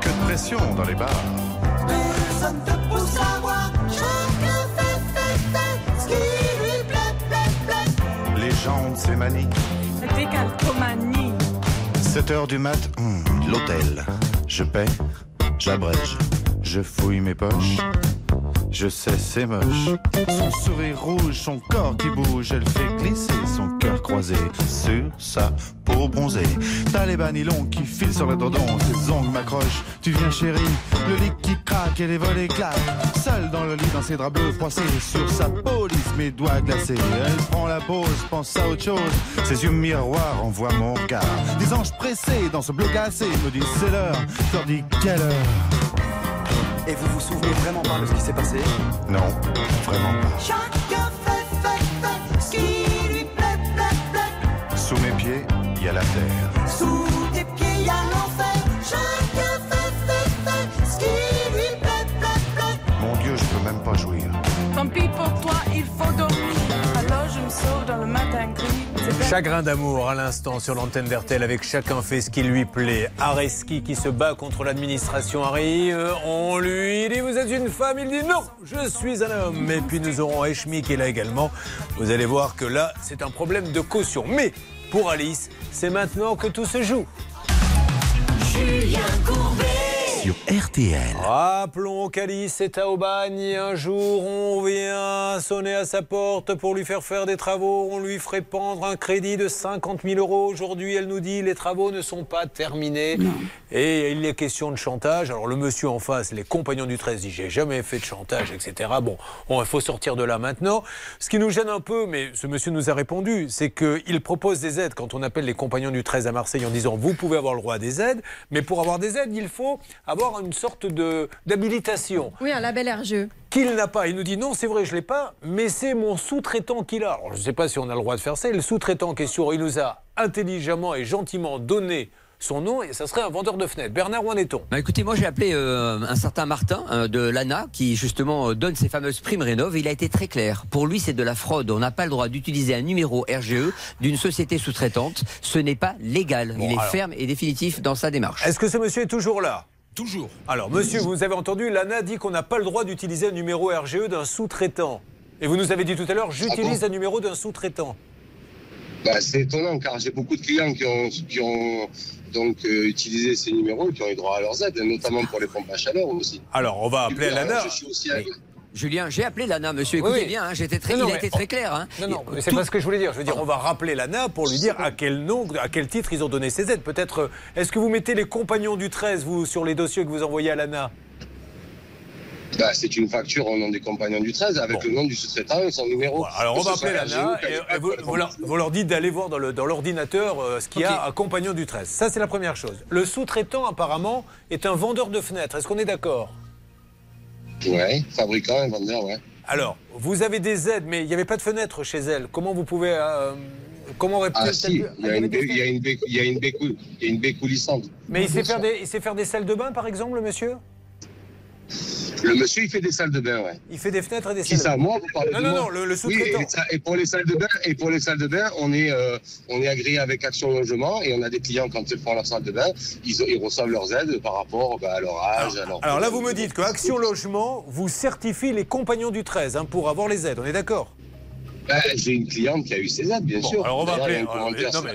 Que de pression dans les bars. Personne te pousse à plaît. Les gens de ces manies. Décalcomanie. 7 heures du mat, hum, l'hôtel. Je paie, j'abrège, je fouille mes poches. Je sais, c'est moche. Son sourire rouge, son corps qui bouge, elle fait glisser son cœur croisé sur sa peau bronzée. T'as les bas nylons qui filent sur le dodon, ses ongles m'accrochent. Tu viens chérie, le lit qui craque et les volets claquent. Seule dans le lit, dans ses draps bleus froissés, sur sa peau lisse, mes doigts glacés. Elle prend la pause, pense à autre chose. Ses yeux miroirs envoient mon regard. Des anges pressés dans ce bloc glacé me disent c'est l'heure. Je leur dis quelle heure? Et vous vous souvenez vraiment pas de ce qui s'est passé Non, vraiment pas. Chacun fait, fait, fait ce qui lui plaît, plaît, plaît. Sous mes pieds, il y a la terre. Chagrin d'amour à l'instant sur l'antenne d'RTL avec chacun fait ce qui lui plaît. Areski qui se bat contre l'administration arrive. On lui dit vous êtes une femme, il dit non, je suis un homme. Et puis nous aurons Eshmi qui est là également. Vous allez voir que là c'est un problème de caution. Mais pour Alice, c'est maintenant que tout se joue. Julien Courbet. Sur RTL. Rappelons qu'Alice est à Aubagne. Un jour, on vient sonner à sa porte pour lui faire faire des travaux. On lui ferait pendre un crédit de 50 000 euros. Aujourd'hui, elle nous dit les travaux ne sont pas terminés. Et il est question de chantage. Alors, le monsieur en face, les compagnons du 13, dit J'ai jamais fait de chantage, etc. Bon, bon, il faut sortir de là maintenant. Ce qui nous gêne un peu, mais ce monsieur nous a répondu, c'est qu'il propose des aides quand on appelle les compagnons du 13 à Marseille en disant Vous pouvez avoir le droit à des aides, mais pour avoir des aides, il faut avoir une sorte de- d'habilitation Oui, un label RGE. qu'il n'a pas. Il nous dit non, c'est vrai, je l'ai pas, mais c'est mon sous-traitant qui l'a. Alors, je ne sais pas si on a le droit de faire ça. Et Le sous-traitant en question, il nous a intelligemment et gentiment donné son nom et ça serait un vendeur de fenêtres. Bernard, où en est-on? Bah écoutez, moi j'ai appelé euh, un certain Martin euh, de l'ANA qui justement euh, donne ces fameuses primes rénov. Il a été très clair. Pour lui, c'est de la fraude. On n'a pas le droit d'utiliser un numéro RGE d'une société sous-traitante. Ce n'est pas légal. Il est alors. ferme et définitif dans sa démarche. Est-ce que ce monsieur est toujours là? Toujours. Alors, monsieur, vous avez entendu, l'ANA dit qu'on n'a pas le droit d'utiliser un numéro RGE d'un sous-traitant. Et vous nous avez dit tout à l'heure, j'utilise un numéro d'un sous-traitant. Bah, c'est étonnant car j'ai beaucoup de clients qui ont, qui ont donc euh, utilisé ces numéros et qui ont eu droit à leurs aides, notamment pour les pompes à chaleur aussi. Alors, on va appeler l'ANA. Je suis aussi à- Julien, j'ai appelé l'ANA, monsieur. Écoutez oui. bien, hein, j'étais très, Non, non, il a été très clair. hein. Non, non, mais c'est Tout- pas ce que je voulais dire. Je veux dire, on va rappeler l'ANA pour lui dire à quel nom, à quel titre ils ont donné ces aides. Peut-être, euh, est-ce que vous mettez les compagnons du 13, vous, sur les dossiers que vous envoyez à l'ANA? Bah, c'est une facture au nom des compagnons du 13 avec le nom du sous-traitant et son numéro. Alors on va appeler l'ANA et, et vous, vous leur, vous leur dites d'aller voir dans l'ordinateur euh, ce qu'il y a à compagnon du 13. Ça, c'est la première chose. Le sous-traitant, apparemment, est un vendeur de fenêtres. Est-ce qu'on est d'accord? Ouais, fabricant et vendeur, ouais. Alors, vous avez des aides, mais il n'y avait pas de fenêtres chez elle. Comment vous pouvez. euh, comment aurait Ah si, il y a une baie- il y a une baie- il y a une baie cou- il y a une baie coulissante. Mais il sait, faire des, il sait faire des salles de bain, par exemple, le monsieur? Le monsieur, il fait des salles de bain, ouais. Il fait des fenêtres et des Qui salles ça, de bain. moi, vous parlez Non, de non, moi non, le, le Oui, sous-traitant. et, ça- et pour les salles de bain, et pour les salles de bain, on est, euh, on est agréé avec Action Logement et on a des clients quand ils font leur salle de bain, ils, ils reçoivent leurs aides par rapport bah, à leur âge. à leur- Alors là, vous me dites que Action Logement vous certifie les compagnons du 13 hein, pour avoir les aides. On est d'accord? Bah, J'ai une cliente qui a eu ses aides, bien Bon, sûr. alors on va appeler- non, mais-.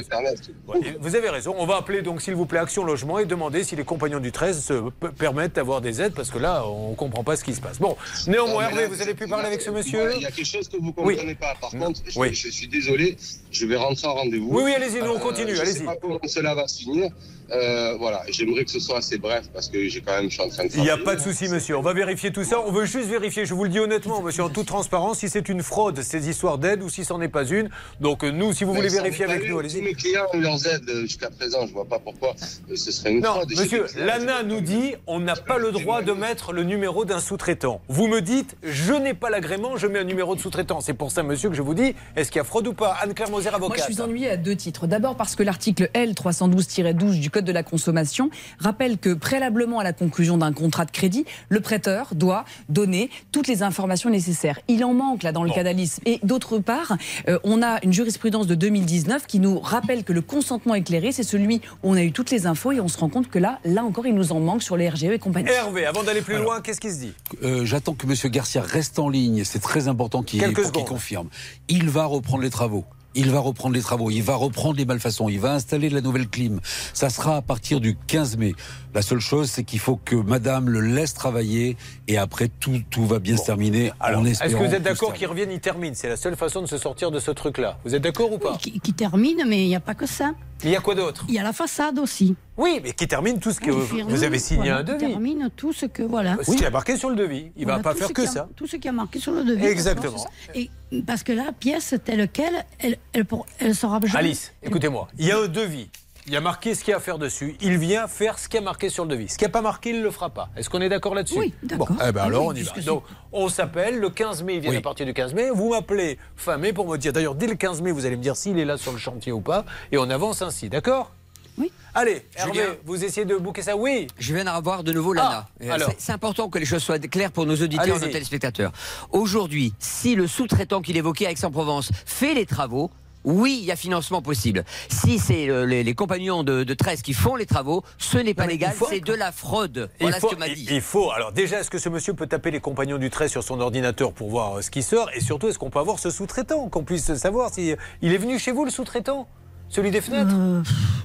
Ouais, Vous avez raison. On va appeler donc, s'il vous plaît, Action Logement et demander si les compagnons du 13 se permettent d'avoir des aides parce que là, on comprend pas ce qui se passe. Bon, néanmoins, Hervé, vous avez pu parler avec ce monsieur? Il y a quelque chose que vous ne Oui. comprenez pas. Par contre, je, Oui. je suis désolé, je vais rentrer en rendez-vous. Oui, oui, allez-y, nous, on continue, je allez-y. sais pas comment cela va se finir. Euh, voilà, j'aimerais que ce soit assez bref parce que j'ai quand même, je suis en train de Il n'y a pas de souci, monsieur. On va vérifier tout ça. On veut juste vérifier, je vous le dis honnêtement, monsieur, en toute transparence, si c'est une fraude, ces histoires d'aide, ou si c'en est pas une. Donc, euh, nous, si vous voulez Mais ça vérifier avec nous, allez-y. mes clients ont leurs aides euh, jusqu'à présent. Je vois pas pourquoi euh, ce serait une Non, fraude. Monsieur, l'ANA nous dit on n'a pas le droit de mettre le numéro d'un sous-traitant. Vous me dites je n'ai pas l'agrément, je mets un numéro de sous-traitant. C'est pour ça, monsieur, que je vous dis est-ce qu'il y a fraude ou pas? Anne-Claire Moser, Moi, avocate. je suis ennuyée à deux titres. D'abord parce que l'article L 312-12 du Code de la consommation rappelle que préalablement à la conclusion d'un contrat de crédit, le prêteur doit donner toutes les informations nécessaires. Il en manque là dans le cas d'Alice. Et d'autre part, euh, on a une jurisprudence de 2019 qui nous rappelle que le consentement éclairé, c'est celui où on a eu toutes les infos et on se rend compte que là, là encore, il nous en manque sur les RGE et compagnie. Hervé, avant d'aller plus loin, qu'est-ce qui se dit? Euh, J'attends que M. Garcia reste en ligne. C'est très important qu'il secondes. confirme. Il va reprendre les travaux. Il va reprendre les travaux, il va reprendre les malfaçons, il va installer la nouvelle clim. Ça sera à partir du 15 mai. La seule chose, c'est qu'il faut que Madame le laisse travailler et après tout, tout va bien se terminer. Alors, est-ce que vous êtes d'accord qu'il revienne, il termine C'est la seule façon de se sortir de ce truc-là. Vous êtes d'accord ou pas? qui termine, mais il n'y a pas que ça. Il y a quoi d'autre? Il y a la façade aussi. Oui, mais qui termine tout ce que Oui, vous, avez signé voilà, un qui devis. termine tout ce que voilà. Ce qui est marqué sur le devis. Il Voilà, va pas faire que qui a- ça. Tout ce qui a marqué sur le devis. Exactement. Et parce que la pièce telle quelle, elle, elle, pour- elle sera jamais- Alice, écoutez-moi. Il y a un devis. Il y a marqué ce qu'il y a à faire dessus. Il vient faire ce qui a marqué sur le devis. Ce qui n'a pas marqué, il ne le fera pas. Est-ce qu'on est d'accord là-dessus Oui, d'accord. Bon, eh ben Ah alors oui, on y va. Donc, on s'appelle le 15 mai. Il vient Oui. à partir du 15 mai. Vous m'appelez fin mai pour me dire. D'ailleurs, dès le 15 mai, vous allez me dire s'il est là sur le chantier ou pas. Et on avance ainsi. D'accord? Oui. Allez, Hervé, Julien. vous essayez de bouquer ça Oui. Je viens d'en avoir de nouveau l'ANA. Ah, alors. c'est- important que les choses soient claires pour nos auditeurs nos téléspectateurs. Aujourd'hui, si le sous-traitant qu'il évoquait à Aix-en-Provence fait les travaux, oui, il y a financement possible. Si c'est euh, les, les compagnons de, de 13 qui font les travaux, ce n'est pas légal, c'est de la fraude. Il Voilà faut, ce que m'a il- dit. il faut. Alors déjà, est-ce que ce monsieur peut taper les compagnons du trait sur son ordinateur pour voir euh, ce qui sort? Et surtout, est-ce qu'on peut avoir ce sous-traitant? Qu'on puisse savoir si il est venu chez vous, le sous-traitant? Celui des fenêtres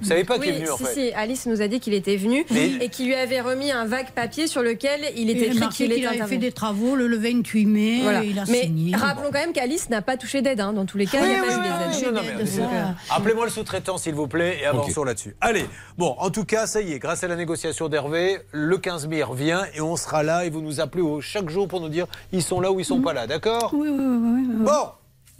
Vous savez pas qui est Oui, venu en si, fait si, Alice nous a dit qu'il était venu Mais- et qu'il lui avait remis un vague papier sur lequel il était écrit qu'il était avait fait des travaux le, le 28 mai, Voilà. il a Mais signé. rappelons quand même qu'Alice n'a pas touché d'aide. hein. Dans tous les cas, il n'y a Oui, pas eu oui, des oui, aides. oui, non, mais de on est- ça. Appelez-moi le sous-traitant, s'il vous plaît, et avançons là-dessus. Allez, bon, en tout cas, ça y est, grâce à la négociation d'Hervé, le 15 mai revient et on sera là et vous nous appelez au- chaque jour pour nous dire ils sont là ou ils sont pas là, d'accord? Oui, oui, oui, oui, oui. Bon,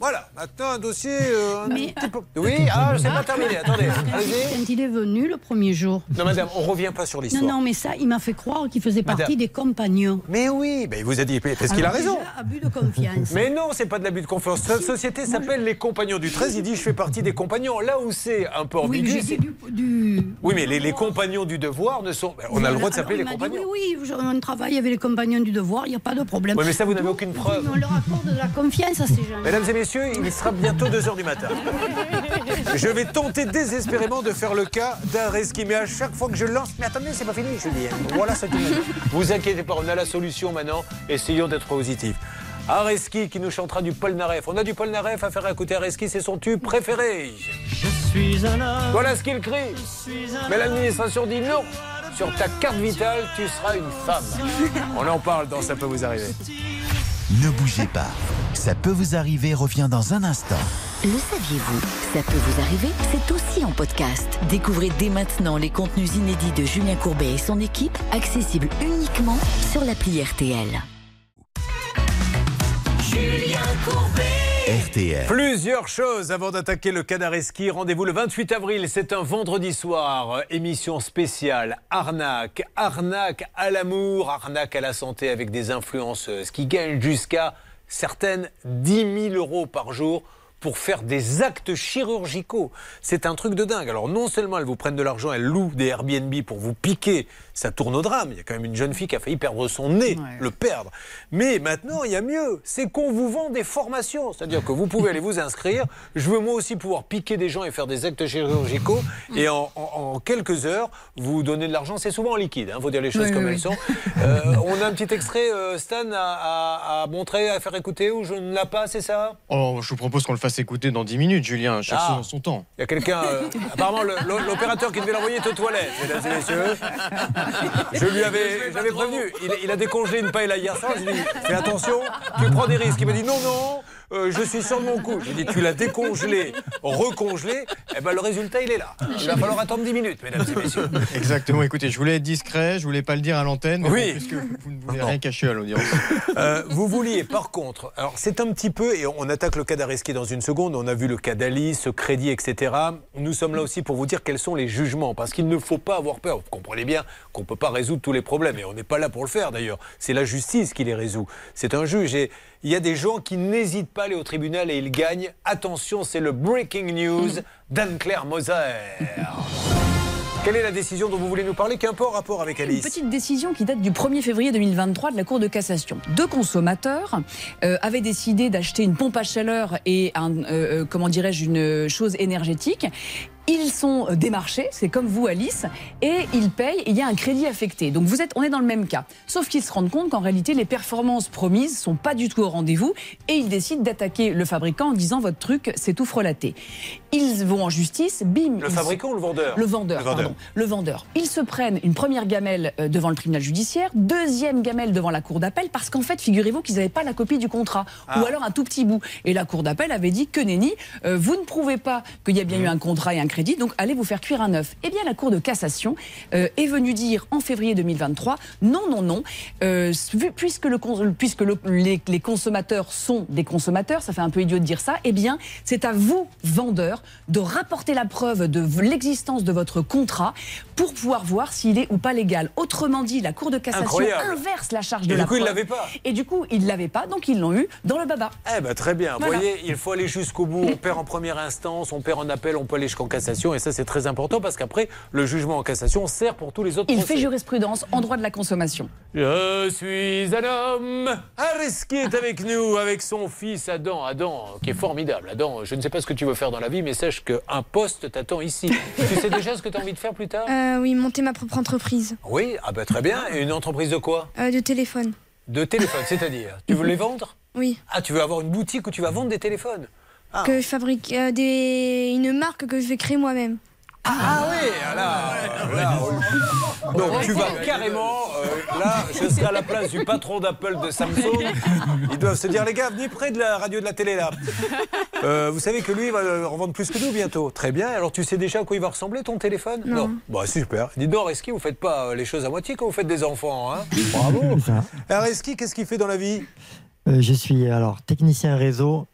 voilà, maintenant un dossier. euh, un Mais- petit peu- Oui, ah, c'est pas terminé, attendez. Quand il est venu le premier jour. Non, madame, on revient pas sur l'histoire. Non, non, mais ça, il m'a fait croire qu'il faisait partie Madame. des compagnons. Mais oui, ben, il vous a dit, parce qu'il a raison. déjà, abus de confiance. Mais non, c'est pas de l'abus de confiance. Cette société s'appelle les Compagnons du 13. Il dit je fais partie des compagnons. Là où c'est un peu Oui, ambigu, dit du, du- Oui, mais les, les compagnons du devoir ne sont. On a le droit de s'appeler les m'a dit, compagnons. Oui, oui, on travaille avec les compagnons du devoir, il n'y a pas de problème. Oui, mais ça, vous n'avez aucune preuve. On leur accorde de la confiance à ces gens. Mesdames et messieurs, il sera bientôt 2h du matin. Je vais tenter désespérément de faire le cas d'un reski, mais à chaque fois que je lance. Mais attendez, c'est pas fini, Julien. Voilà ce dit. Vous inquiétez pas, on a la solution maintenant. Essayons d'être positifs. Areski qui nous chantera du Polnareff. On a du Polnareff à faire écouter Areski, c'est son tube préféré. Je suis un homme. Voilà ce qu'il crie. Mais l'administration dit non. Sur ta carte vitale, tu seras une femme. On en parle dans Ça peut vous arriver. Ne bougez pas. Ça peut vous arriver revient dans un instant. Le saviez-vous Ça peut vous arriver, c'est aussi en podcast. Découvrez dès maintenant les contenus inédits de Julien Courbet et son équipe, accessibles uniquement sur l'appli RTL. Julien Courbet. Plusieurs choses avant d'attaquer le Canareski. Rendez-vous le 28 avril, c'est un vendredi soir. Émission spéciale arnaque, arnaque à l'amour, arnaque à la santé avec des influenceuses qui gagnent jusqu'à certaines 10 000 euros par jour pour faire des actes chirurgicaux. C'est un truc de dingue. Alors non seulement elles vous prennent de l'argent, elles louent des Airbnb pour vous piquer, ça tourne au drame. Il y a quand même une jeune fille qui a failli perdre son nez, le perdre. Mais maintenant, il y a mieux. C'est qu'on vous vend des formations. C'est-à-dire que vous pouvez aller vous inscrire. Je veux moi aussi pouvoir piquer des gens et faire des actes chirurgicaux. Et en, en- en quelques heures, vous donner de l'argent. C'est souvent en liquide, il faut dire les choses Oui, comme oui, elles oui. sont. Euh, on a un petit extrait, euh, Stan, à, à- à montrer, à faire écouter, ou je ne l'ai pas, c'est ça? Oh, je vous propose qu'on le fasse écouter dans 10 minutes, Julien. Chaque Ah. chose en son temps. Il y a quelqu'un, euh, apparemment l'opérateur qui devait l'envoyer est aux toilettes, mesdames et messieurs. Je lui avais, j'avais prévenu. Il, il a décongelé une paille là hier soir. Je lui ai dit, fais attention, tu prends des risques. Il m'a dit, non, non, euh, je suis sur mon coup. J'ai dit, tu l'as décongelé, recongelé. Eh ben, le résultat, il est là. Il va falloir attendre 10 minutes, mesdames et messieurs. Exactement. Écoutez, je voulais être discret, je voulais pas le dire à l'antenne, mais Oui. puisque vous ne voulez rien cacher à l'audience. Euh, vous vouliez, par contre, alors c'est un petit peu, et on attaque le cas d'Areski dans une seconde, on a vu le cas d'Alice, ce crédit, etc. Nous sommes là aussi pour vous dire quels sont les jugements, parce qu'il ne faut pas avoir peur. Vous comprenez bien qu'on ne peut pas résoudre tous les problèmes, et on n'est pas là pour le faire d'ailleurs. C'est la justice qui les résout. C'est un juge, et il y a des gens qui n'hésitent pas à aller au tribunal et ils gagnent. Attention, c'est le breaking news d'Anne-Claire Moser. Quelle est la décision dont vous voulez nous parler? Qui a un peu en rapport avec Une Alice petite décision qui date du 1er février 2023 de la Cour de cassation. Deux consommateurs euh, avaient décidé d'acheter une pompe à chaleur et euh, euh, comment dirais-je, une chose énergétique. Ils sont démarchés, c'est comme vous Alice, et ils payent et il y a un crédit affecté. Donc vous êtes, on est dans le même cas. Sauf qu'ils se rendent compte qu'en réalité les performances promises sont pas du tout au rendez-vous et ils décident d'attaquer le fabricant en disant votre truc c'est tout frelaté. Ils vont en justice, bim. Le fabricant ou le vendeur? Le vendeur, Le vendeur. pardon. Le vendeur. Ils se prennent une première gamelle euh, devant le tribunal judiciaire, deuxième gamelle devant la cour d'appel, parce qu'en fait, figurez-vous qu'ils n'avaient pas la copie du contrat, Ah. ou alors un tout petit bout. Et la cour d'appel avait dit que nenni, euh, vous ne prouvez pas qu'il y a bien eu un contrat et un crédit, donc allez vous faire cuire un œuf. Eh bien, la cour de cassation euh, est venue dire en février 2023, non, non, non, euh, puisque, le, cons- puisque le- les, les consommateurs sont des consommateurs, ça fait un peu idiot de dire ça, eh bien, c'est à vous, vendeurs, de rapporter la preuve de l'existence de votre contrat pour pouvoir voir s'il est ou pas légal. Autrement dit, la Cour de cassation Incroyable. inverse la charge Et de du la coup, ils preuve. l'avaient pas. Et du coup, ils l'avaient pas, donc ils l'ont eu dans le baba. Eh ben très bien. Voilà. Vous voyez, il faut aller jusqu'au bout. On perd en première instance, on perd en appel, on peut aller jusqu'en cassation. Et ça, c'est très important parce qu'après, le jugement en cassation sert pour tous les autres Il procès. fait jurisprudence en droit de la consommation. Je suis un homme. Areski est avec nous, avec son fils Adam. Adam, qui est formidable. Adam, je ne sais pas ce que tu veux faire dans la vie, mais sache qu'un poste t'attend ici. tu sais déjà ce que tu as envie de faire plus tard? Euh, oui, monter ma propre entreprise Oui, ah ben très bien. Et une entreprise de quoi? Euh, de téléphone. De téléphone, c'est-à-dire? Tu veux les vendre? Oui. Ah, tu veux avoir une boutique où tu vas vendre des téléphones? Ah. Que je fabrique euh, des... une marque que je vais créer moi-même. Ah oui, là, là, on- donc tu vas carrément, euh, là, je serai à la place du patron d'Apple de Samsung. Ils doivent se dire, les gars, venez près de la radio de la télé là. [laughs] Euh, vous savez que lui il va en vendre plus que nous bientôt. Très bien. Alors tu sais déjà à quoi il va ressembler ton téléphone? Non. Bah super. Dites donc, Reski, vous faites pas les choses à moitié quand vous faites des enfants, hein? Bravo. Alors Reski, qu'est-ce qu'il fait dans la vie? Euh, je suis alors technicien réseau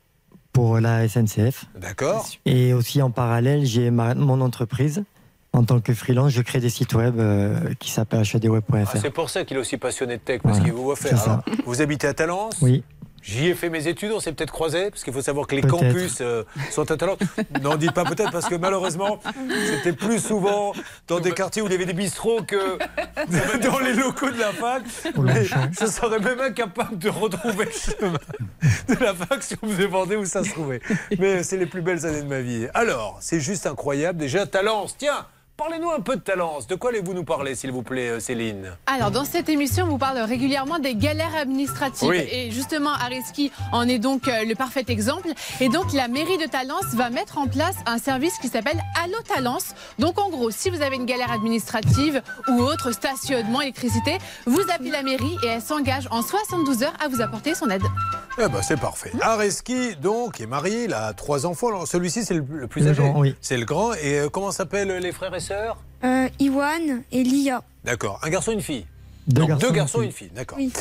pour la SNCF. D'accord. Et aussi en parallèle, j'ai ma- mon entreprise. En tant que freelance, je crée des sites web euh, qui s'appellent hdweb.fr. Ah, c'est pour ça qu'il est aussi passionné de tech, parce Voilà, qu'il vous voit faire. vous habitez à Talence? Oui. J'y ai fait mes études, on s'est peut-être croisés, parce qu'il faut savoir que les campus euh, sont à Talence. [laughs] N'en dites pas peut-être, parce que malheureusement, c'était plus souvent dans des quartiers où il y avait des bistrots que [laughs] dans les locaux de la fac. Mais je serais même incapable de retrouver le chemin de la fac si vous me demandez où ça se trouvait. Mais c'est les plus belles années de ma vie. Alors, c'est juste incroyable. Déjà, Talence, tiens, parlez-nous un peu de Talence. De quoi allez-vous nous parler, s'il vous plaît, euh, Céline Alors, dans cette émission, on vous parle régulièrement des galères administratives. Oui. Et justement, Areski en est donc euh, le parfait exemple. Et donc, la mairie de Talence va mettre en place un service qui s'appelle Allo Talence. Donc, en gros, si vous avez une galère administrative ou autre, stationnement, électricité, vous appelez la mairie et elle s'engage en 72 heures à vous apporter son aide. Eh ben, c'est parfait. Areski, donc, est marié, il a trois enfants. Alors, celui-ci, c'est le, plus Le âgé. grand, oui. C'est le grand. Et euh, comment s'appellent les frères et sœurs Euh, Iwan et Lia. D'accord. Un garçon et une fille Deux Donc, garçons deux et garçons et une fille. D'accord. Oui.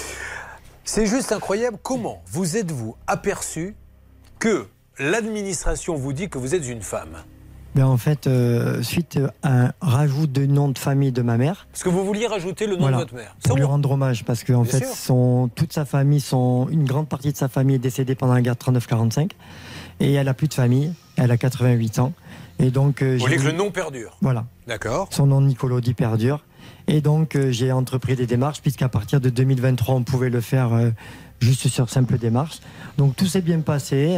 C'est juste incroyable. Comment vous êtes-vous aperçu que l'administration vous dit que vous êtes une femme Ben, en fait, euh, suite à un rajout de nom de famille de ma mère, Parce que vous vouliez rajouter le nom Voilà. de votre mère. pour lui rendre hommage, parce qu'en Bien fait, son, toute sa famille, son, une grande partie de sa famille est décédée pendant la guerre 39-45, et elle a plus de famille, elle a 88 ans, et donc euh, Vous j'ai voulez que le nom perdure Voilà. D'accord. Son nom Nicolodi perdure. Et donc, euh, j'ai entrepris des démarches, puisqu'à partir de 2023, on pouvait le faire euh, juste sur simple démarche. Donc, tout s'est bien passé,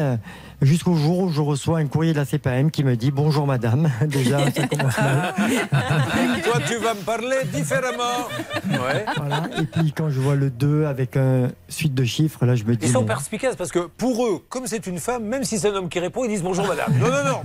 jusqu'au jour où je reçois un courrier de la CPM qui me dit Bonjour madame. [laughs] Déjà, ça commence mal. [laughs] Toi, tu vas me parler différemment. Ouais. Voilà. Et puis, quand je vois le 2 avec une suite de chiffres, là, je me dis Ils sont mais- perspicaces parce que pour eux, comme c'est une femme, même si c'est un homme qui répond, ils disent bonjour madame. Non, non, non.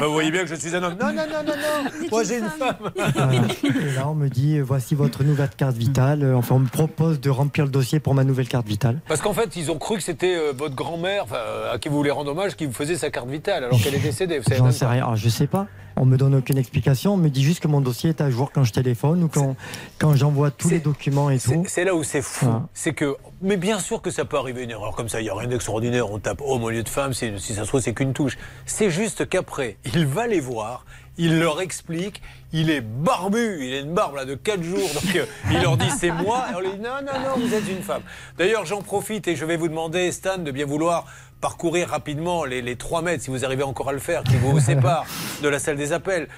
[laughs] Vous voyez bien que je suis un homme. Non, non, non, non, non. Moi, j'ai une femme. Voilà. Et là, on me dit Voici votre nouvelle carte vitale. Euh, Enfin, on me propose de remplir le dossier pour ma nouvelle carte vitale. Parce qu'en fait, ils ont cru que c'était euh, votre grand-mère, à qui vous voulez rendre qui vous faisait sa carte vitale alors qu'elle est décédée. J'en sais rien. Je sais pas. On me donne aucune explication. On me dit juste que mon dossier est à jour quand je téléphone ou quand, quand j'envoie tous les documents et tout. C'est là où c'est fou. C'est que, mais bien sûr que ça peut arriver une erreur comme ça. Il n'y a rien d'extraordinaire. On tape homme au lieu de femme. Si, si ça se trouve, c'est qu'une touche. C'est juste qu'après, il va les voir. Il leur explique. Il est barbu. Il a une barbe là de 4 jours. Donc, euh, il leur dit c'est moi. Et on lui dit non, non, non, vous êtes une femme. D'ailleurs, j'en profite et je vais vous demander, Stan, de bien vouloir parcourir rapidement les, les 3 mètres, si vous arrivez encore à le faire, qui vous [laughs] séparent de la salle des appels.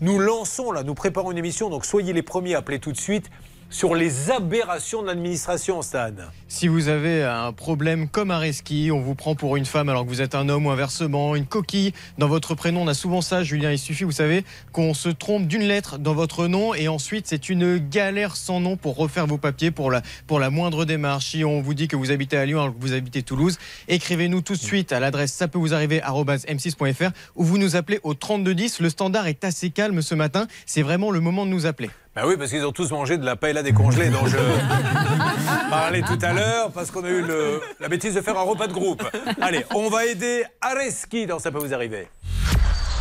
Nous lançons là, nous préparons une émission, donc soyez les premiers à appeler tout de suite sur les aberrations de l'administration, Stan. Si vous avez un problème comme Areski, on vous prend pour une femme alors que vous êtes un homme ou inversement, une coquille dans votre prénom, on a souvent ça, Julien. Il suffit, vous savez, qu'on se trompe d'une lettre dans votre nom et ensuite c'est une galère sans nom pour refaire vos papiers pour la, pour la moindre démarche. Si on vous dit que vous habitez à Lyon alors que vous habitez Toulouse, écrivez-nous tout de suite à l'adresse ça peut vous arriver m6.fr ou vous nous appelez au 3210. Le standard est assez calme ce matin, c'est vraiment le moment de nous appeler. Bah oui, parce qu'ils ont tous mangé de la paella décongelée dont je [laughs] parlais tout à l'heure, parce qu'on a eu le- la bêtise de faire un repas de groupe. Allez, on va aider Areski dans Ça peut vous arriver.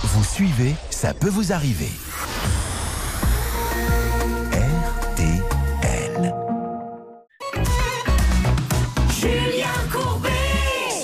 Vous suivez, ça peut vous arriver.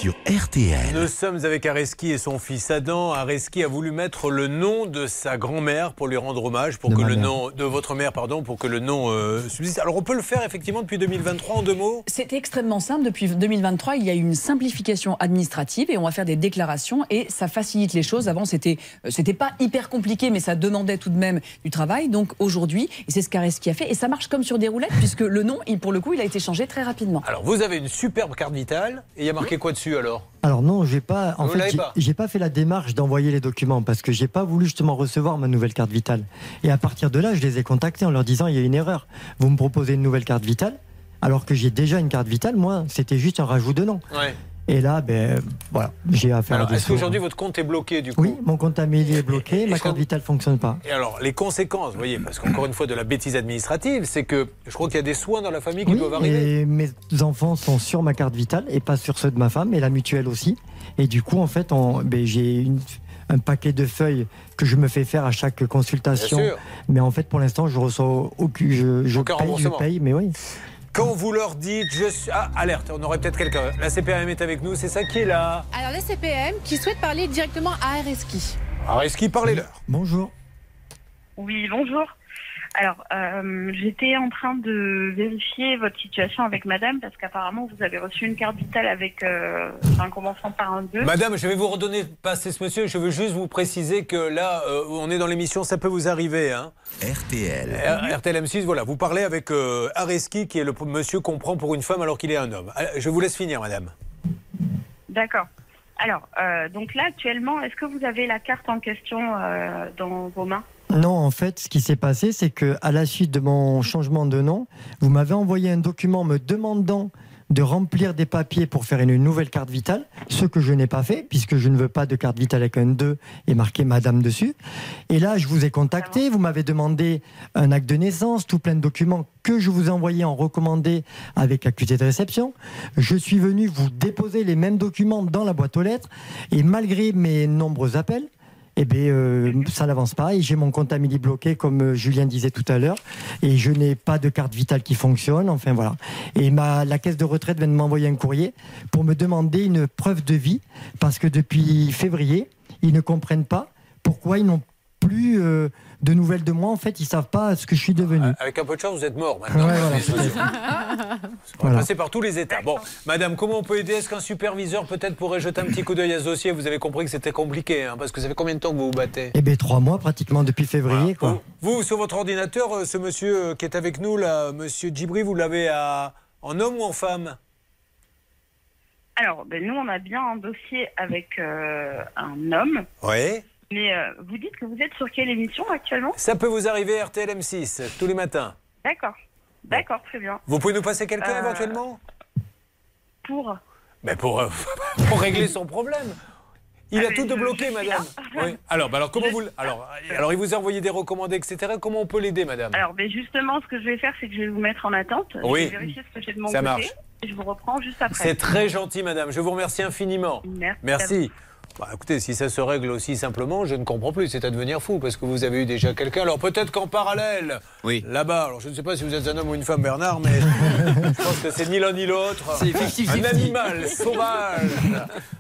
Sur RTL. Nous sommes avec Areski et son fils Adam. Areski a voulu mettre le nom de sa grand-mère pour lui rendre hommage, pour De que le mère. nom de votre mère, pardon, pour que le nom euh, subsiste. Alors on peut le faire effectivement depuis 2023 en deux mots? C'est extrêmement simple. Depuis 2023, il y a eu une simplification administrative et on va faire des déclarations et ça facilite les choses. Avant, c'était euh, c'était pas hyper compliqué, mais ça demandait tout de même du travail. Donc aujourd'hui, et c'est ce qu'Areski a fait et ça marche comme sur des roulettes puisque le nom, il, pour le coup, il a été changé très rapidement. Alors vous avez une superbe carte vitale et il y a marqué quoi dessus alors Alors non, j'ai pas. En Vous fait, j'ai- pas fait la démarche d'envoyer les documents parce que j'ai pas voulu justement recevoir ma nouvelle carte vitale. Et à partir de là, je les ai contactés en leur disant il y a une erreur. Vous me proposez une nouvelle carte vitale alors que j'ai déjà une carte vitale. Moi, c'était juste un rajout de nom. Ouais. Et là, ben, voilà, j'ai affaire Alors, à est-ce qu'aujourd'hui votre compte est bloqué du coup Oui, mon compte Amélie est bloqué, Et- ma carte vitale fonctionne pas. Et alors, les conséquences, vous voyez, parce qu'encore une fois, de la bêtise administrative, c'est que je crois qu'il y a des soins dans la famille qui Oui, doivent arriver. et mes enfants sont sur ma carte vitale et pas sur ceux de ma femme et la mutuelle aussi. Et du coup, en fait, ben, j'ai une- un paquet de feuilles que je me fais faire à chaque consultation. Bien sûr. Mais en fait, pour l'instant, je reçois aucun. Je, je paye, je paye, mais oui. Quand vous leur dites, je suis. Ah, alerte, on aurait peut-être quelqu'un. La CPAM est avec nous, c'est ça qui est là. Alors les CPM qui souhaitent parler directement à est-ce qu'ils parlez-leur Bonjour. Oui, bonjour. Alors, euh, j'étais en train de vérifier votre situation avec madame parce qu'apparemment vous avez reçu une carte vitale avec euh, un commençant par un 2. Madame, je vais vous redonner passer ce monsieur. Je veux juste vous préciser que là, euh, on est dans l'émission, ça peut vous arriver. Hein. RTL. R- RTL M6, voilà, vous parlez avec euh, Areski, qui est le monsieur qu'on prend pour une femme alors qu'il est un homme. Je vous laisse finir, madame. D'accord. Alors, euh, donc là actuellement, est-ce que vous avez la carte en question euh, dans vos mains? Non, en fait, ce qui s'est passé, c'est que à la suite de mon changement de nom, vous m'avez envoyé un document me demandant de remplir des papiers pour faire une nouvelle carte vitale, ce que je n'ai pas fait, puisque je ne veux pas de carte vitale avec un 2 et marqué Madame dessus. Et là, je vous ai contacté, vous m'avez demandé un acte de naissance, tout plein de documents que je vous ai envoyés en recommandé avec accusé de réception. Je suis venu vous déposer les mêmes documents dans la boîte aux lettres, et malgré mes nombreux appels, eh bien, euh, ça n'avance pas et j'ai mon compte Amélie bloqué, comme euh, Julien disait tout à l'heure, et je n'ai pas de carte vitale qui fonctionne. Enfin voilà. Et ma, la caisse de retraite vient de m'envoyer un courrier pour me demander une preuve de vie parce que depuis février, ils ne comprennent pas pourquoi ils n'ont plus euh, de nouvelles de moi. En fait, ils savent pas ce que je suis devenu. Avec un peu de chance, vous êtes mort maintenant. Ouais, voilà, Désolé. On va Voilà. passer par tous les états. Bon, madame, comment on peut aider? Est-ce qu'un superviseur peut-être pourrait jeter un petit coup d'œil à ce dossier? Vous avez compris que c'était compliqué, hein, parce que ça fait combien de temps que vous vous battez? Eh bien, trois mois pratiquement depuis février, quoi. Vous, sur votre ordinateur, euh, ce monsieur euh, qui est avec nous, là, monsieur Djibri, vous l'avez à- en homme ou en femme? Alors, ben, nous on a bien un dossier avec euh, un homme, Oui. Mais euh, vous dites que vous êtes sur quelle émission actuellement? Ça peut vous arriver RTL M6 tous les matins. D'accord. D'accord, très bien. Vous pouvez nous passer quelqu'un Euh, éventuellement? Pour Mais pour, euh, [laughs] pour régler son problème. Il Ah, a mais tout je suis madame. Oui. [laughs] Alors, bah alors comment vous alors, alors il vous a envoyé des recommandés, etc. Comment on peut l'aider, madame? Alors, ben justement, ce que je vais faire, c'est que je vais vous mettre en attente. Oui. Je vais vérifier ce que j'ai de mon Ça côté. marche. Et je vous reprends juste après. C'est très gentil, madame. Je vous remercie infiniment. Merci. Merci. Bah, écoutez, si ça se règle aussi simplement, je ne comprends plus. C'est à devenir fou parce que vous avez eu déjà quelqu'un. Alors peut-être qu'en parallèle, là-bas, alors je ne sais pas si vous êtes un homme ou une femme, Bernard, mais [laughs] je pense que c'est ni l'un ni l'autre. C'est 50-50. Un animal sauvage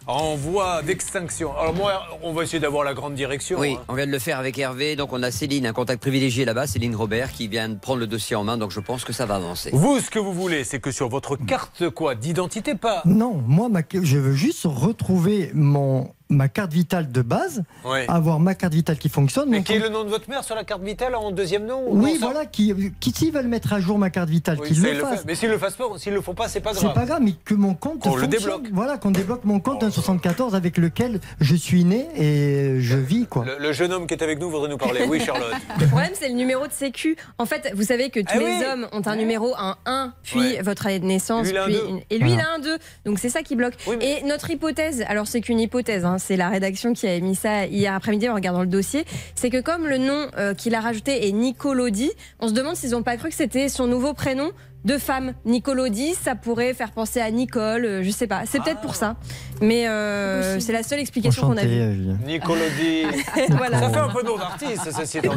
en voie d'extinction. Alors moi, on va essayer d'avoir la grande direction. Oui, hein. on vient de le faire avec Hervé. Donc on a Céline, un contact privilégié là-bas, Céline Robert, qui vient de prendre le dossier en main. Donc je pense que ça va avancer. Vous, ce que vous voulez, c'est que sur votre carte quoi d'identité, pas. Non, moi, ma- je veux juste retrouver mon, ma carte vitale de base, Ouais. avoir ma carte vitale qui fonctionne. Mais qui est le nom de votre mère sur la carte vitale en deuxième nom ou Oui, voilà, qui, qui s'ils veulent mettre à jour ma carte vitale, Oui, qu'ils le fassent. fait. Mais s'ils le fassent pas, s'ils le font pas, c'est pas C'est grave. pas grave, mais que mon compte Qu'on le débloque. Voilà, qu'on débloque mon compte un 74 avec lequel je suis né et je vis, quoi. Le, le jeune homme qui est avec nous voudrait nous parler. Oui, Charlotte. [laughs] Le problème, c'est le numéro de sécu. En fait, vous savez que tous Ah les oui. hommes ont un numéro, un 1, puis Ouais. votre année de naissance, Lui, un puis une- et lui, il a un 2. Donc c'est ça qui bloque. Et notre hypothèse, alors c'est qu'une hypothèse, hein, c'est la rédaction qui a émis ça hier après-midi en regardant le dossier, c'est que comme le nom euh, qu'il a rajouté est Nicolodi, on se demande s'ils n'ont pas cru que c'était son nouveau prénom de femme. Nicolodi, ça pourrait faire penser à Nicole, euh, je sais pas. C'est peut-être pour ça. Mais euh, c'est la seule explication qu'on a vue. Nicolodi. [laughs] Voilà. Ça fait un peu nom d'artiste, ceci étant.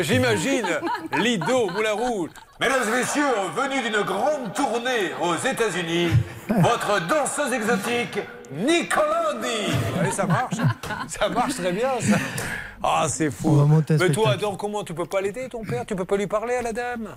J'imagine Lido Moulin Rouge. Mesdames et messieurs, venu d'une grande tournée aux États-Unis, [laughs] votre danseuse exotique, Nicolodi. Ouais, ça marche. Ça marche très bien, ça. Ah, c'est fou. Mais toi. Adam, comment tu peux pas l'aider, ton père? Tu peux pas lui parler à la dame?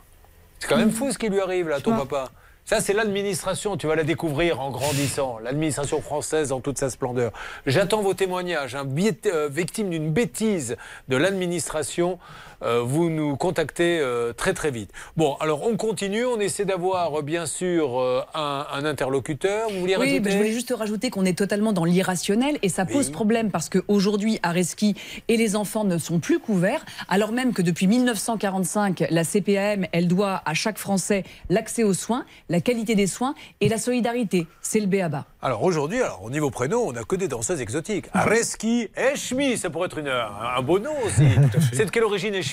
C'est quand même fou ce qui lui arrive, là, ton papa. Ça, c'est l'administration, tu vas la découvrir en grandissant, l'administration française dans toute sa splendeur. J'attends vos témoignages. Euh, victime d'une bêtise de l'administration, euh, vous nous contactez euh, très très vite. Bon, alors on continue, on essaie d'avoir bien sûr euh, un, un interlocuteur. Vous voulez Oui, rajouter ben, je voulais juste rajouter qu'on est totalement dans l'irrationnel et ça pose problème parce qu'aujourd'hui, Areski et les enfants ne sont plus couverts, alors même que depuis 1945, la CPAM, elle doit à chaque Français l'accès aux soins. la qualité des soins et la solidarité. C'est le béaba. Alors aujourd'hui, alors, au niveau prénom, on n'a que des danseuses exotiques. Areski, Eshmi, ça pourrait être une, un, un beau nom aussi. [laughs] C'est de quelle origine Eshmi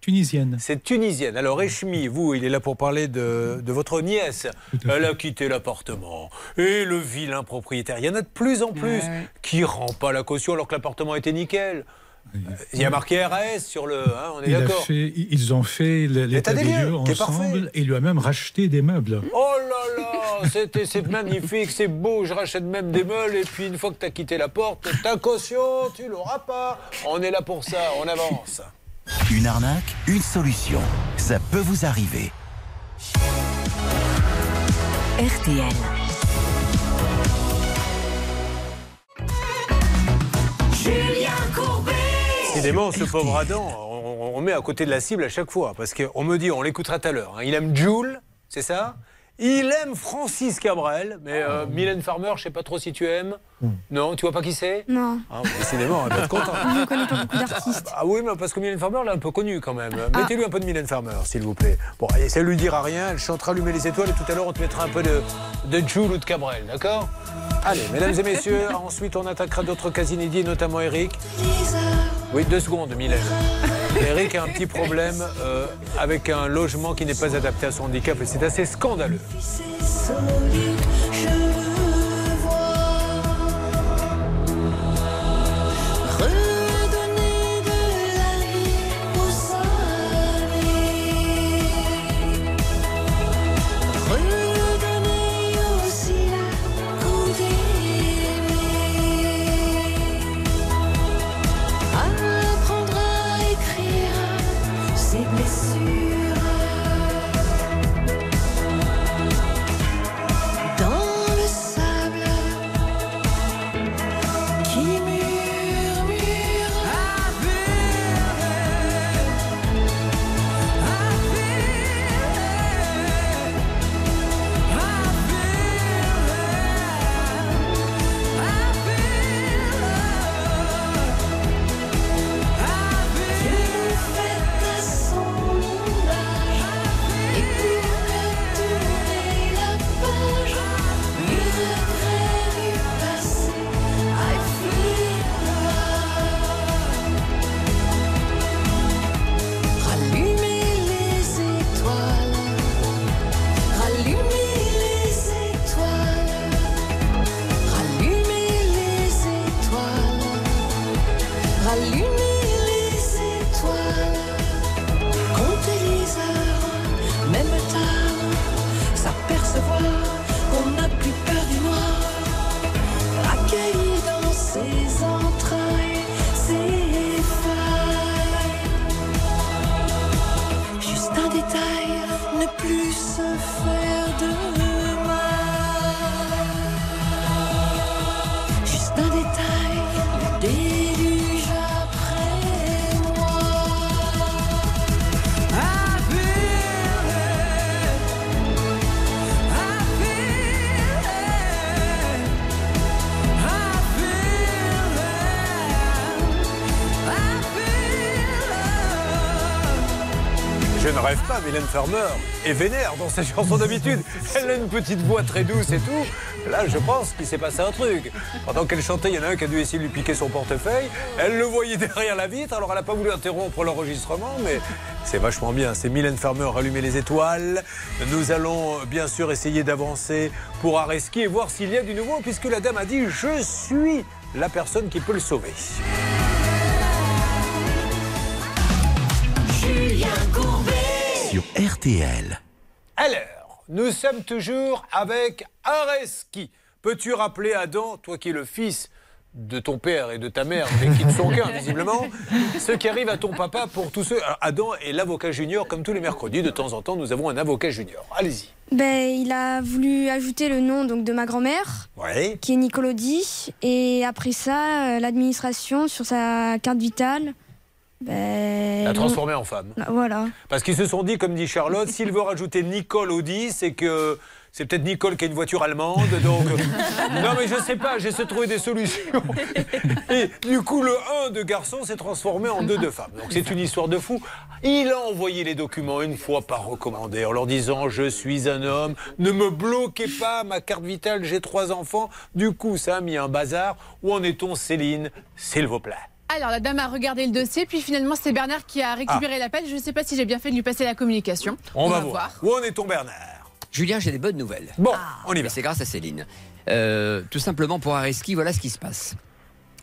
Tunisienne. C'est tunisienne. Alors Eshmi, vous, il est là pour parler de, de votre nièce. Elle a quitté l'appartement. Et le vilain propriétaire, il y en a de plus en plus Ouais. qui rend pas la caution alors que l'appartement était nickel. Il y a marqué RAS sur le... hein, on est d'accord ils ont fait l'état des lieux ensemble et il lui a même racheté des meubles. Oh là là, c'était- c'est magnifique, c'est beau, je rachète même des meubles et puis une fois que tu as quitté la porte, ta caution, tu l'auras pas. On est là pour ça, on avance. Une arnaque, une solution. Ça peut vous arriver. RTL. Julien Courbet. Décidément, ce pauvre Adam, on, on met à côté de la cible à chaque fois parce qu'on me dit, on l'écoutera tout à l'heure, hein, il aime Jules, c'est ça? Il aime Francis Cabrel, mais euh, Mylène Farmer, je sais pas trop si tu aimes. Non, tu vois pas qui c'est? Non. Ah, Décidément, elle va être contente. On ne connaît pas beaucoup d'artistes. Ah oui, mais parce que Mylène Farmer, elle est un peu connue quand même. Mettez-lui un peu de Mylène Farmer, s'il vous plaît. Bon, et ça lui dira rien, elle chantera Allumer les étoiles et tout à l'heure, on te mettra un peu de, de Jules ou de Cabrel, d'accord? Allez, mesdames et messieurs, [laughs] ensuite on attaquera d'autres cas inédits, notamment Eric. Oui, deux secondes, Mylène. [laughs] Eric a un petit problème euh, avec un logement qui n'est pas adapté à son handicap et c'est assez scandaleux. Mylène Farmer est vénère dans ses chansons d'habitude. [laughs] Elle a une petite voix très douce et tout. Là, je pense qu'il s'est passé un truc. Pendant qu'elle chantait, il y en a un qui a dû essayer de lui piquer son portefeuille. Elle le voyait [laughs] derrière la vitre, alors elle n'a pas voulu interrompre l'enregistrement, mais c'est vachement bien. C'est Mylène Farmer, Rallumer les étoiles. Nous allons bien sûr essayer d'avancer pour Areski et voir s'il y a du nouveau, puisque la dame a dit Je suis la personne qui peut le sauver. Sur RTL. Alors, nous sommes toujours avec Areski. Peux-tu rappeler Adam, toi qui es le fils de ton père et de ta mère, mais qui ne sont qu'un [laughs] visiblement, ce qui arrive à ton papa pour tous ceux. Alors, Adam est l'avocat junior, comme tous les mercredis, de temps en temps, nous avons un avocat junior. Allez-y. Ben, il a voulu ajouter le nom donc, de ma grand-mère, Ouais. qui est Nicolodi. Et après ça, euh, l'administration, sur sa carte vitale, ben, La non. transformer en femme. Voilà. Parce qu'ils se sont dit, comme dit Charlotte, s'il veut rajouter Nicole Audi, c'est que C'est peut-être Nicole qui a une voiture allemande, donc. [laughs] non, mais je sais pas, j'essaie de trouver des solutions. [laughs] Et du coup, le 1 de garçon s'est transformé en 2 de femmes. Donc c'est une histoire de fou. Il a envoyé les documents une fois par recommandé en leur disant Je suis un homme, ne me bloquez pas ma carte vitale, j'ai trois enfants. Du coup, ça a mis un bazar. Où en est-on, Céline S'il vous plaît? Alors, la dame a regardé le dossier, puis finalement, c'est Bernard qui a récupéré l'appel. Je ne sais pas si j'ai bien fait de lui passer la communication. On, va, voir. Où en est-on, Bernard? Julien, j'ai des bonnes nouvelles. Bon, on y va. C'est grâce à Céline. Euh, tout simplement pour Areski, voilà ce qui se passe.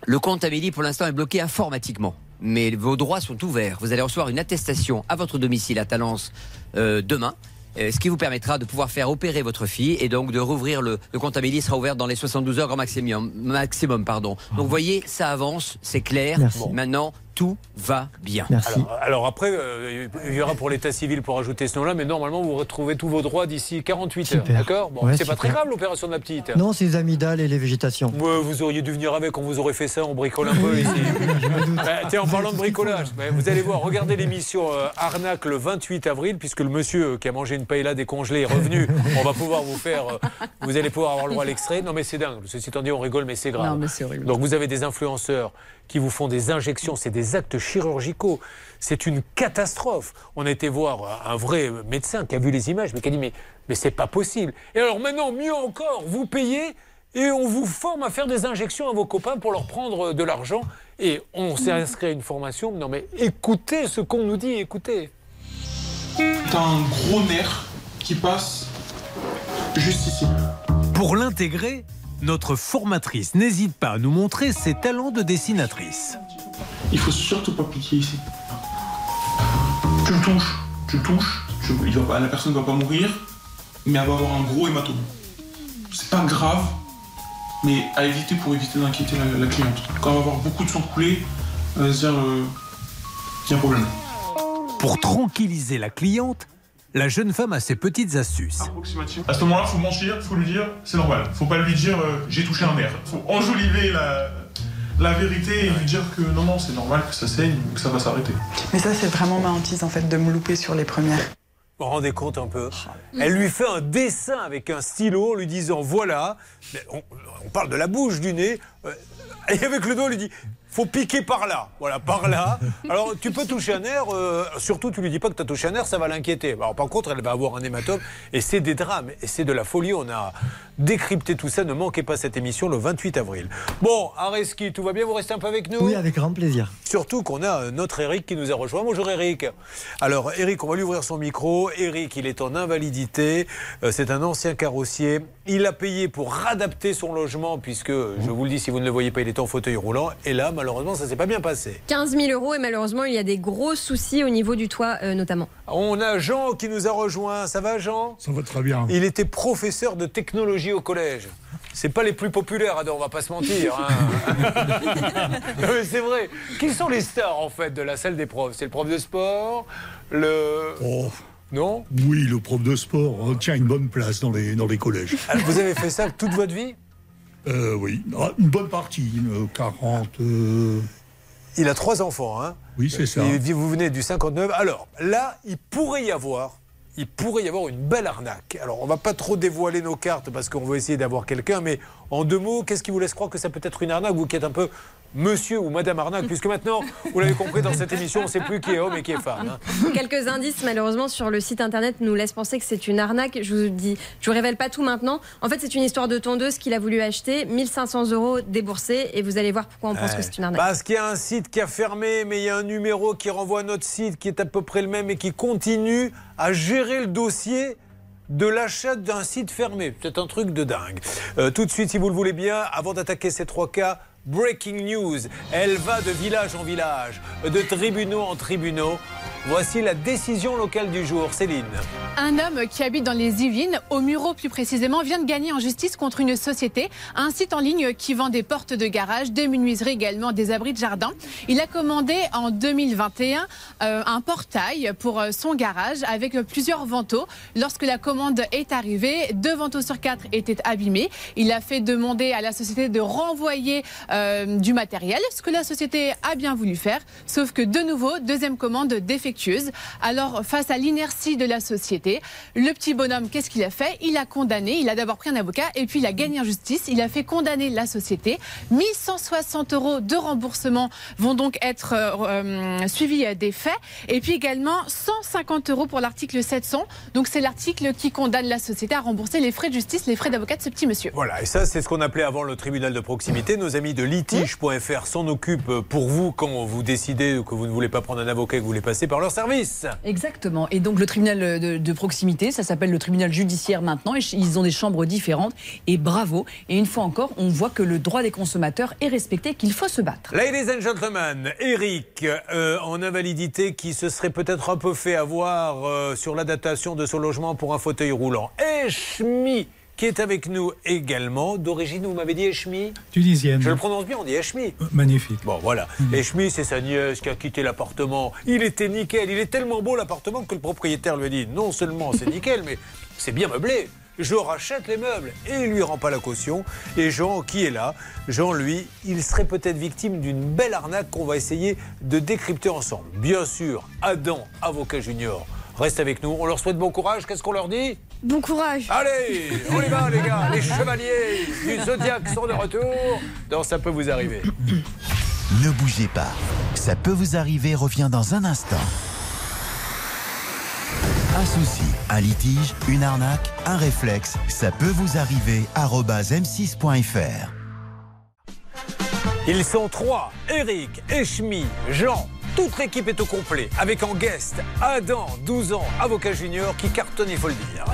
Le compte Amélie, pour l'instant, est bloqué informatiquement. Mais vos droits sont ouverts. Vous allez recevoir une attestation à votre domicile à Talence euh, demain. Euh, Ce qui vous permettra de pouvoir faire opérer votre fille et donc de rouvrir le, le compte Amélie sera ouvert dans les 72 heures grand maximum. maximum pardon. Donc vous voyez, ça avance, c'est clair. Merci. Maintenant, tout va bien. Alors, alors après, euh, il y aura pour l'état civil pour ajouter ce nom-là, mais normalement, vous retrouvez tous vos droits d'ici 48 heures. Super. D'accord Bon, Ouais, c'est pas très grave l'opération de la petite. Non, c'est les amygdales et les végétations. Ouais, vous auriez dû venir avec, on vous aurait fait ça, on bricole un peu ici. Euh, tiens, en parlant de bricolage, vous allez voir, regardez l'émission euh, Arnaque le 28 avril, puisque le monsieur euh, qui a mangé une paella décongelée est revenu. [laughs] on va pouvoir vous faire, euh, vous allez pouvoir avoir le droit à l'extrait. Non mais c'est dingue, ceci étant dit, on rigole, mais c'est grave. Non, mais c'est horrible. Donc vous avez des influenceurs qui vous font des injections, c'est des actes chirurgicaux. C'est une catastrophe. On a été voir un vrai médecin qui a vu les images, mais qui a dit mais, mais c'est pas possible. Et alors maintenant, mieux encore, vous payez et on vous forme à faire des injections à vos copains pour leur prendre de l'argent. Et on s'est inscrit à une formation. Non mais écoutez ce qu'on nous dit, écoutez. T'as un gros nerf qui passe juste ici. Pour l'intégrer, notre formatrice n'hésite pas à nous montrer ses talents de dessinatrice. Il faut surtout pas piquer ici. Tu le touches, tu le touches, tu- il va pas- la personne va pas mourir, mais elle va avoir un gros hématome. C'est pas grave, mais à éviter pour éviter d'inquiéter la, la cliente. Quand elle va avoir beaucoup de sang coulé, elle va se dire euh, y a un problème. Pour tranquilliser la cliente, la jeune femme a ses petites astuces. À ce moment-là, faut mentir, faut lui dire c'est normal. Faut pas lui dire euh, j'ai touché un nerf. Faut enjoliver la, la vérité et lui dire que non, non, c'est normal, que ça saigne, que ça va s'arrêter. Mais ça, c'est vraiment ma hantise en fait de me louper sur les premières. Vous vous rendez compte un peu Elle lui fait un dessin avec un stylo en lui disant voilà, on, on parle de la bouche, du nez, euh, et avec le doigt, on lui dit faut piquer par là, voilà, par là. Alors tu peux toucher un nerf, euh, surtout tu lui dis pas que tu as touché un nerf, ça va l'inquiéter. Alors par contre, elle va avoir un hématome, et c'est des drames, et c'est de la folie. On a décrypté tout ça, ne manquez pas cette émission le 28 avril. Bon, Areski, tout va bien, vous restez un peu avec nous? Oui, avec grand plaisir. Surtout qu'on a euh, notre Eric qui nous a rejoint. Bonjour Eric. Alors Eric, on va lui ouvrir son micro. Eric, il est en invalidité. Euh, C'est un ancien carrossier. Il a payé pour radapter son logement puisque, je vous le dis, si vous ne le voyez pas, il est en fauteuil roulant. Et là, malheureusement, ça s'est pas bien passé. 15 000 euros et malheureusement, il y a des gros soucis au niveau du toit euh, notamment. On a Jean qui nous a rejoint. Ça va Jean? Ça va très bien. Il était professeur de technologie au collège. C'est pas les plus populaires, Adam, on va pas se mentir. hein. [laughs] C'est vrai. Qui sont les stars en fait de la salle des profs? C'est le prof de sport, le. Oh. Non? Oui, le prof de sport hein, tient une bonne place dans les, dans les collèges. Alors, Vous avez fait ça toute votre vie? Euh, oui, Ah, une bonne partie, une 40. euh, Il a trois enfants, hein Oui, c'est ça. Et vous venez du 59. Alors là, il pourrait y avoir, il pourrait y avoir une belle arnaque. Alors on va pas trop dévoiler nos cartes parce qu'on veut essayer d'avoir quelqu'un, mais en deux mots, qu'est-ce qui vous laisse croire que ça peut être une arnaque Vous qui êtes un peu monsieur ou madame arnaque, puisque maintenant, vous l'avez compris dans cette émission, on ne sait plus qui est homme et qui est femme. hein. Quelques indices, malheureusement, sur le site internet nous laissent penser que c'est une arnaque. Je vous dis, je vous révèle pas tout maintenant. En fait, c'est une histoire de tondeuse qu'il a voulu acheter, 1500 euros déboursés, et vous allez voir pourquoi on pense Ouais. que c'est une arnaque. Parce qu'il y a un site qui a fermé, mais il y a un numéro qui renvoie à notre site qui est à peu près le même et qui continue à gérer le dossier de l'achat d'un site fermé. C'est un truc de dingue. Euh, tout de suite, si vous le voulez bien, avant d'attaquer ces trois cas, breaking news. Elle va de village en village, de tribunaux en tribunaux. Voici la décision locale du jour. Céline. Un homme qui habite dans les Yvelines, au Muro plus précisément, vient de gagner en justice contre une société, un site en ligne qui vend des portes de garage, des menuiseries également, des abris de jardin. Il a commandé en 2021 euh, un portail pour euh, son garage avec euh, plusieurs vantaux. Lorsque la commande est arrivée, deux vantaux sur quatre étaient abîmés. Il a fait demander à la société de renvoyer du matériel, ce que la société a bien voulu faire, sauf que de nouveau, deuxième commande défectueuse. Alors, face à l'inertie de la société. Le petit bonhomme, qu'est-ce qu'il a fait? Il a condamné, il a d'abord pris un avocat et puis il a gagné en justice. Il a fait condamner la société. 1160 euros de remboursement vont donc être euh, euh, suivis euh, des faits. Et puis également 150 euros pour l'article 700. Donc c'est l'article qui condamne la société à rembourser les frais de justice, les frais d'avocat de ce petit monsieur. Voilà, et ça, c'est ce qu'on appelait avant le tribunal de proximité. Nos amis de litige.fr s'en occupent pour vous quand vous décidez que vous ne voulez pas prendre un avocat et que vous voulez passer par leur service. Exactement. Et donc le tribunal de, de proximité, ça s'appelle le tribunal judiciaire maintenant. Et ils ont des chambres différentes. Et bravo. Et une fois encore, on voit que le droit des consommateurs est respecté, qu'il faut se battre. Ladies and gentlemen, Eric, euh, en invalidité, qui se serait peut-être un peu fait avoir euh, sur l'adaptation de son logement pour un fauteuil roulant. Et Schmi, qui est avec nous également. D'origine, vous m'avez dit Eshmi Tunisienne. Je le prononce bien, on dit Eshmi. Magnifique. Bon, voilà. Eshmi, c'est sa nièce qui a quitté l'appartement. Il était nickel. Il est tellement beau l'appartement que le propriétaire lui a dit non seulement c'est nickel, mais c'est bien meublé. Je rachète les meubles. Et il lui rend pas la caution. Et Jean, qui est là Jean, lui, il serait peut-être victime d'une belle arnaque qu'on va essayer de décrypter ensemble. Bien sûr, Adam, avocat junior, reste avec nous. On leur souhaite bon courage. Qu'est-ce qu'on leur dit? Bon courage. Allez, on y va les gars. Les chevaliers du Zodiac sont de retour. dans Ça peut vous arriver. Ne bougez pas. Ça peut vous arriver revient dans un instant. Un souci, un litige, une arnaque, un réflexe, ça peut vous arriver. arobase m6.fr. Ils sont trois Eric, Eshmi, Jean. Toute l'équipe est au complet, avec en guest Adam, 12 ans, avocat junior, qui cartonne, il faut le dire.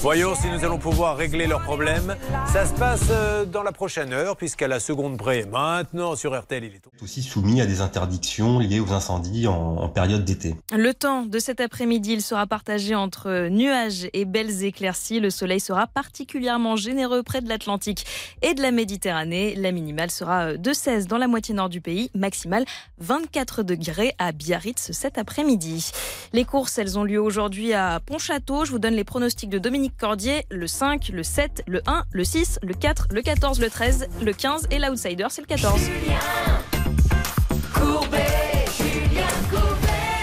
Voyons si nous allons pouvoir régler leurs problèmes. Ça se passe euh, dans la prochaine heure, puisqu'à la seconde près, maintenant sur RTL, il est aussi soumis à des interdictions liées aux incendies en, en période d'été. Le temps de cet après-midi, il sera partagé entre nuages et belles éclaircies. Le soleil sera particulièrement généreux près de l'Atlantique et de la Méditerranée. La minimale sera de 16 dans la moitié nord du pays, maximale 24 degrés à Biarritz cet après-midi. Les courses, elles ont lieu aujourd'hui à Pontchâteau. Je vous donne les pronostics de Dominique Cordier, le 5, le 7, le 1, le 6, le 4, le 14, le 13, le 15 et l'outsider, c'est le 14.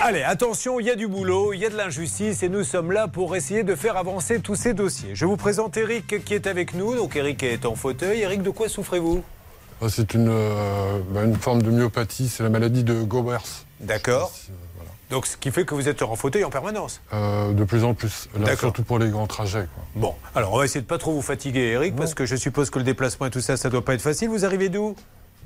Allez, attention, il y a du boulot, il y a de l'injustice et nous sommes là pour essayer de faire avancer tous ces dossiers. Je vous présente Eric qui est avec nous. Donc Eric est en fauteuil. Eric, de quoi souffrez-vous? C'est une, euh, bah, une forme de myopathie, c'est la maladie de Gowers. D'accord. Donc ce qui fait que vous êtes en fauteuil en permanence. Euh, de plus en plus, là, surtout pour les grands trajets. quoi. Bon, alors on va essayer de pas trop vous fatiguer, Eric, parce que je suppose que le déplacement et tout ça, ça doit pas être facile. Vous arrivez d'où?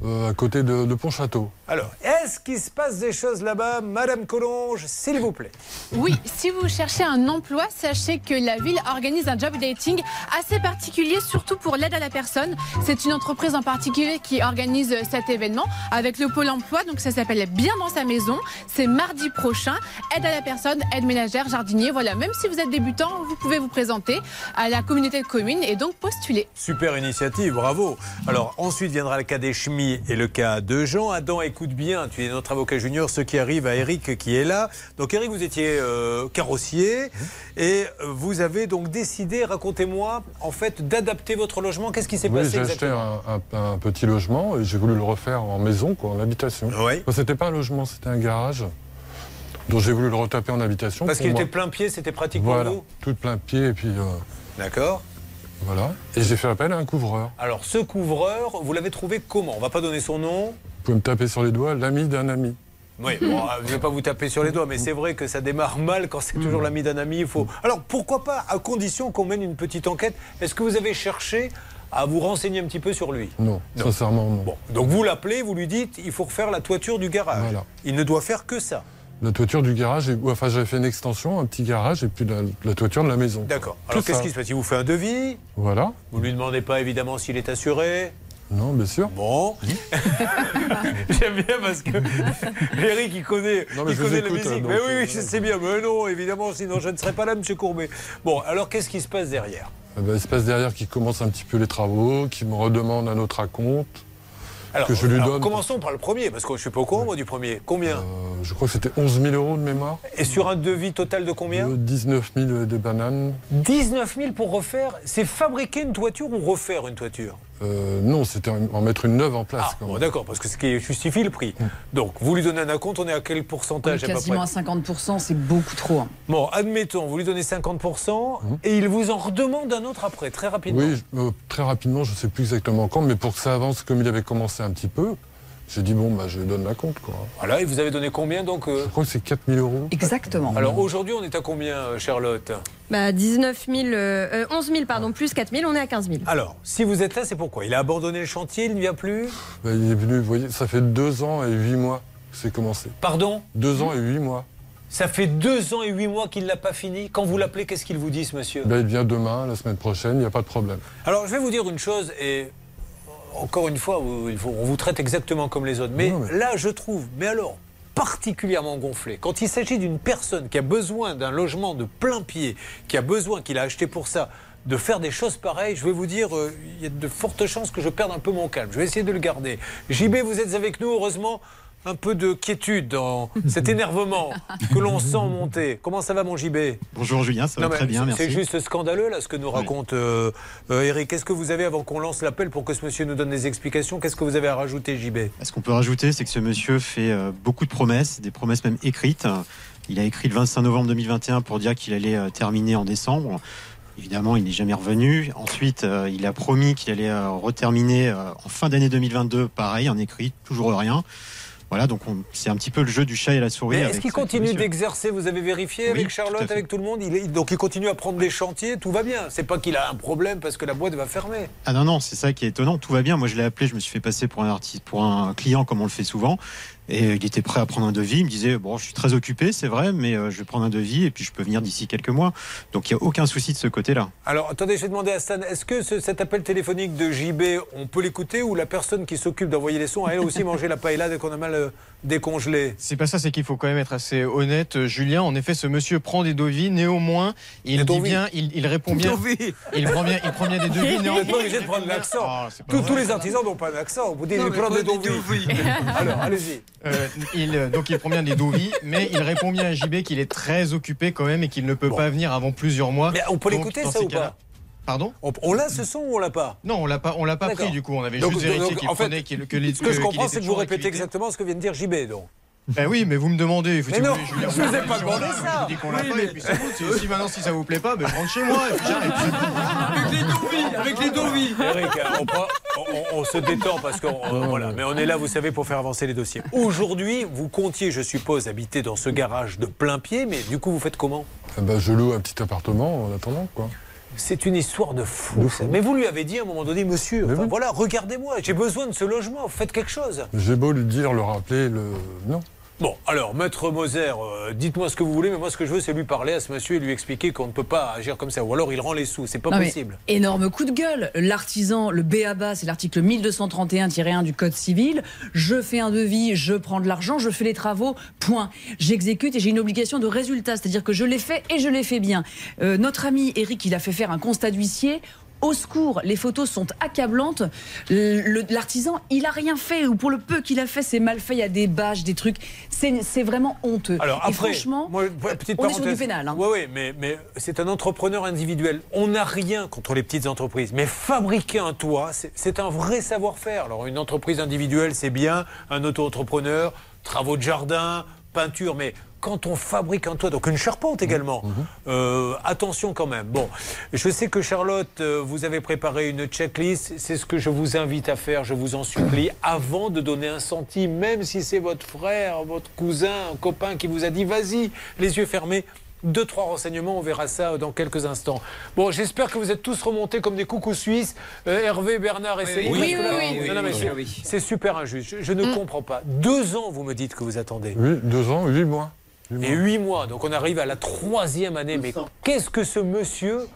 Euh, à côté de, de Pontchâteau. Alors, est-ce qu'il se passe des choses là-bas, Madame Collonge, s'il vous plaît? Oui, si vous cherchez un emploi, sachez que la ville organise un job dating assez particulier, surtout pour l'aide à la personne. C'est une entreprise en particulier qui organise cet événement avec le pôle emploi, donc ça s'appelle Bien dans sa maison. C'est mardi prochain. Aide à la personne, aide ménagère, jardinier. Voilà, même si vous êtes débutant, vous pouvez vous présenter à la communauté de communes et donc postuler. Super initiative, bravo. Alors ensuite viendra le cas des chemis et le cas de Jean. Adam, écoute bien, tu es notre avocat junior, ce qui arrive à Eric qui est là. Donc Eric, vous étiez euh, carrossier et vous avez donc décidé, racontez-moi, en fait, d'adapter votre logement. Qu'est-ce qui s'est Oui, passé j'ai acheté un, un- un petit logement et j'ai voulu le refaire en maison, quoi, en habitation. Oui. Enfin, c'était pas un logement, c'était un garage. Donc j'ai voulu le retaper en habitation. Parce qu'il était plein pied, c'était pratique Voilà, pour vous tout plein pied et puis. euh, D'accord. Voilà. Et j'ai fait appel à un couvreur. Alors ce couvreur, vous l'avez trouvé comment? On va pas donner son nom. Vous pouvez me taper sur les doigts, l'ami d'un ami. Oui, bon, euh, je ne vais pas vous taper sur les doigts, mais c'est vrai que ça démarre mal quand c'est toujours l'ami d'un ami. Il faut. Alors pourquoi pas, à condition qu'on mène une petite enquête. Est-ce que vous avez cherché à vous renseigner un petit peu sur lui? Non, sincèrement, non. Bon, donc vous l'appelez, vous lui dites, il faut refaire la toiture du garage. Voilà. Il ne doit faire que ça. La toiture du garage, et, enfin j'avais fait une extension, un petit garage, et puis la, la toiture de la maison. D'accord. Alors qu'est-ce qui se passe? Il vous fait un devis? Voilà. Vous lui demandez pas évidemment s'il est assuré? Non, bien sûr. Bon. [laughs] J'aime bien parce que [laughs] Eric, il connaît, Non, il connaît la musique. mais oui, euh, oui, je sais bien. Mais non, évidemment, sinon je ne serais pas là, Monsieur Courbet. Bon, alors qu'est-ce qui se passe derrière? Eh ben, il se passe derrière qui commence un petit peu les travaux, qui me redemande un autre acompte. Alors, que je lui alors, donne. Commençons par le premier, parce que je ne suis pas au courant, moi, du premier. Combien Euh, je crois que c'était 11 000 euros de mémoire. Et sur un devis total de combien De 19 000 de bananes. 19 000 pour refaire. C'est fabriquer une toiture ou refaire une toiture? Euh, non, c'était en mettre une neuve en place. Ah, bon, d'accord, parce que ce qui justifie le prix. Donc, vous lui donnez un acompte, on est à quel On est pourcentage à peu quasiment près à 50%, c'est beaucoup trop. hein. Bon, admettons, vous lui donnez 50% et il vous en redemande un autre après, très rapidement. Oui, je- euh, très rapidement, je ne sais plus exactement quand, mais pour que ça avance comme il avait commencé un petit peu, j'ai dit bon, bah, je donne la compte. Quoi. Voilà, et vous avez donné combien donc euh Je crois que c'est 4000 euros. Exactement. Alors aujourd'hui, on est à combien, euh, Charlotte? Bah, 19 000, euh, euh, 11 000, pardon, plus 4 000, on est à 15 000. Alors, si vous êtes là, c'est pourquoi? Il a abandonné le chantier, il ne vient plus? Bah, il est venu, vous voyez, ça fait deux ans et huit mois que c'est commencé. Pardon? Deux ans et huit mois. Ça fait deux ans et huit mois qu'il ne l'a pas fini? Quand vous l'appelez, qu'est-ce qu'il vous dit, ce monsieur? Bah, il vient demain, la semaine prochaine, il n'y a pas de problème. Alors, je vais vous dire une chose, et encore une fois, on vous traite exactement comme les autres. Mais, Non, mais- là, je trouve, mais alors, particulièrement gonflé, quand il s'agit d'une personne qui a besoin d'un logement de plein pied, qui a besoin, qu'il a acheté pour ça, de faire des choses pareilles, je vais vous dire, euh, il y a de fortes chances que je perde un peu mon calme. Je vais essayer de le garder. JB, vous êtes avec nous, heureusement. Un peu de quiétude dans cet [laughs] énervement que l'on sent monter. Comment ça va, mon JB Bonjour Julien, ça va Non, très bien, c'est- merci. C'est juste scandaleux là ce que nous raconte euh, euh, Eric. Qu'est-ce que vous avez avant qu'on lance l'appel pour que ce monsieur nous donne des explications? Qu'est-ce que vous avez à rajouter, JB Ce qu'on peut rajouter, c'est que ce monsieur fait euh, beaucoup de promesses, des promesses même écrites. Il a écrit le 25 novembre 2021 pour dire qu'il allait terminer en décembre. Évidemment, il n'est jamais revenu. Ensuite, euh, il a promis qu'il allait euh, reterminer euh, en fin d'année 2022, pareil, en écrit, toujours rien. Voilà, donc on- c'est un petit peu le jeu du chat et la souris. Est-ce qu'il continue d'exercer Vous avez vérifié Oui, avec Charlotte, avec tout le monde il est- Donc il continue à prendre des chantiers, tout va bien. C'est pas qu'il a un problème parce que la boîte va fermer. Ah non, non, c'est ça qui est étonnant. Tout va bien. Moi, je l'ai appelé, je me suis fait passer pour un artiste, pour un client, comme on le fait souvent. Et il était prêt à prendre un devis. Il me disait, bon, je suis très occupé, c'est vrai, mais euh, je vais prendre un devis et puis je peux venir d'ici quelques mois. Donc, il n'y a aucun souci de ce côté-là. Alors attendez, je vais demander à Stan, est-ce que ce- cet appel téléphonique de JB, on peut l'écouter ou la personne qui s'occupe d'envoyer les sons a elle aussi [laughs] mangé la paella dès qu'on a mal euh, décongelé? C'est pas ça, c'est qu'il faut quand même être assez honnête, euh, Julien. En effet, ce monsieur prend des devis, néanmoins, il dit bien, il, il répond bien. Il prend bien, il prend bien des devis. Vous n'êtes pas obligé de prendre l'accent. Ah, Tous, les artisans n'ont pas d'accent. Vous dites, Non, je mais prends des devis. Alors, allez-y. Euh, il, euh, donc il prend bien des devis, mais il répond bien à JB qu'il est très occupé quand même et qu'il ne peut pas venir avant plusieurs mois. Mais on peut l'écouter, ça, ou pas Pardon? On, on l'a ce son ou on l'a pas? Non, on l'a pas, on l'a pas pris du coup. On avait Donc- juste vérifié qu'il prenait, qu'il- que les- Ce que je comprends, c'est que vous répétez activité. exactement ce que vient de dire JB, donc. Ben oui, mais vous me demandez. Mais non, je vous ai pas demandé ça. Je vous dis qu'on l'a pas, et puis c'est. Si, maintenant, si ça vous plaît pas, ben, je rentre chez moi et puis j'arrête. Avec les devis, avec les. Eric, on, se détend parce qu'on on- voilà, mais on est là, vous savez, pour faire avancer les dossiers. Aujourd'hui, vous comptiez, je suppose, habiter dans ce garage de plein pied, mais du coup, vous faites comment? Eh ben, je loue un petit appartement en attendant, quoi. C'est une histoire de fou. ça. Mais vous lui avez dit à un moment donné, monsieur, enfin, voilà, regardez-moi, j'ai besoin de ce logement, faites quelque chose. J'ai beau lui dire, le rappeler, le. Non. Bon, alors, maître Moser, euh, dites-moi ce que vous voulez, mais moi, ce que je veux, c'est lui parler à ce monsieur et lui expliquer qu'on ne peut pas agir comme ça. Ou alors, il rend les sous, c'est pas Non, possible. Énorme coup de gueule. L'artisan, le BABA, c'est l'article 1231-1 du Code civil. Je fais un devis, je prends de l'argent, je fais les travaux, point. J'exécute et j'ai une obligation de résultat, c'est-à-dire que je l'ai fait et je l'ai fait bien. Euh, notre ami Eric, il a fait faire un constat d'huissier. Au secours, les photos sont accablantes. L'artisan, il a rien fait, ou pour le peu qu'il a fait, c'est mal fait. Il y a des bâches, des trucs. C'est vraiment honteux. Alors et après, franchement, moi, petite on est sur du pénal. hein. Oui, oui, mais, mais c'est un entrepreneur individuel. On n'a rien contre les petites entreprises, mais fabriquer un toit, c'est un vrai savoir-faire. Alors une entreprise individuelle, c'est bien, un auto-entrepreneur, travaux de jardin, peinture, mais quand on fabrique un toit, donc une charpente également, euh, attention quand même. Bon, je sais que Charlotte, euh, vous avez préparé une checklist, c'est ce que je vous invite à faire, je vous en supplie, avant de donner un centime, même si c'est votre frère, votre cousin, un copain qui vous a dit vas-y, les yeux fermés. Deux, trois renseignements, on verra ça dans quelques instants. Bon, j'espère que vous êtes tous remontés comme des coucous suisses. Euh, Hervé, Bernard et Céline. oui. Oui, oui, oui. Oui, c'est- super injuste. Je, je ne comprends pas. Deux ans, vous me dites que vous attendez. Oui, deux ans, huit mois. Et huit mois. Donc on arrive à la troisième année. Mais qu'est-ce que ce monsieur.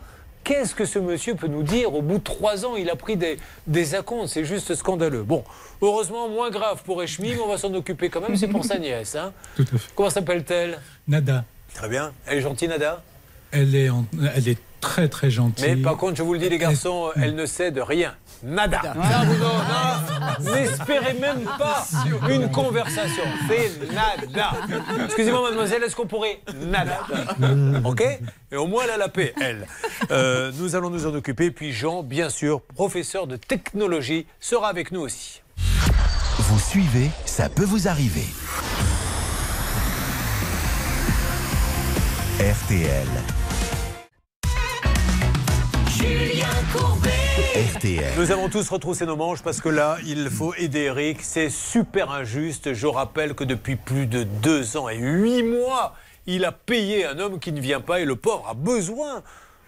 Qu'est-ce que ce monsieur peut nous dire Au bout de trois ans, il a pris des, des acomptes. C'est juste scandaleux. Bon, heureusement, moins grave pour Echmi, mais on va s'en occuper quand même. C'est pour sa nièce. Hein. [laughs] Tout à fait. Comment s'appelle-t-elle? Nada. Très bien. Elle est gentille, Nada? Elle est, en- elle est très très gentille. Mais par contre, je vous le dis, les garçons, elle ne sait de rien. Nada. Ah. [laughs] N'espérez même pas une conversation. C'est nada. Excusez-moi, mademoiselle, est-ce qu'on pourrait nada? Ok? Et au moins, elle a la paix, elle. Euh, nous allons nous en occuper. Puis Jean, bien sûr, professeur de technologie, sera avec nous aussi. Vous suivez, ça peut vous arriver. RTL. Julien Courbet. RTL. Nous avons tous retroussé nos manches parce que là, il faut aider Eric. C'est super injuste. Je rappelle que depuis plus de deux ans et huit mois, il a payé un homme qui ne vient pas et le pauvre a besoin.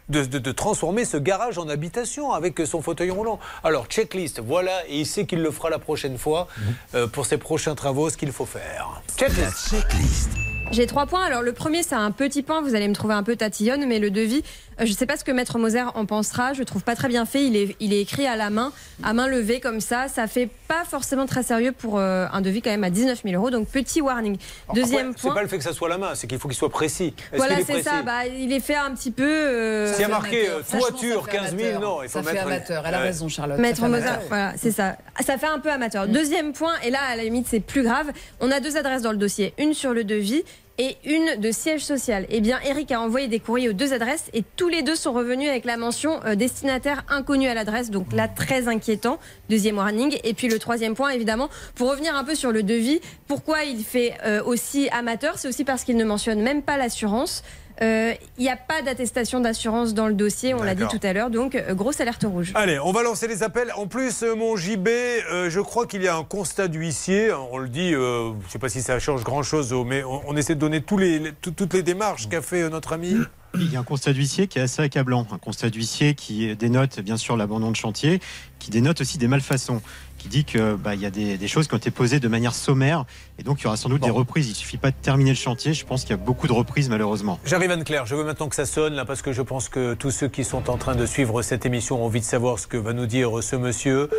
De, de- de transformer ce garage en habitation avec son fauteuil roulant. Alors, checklist, voilà, et il sait qu'il le fera la prochaine fois euh, pour ses prochains travaux, ce qu'il faut faire. Checklist. checklist. J'ai trois points. Alors le premier, c'est un petit point. Vous allez me trouver un peu tatillonne, mais le devis, euh, je ne sais pas ce que Maître Moser en pensera. Je le trouve pas très bien fait. Il est, il est écrit à la main, à main levée comme ça. Ça fait pas forcément très sérieux pour euh, un devis quand même à 19 000 euros. Donc petit warning. Deuxième Après, point. C'est pas le fait que ça soit la main, c'est qu'il faut qu'il soit précis. Est-ce Voilà, c'est ça. Bah, il est fait un petit peu. euh, S'il y a marqué euh, toiture ça fait 15 000, amateur. non, il faut Ça fait mettre. amateur. Elle a Ouais. raison, Charlotte. Maître amateur. voilà, c'est ça. Ça fait un peu amateur. Deuxième point, et là, à la limite, c'est plus grave. On a deux adresses dans le dossier. Une sur le devis et une de siège social. Eh bien, Eric a envoyé des courriers aux deux adresses et tous les deux sont revenus avec la mention euh, destinataire inconnu à l'adresse. Donc là, très inquiétant. Deuxième warning. Et puis le troisième point, évidemment, pour revenir un peu sur le devis, pourquoi il fait euh, aussi amateur C'est aussi parce qu'il ne mentionne même pas l'assurance. Euh, Il n'y a pas d'attestation d'assurance dans le dossier, on l'a dit tout à l'heure, donc euh, grosse alerte rouge. Allez, on va lancer les appels. En plus, euh, mon JB, euh, je crois qu'il y a un constat d'huissier. On le dit, euh, je ne sais pas si ça change grand-chose, oh, mais on, on essaie de donner tous les, les- tout- toutes les démarches qu'a fait euh, notre ami. Il y a un constat d'huissier qui est assez accablant. Un constat d'huissier qui dénote bien sûr l'abandon de chantier, qui dénote aussi des malfaçons, qui dit que bah, y a des, des choses qui ont été posées de manière sommaire et donc il y aura sans doute des reprises. Il suffit pas de terminer le chantier. Je pense qu'il y a beaucoup de reprises malheureusement. J'arrive Anne-Claire, je veux maintenant que ça sonne là parce que je pense que tous ceux qui sont en train de suivre cette émission ont envie de savoir ce que va nous dire ce monsieur.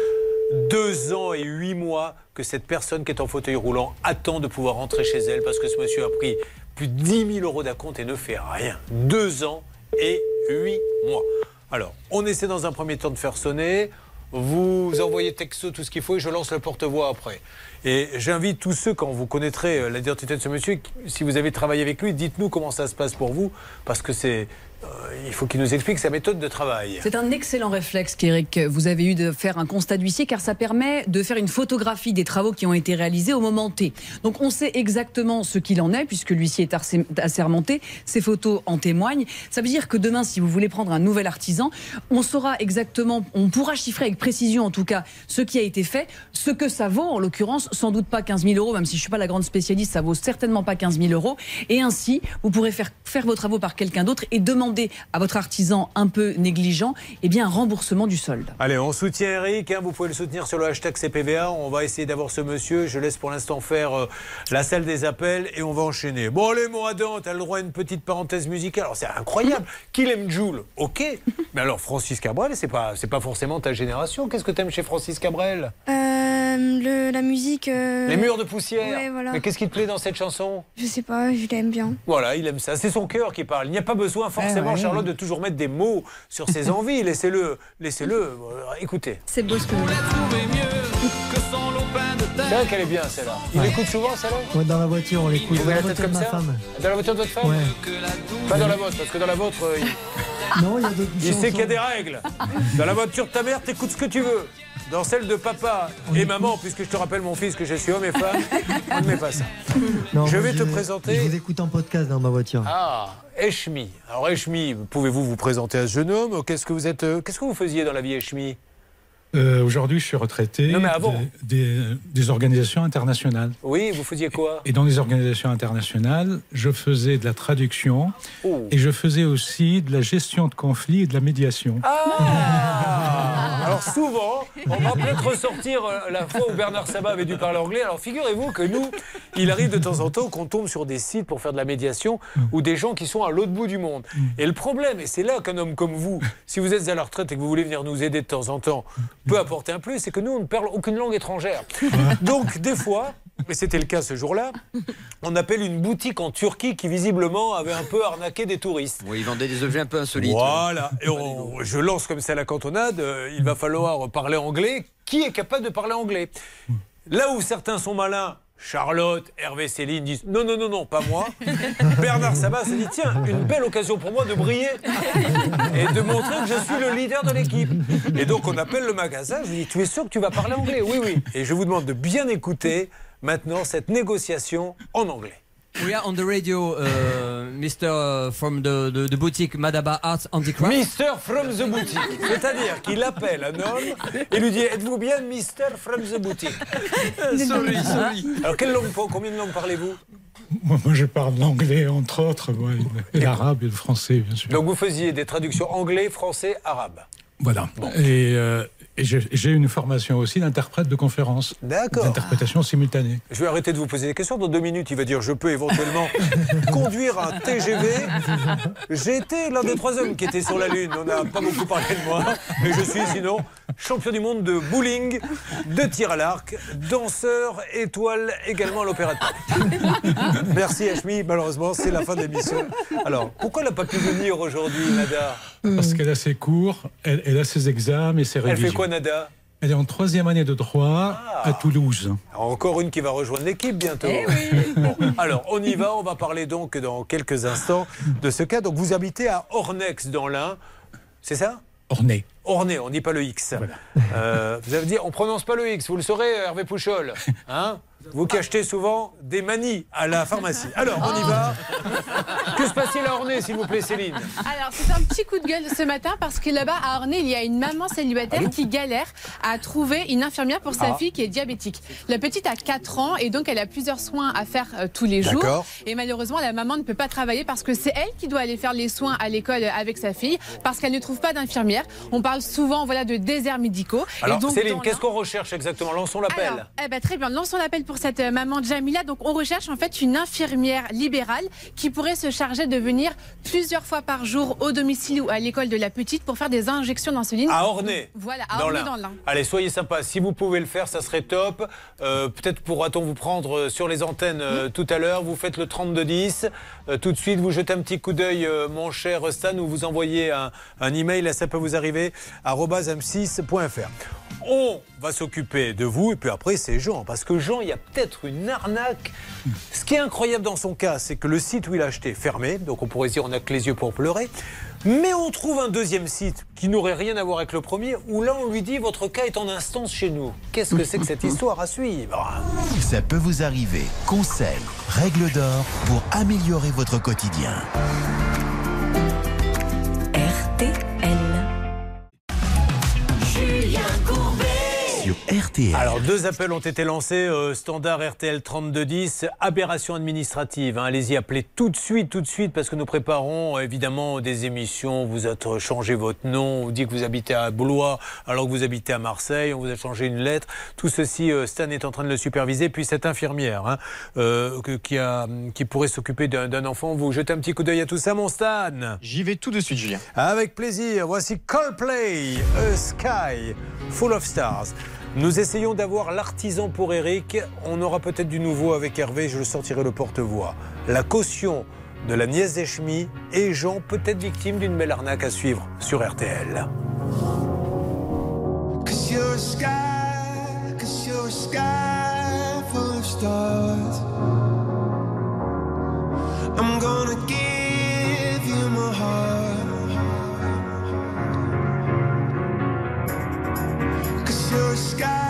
Deux ans et huit mois que cette personne qui est en fauteuil roulant attend de pouvoir rentrer chez elle parce que ce monsieur a pris plus de 10 000 euros d'acompte et ne fait rien. Deux ans et huit mois. Alors, on essaie dans un premier temps de faire sonner. Vous envoyez texto tout ce qu'il faut et je lance le porte-voix après. Et j'invite tous ceux, quand vous connaîtrez euh, l'identité de ce monsieur, si vous avez travaillé avec lui, dites-nous comment ça se passe pour vous, parce que c'est, il faut qu'il nous explique sa méthode de travail. C'est un excellent réflexe qu'Éric, vous avez eu de faire un constat d'huissier car ça permet de faire une photographie des travaux qui ont été réalisés au moment T. Donc on sait exactement ce qu'il en est puisque l'huissier est assermenté, ces photos en témoignent. Ça veut dire que demain, si vous voulez prendre un nouvel artisan, on saura exactement, on pourra chiffrer avec précision en tout cas ce qui a été fait, ce que ça vaut en l'occurrence, sans doute pas 15 000 euros, même si je suis pas la grande spécialiste, ça vaut certainement pas 15 000 euros. Et ainsi, vous pourrez faire, faire vos travaux par quelqu'un d'autre et demander à votre artisan un peu négligent eh bien, un remboursement du solde. Allez, on soutient Eric, hein, vous pouvez le soutenir sur le hashtag CPVA, on va essayer d'avoir ce monsieur, je laisse pour l'instant faire euh, la salle des appels et on va enchaîner. Bon allez mon Adam, t'as le droit à une petite parenthèse musicale, alors c'est incroyable, qu'il aime Joule, ok, mais alors Francis Cabrel, c'est pas, c'est pas forcément ta génération, qu'est-ce que t'aimes chez Francis Cabrel? Euh, le- la musique. euh, Les murs de poussière Ouais, voilà. Mais qu'est-ce qui te plaît dans cette chanson? Je sais pas, je l'aime bien. Voilà, il aime ça. C'est son cœur qui parle. Il n'y a pas besoin forcément, Ouais. Charlotte, de toujours mettre des mots sur ses [laughs] envies. Laissez-le, laissez-le. euh, écoutez. C'est beau ce que vous C'est vrai qu'elle est bien celle-là. Il Ouais. écoute souvent celle-là? Ouais, dans la voiture, on l'écoute. Vous Dans la la tête voiture de comme ça? femme. Dans la voiture de votre femme? Ouais. Pas dans la vôtre, parce que dans la vôtre, euh, il, Non, il y a d'autres il sait qu'il y a des règles. Dans la voiture de ta mère, t'écoutes ce que tu veux. Dans celle de papa et maman, puisque je te rappelle mon fils que je suis homme et femme, [laughs] on ne met pas ça. Non, je vais te présenter. Je vous écoute en podcast dans ma voiture. Ah, Eshmi. Alors Eshmi, pouvez-vous vous présenter à ce jeune homme? Qu'est-ce que vous êtes euh, Qu'est-ce que vous faisiez dans la vie, Eshmi? Euh, Aujourd'hui, je suis retraité Non, mais avant. des, des- des organisations internationales. Oui, vous faisiez quoi? Et dans les organisations internationales, je faisais de la traduction Oh. et je faisais aussi de la gestion de conflits et de la médiation. Ah Alors souvent, on va peut-être ressortir euh, la fois où Bernard Sabat avait dû parler anglais. Alors figurez-vous que nous, il arrive de temps en temps qu'on tombe sur des sites pour faire de la médiation ou des gens qui sont à l'autre bout du monde. Et le problème, et c'est là qu'un homme comme vous, si vous êtes à la retraite et que vous voulez venir nous aider de temps en temps, peut apporter un plus, c'est que nous, on ne parle aucune langue étrangère. Donc des fois, et c'était le cas ce jour-là, on appelle une boutique en Turquie qui visiblement avait un peu arnaqué des touristes. Oui, ils vendaient des objets un peu insolites. Voilà, et on- je lance comme ça la cantonade, euh, il va falloir parler anglais. qui est capable de parler anglais? Là où certains sont malins, Charlotte, Hervé, Céline disent non, non, non, non, pas moi. [laughs] Bernard Sabat se dit tiens, une belle occasion pour moi de briller et de montrer que je suis le leader de l'équipe. Et donc on appelle le magasin, je lui dis tu es sûr que tu vas parler anglais? Oui, oui. Et je vous demande de bien écouter maintenant cette négociation en anglais. We are on the radio, uh, Mr. from the, the, the boutique Madaba Arts Handicraft. Mister from the boutique. C'est-à-dire qu'il appelle un homme et lui dit Êtes-vous bien Mister from the boutique? [laughs] Sorry, sorry. Alors, quelle langue, combien de langues parlez-vous? Moi, moi, je parle l'anglais, entre autres, ouais, et l'arabe et le français, bien sûr. Donc, vous faisiez des traductions anglais, français, arabe. Voilà. Et, euh, et j'ai une formation aussi d'interprète de conférences. D'accord. D'interprétation simultanée. Je vais arrêter de vous poser des questions. Dans deux minutes, il va dire Je peux éventuellement [laughs] conduire un TGV. J'ai été l'un des trois hommes qui étaient sur la Lune. On n'a pas beaucoup parlé de moi. Mais je suis sinon champion du monde de bowling, de tir à l'arc, danseur, étoile également à l'Opéra de Paris. Merci Hachmi. Malheureusement, c'est la fin de l'émission. Alors, pourquoi elle n'a pas pu venir aujourd'hui, Nada? Parce qu'elle a ses cours, elle, elle a ses examens et ses Elle révisions. fait quoi, Nada Elle est en troisième année de droit à Toulouse. Alors, Encore une qui va rejoindre l'équipe bientôt. Bon, [laughs] alors, on y va. On va parler donc dans quelques instants de ce cas. Donc, vous habitez à Ornex dans l'Ain. C'est ça? Ornay. Ornay, on dit pas le X. Euh, vous avez dit, on prononce pas le X. Vous le saurez, Hervé Pouchol. Hein? Vous qui achetez souvent des manies à la pharmacie. Alors, on y va. Que se passe-t-il à Ornay, s'il vous plaît, Céline Alors, c'est un petit coup de gueule ce matin parce que là-bas, à Ornay, il y a une maman célibataire qui galère à trouver une infirmière pour sa Ah. fille qui est diabétique. La petite a 4 ans et donc elle a plusieurs soins à faire euh, tous les jours. D'accord. Et malheureusement, la maman ne peut pas travailler parce que c'est elle qui doit aller faire les soins à l'école avec sa fille parce qu'elle ne trouve pas d'infirmière. On parle souvent voilà, de déserts médicaux. Et Alors, donc, Céline, qu'est-ce qu'on recherche exactement? Lançons l'appel. eh ben, très bien, lançons l'appel pour cette euh, maman Jamila. Donc on recherche en fait une infirmière libérale qui pourrait se charger de venir plusieurs fois par jour au domicile ou à l'école de la petite pour faire des injections d'insuline. À Ornay. Voilà, à dans Ornay dans l'Ain. Allez, soyez sympa. Si vous pouvez le faire, ça serait top. Euh, Peut-être pourra-t-on vous prendre euh, sur les antennes euh, tout à l'heure. Vous faites le 3210. Euh, tout de suite, vous jetez un petit coup d'œil, mon cher Stan, ou vous envoyez un, un email. Là, ça peut vous arriver. arobase m6.fr. On va s'occuper de vous. Et puis après, c'est Jean. Parce que Jean, il y a peut-être une arnaque. Ce qui est incroyable dans son cas, c'est que le site où il a acheté est fermé. Donc on pourrait dire on n'a que les yeux pour pleurer. Mais on trouve un deuxième site qui n'aurait rien à voir avec le premier, où là on lui dit votre cas est en instance chez nous. Qu'est-ce que c'est que cette [laughs] histoire à suivre? Ça peut vous arriver. Conseils, règles d'or pour améliorer votre quotidien. Sur RTL. Alors deux appels ont été lancés, euh, standard RTL 3210, aberration administrative. hein. Allez-y, appelez tout de suite, tout de suite, parce que nous préparons euh, évidemment des émissions. Vous avez changé votre nom, on vous dit que vous habitez à Blois alors que vous habitez à Marseille, on vous a changé une lettre. Tout ceci, euh, Stan est en train de le superviser. Puis cette infirmière hein, euh, que- qui, a, qui pourrait s'occuper d'un d'un enfant, vous jetez un petit coup d'œil à tout ça, mon Stan J'y vais tout de suite, Julien. avec plaisir, voici Coldplay, A Sky Full of Stars. Nous essayons d'avoir l'artisan pour Eric. On aura peut-être du nouveau avec Hervé, je le sortirai le porte-voix. La caution de la nièce d'Echmi et Jean, peut-être victime d'une belle arnaque à suivre sur RTL. Cause you're a sky,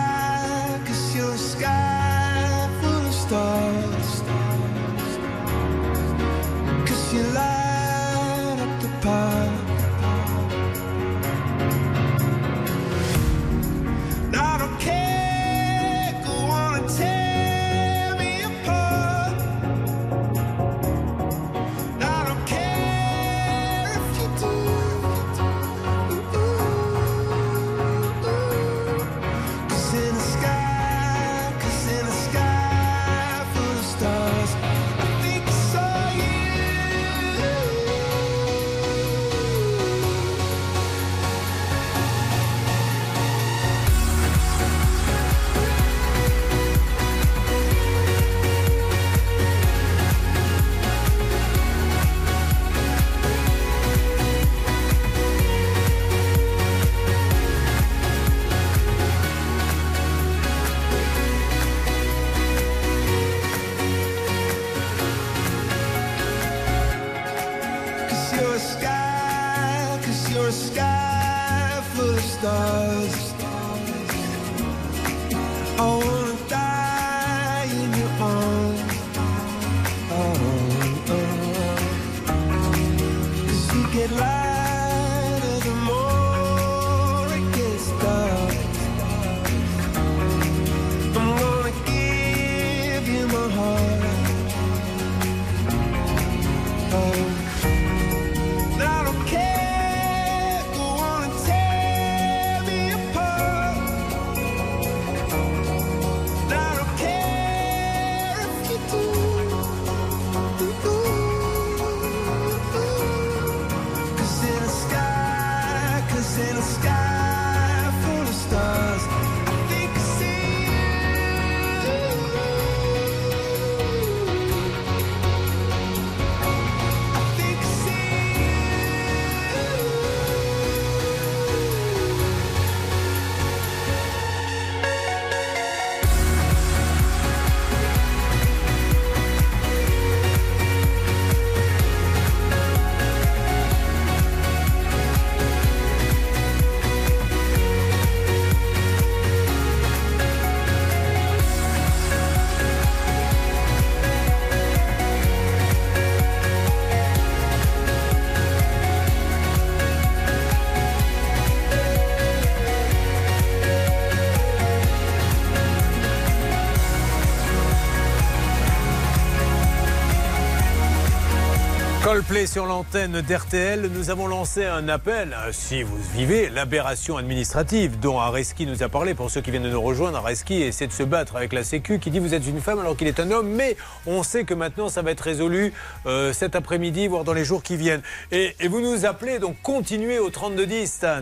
Coldplay sur l'antenne d'RTL, nous avons lancé un appel, euh, si vous vivez l'aberration administrative dont Areski nous a parlé, pour ceux qui viennent de nous rejoindre, Areski essaie de se battre avec la Sécu qui dit vous êtes une femme alors qu'il est un homme, mais on sait que maintenant ça va être résolu euh, cet après-midi, voire dans les jours qui viennent. Et, et vous nous appelez, donc continuez au 3210 Stan.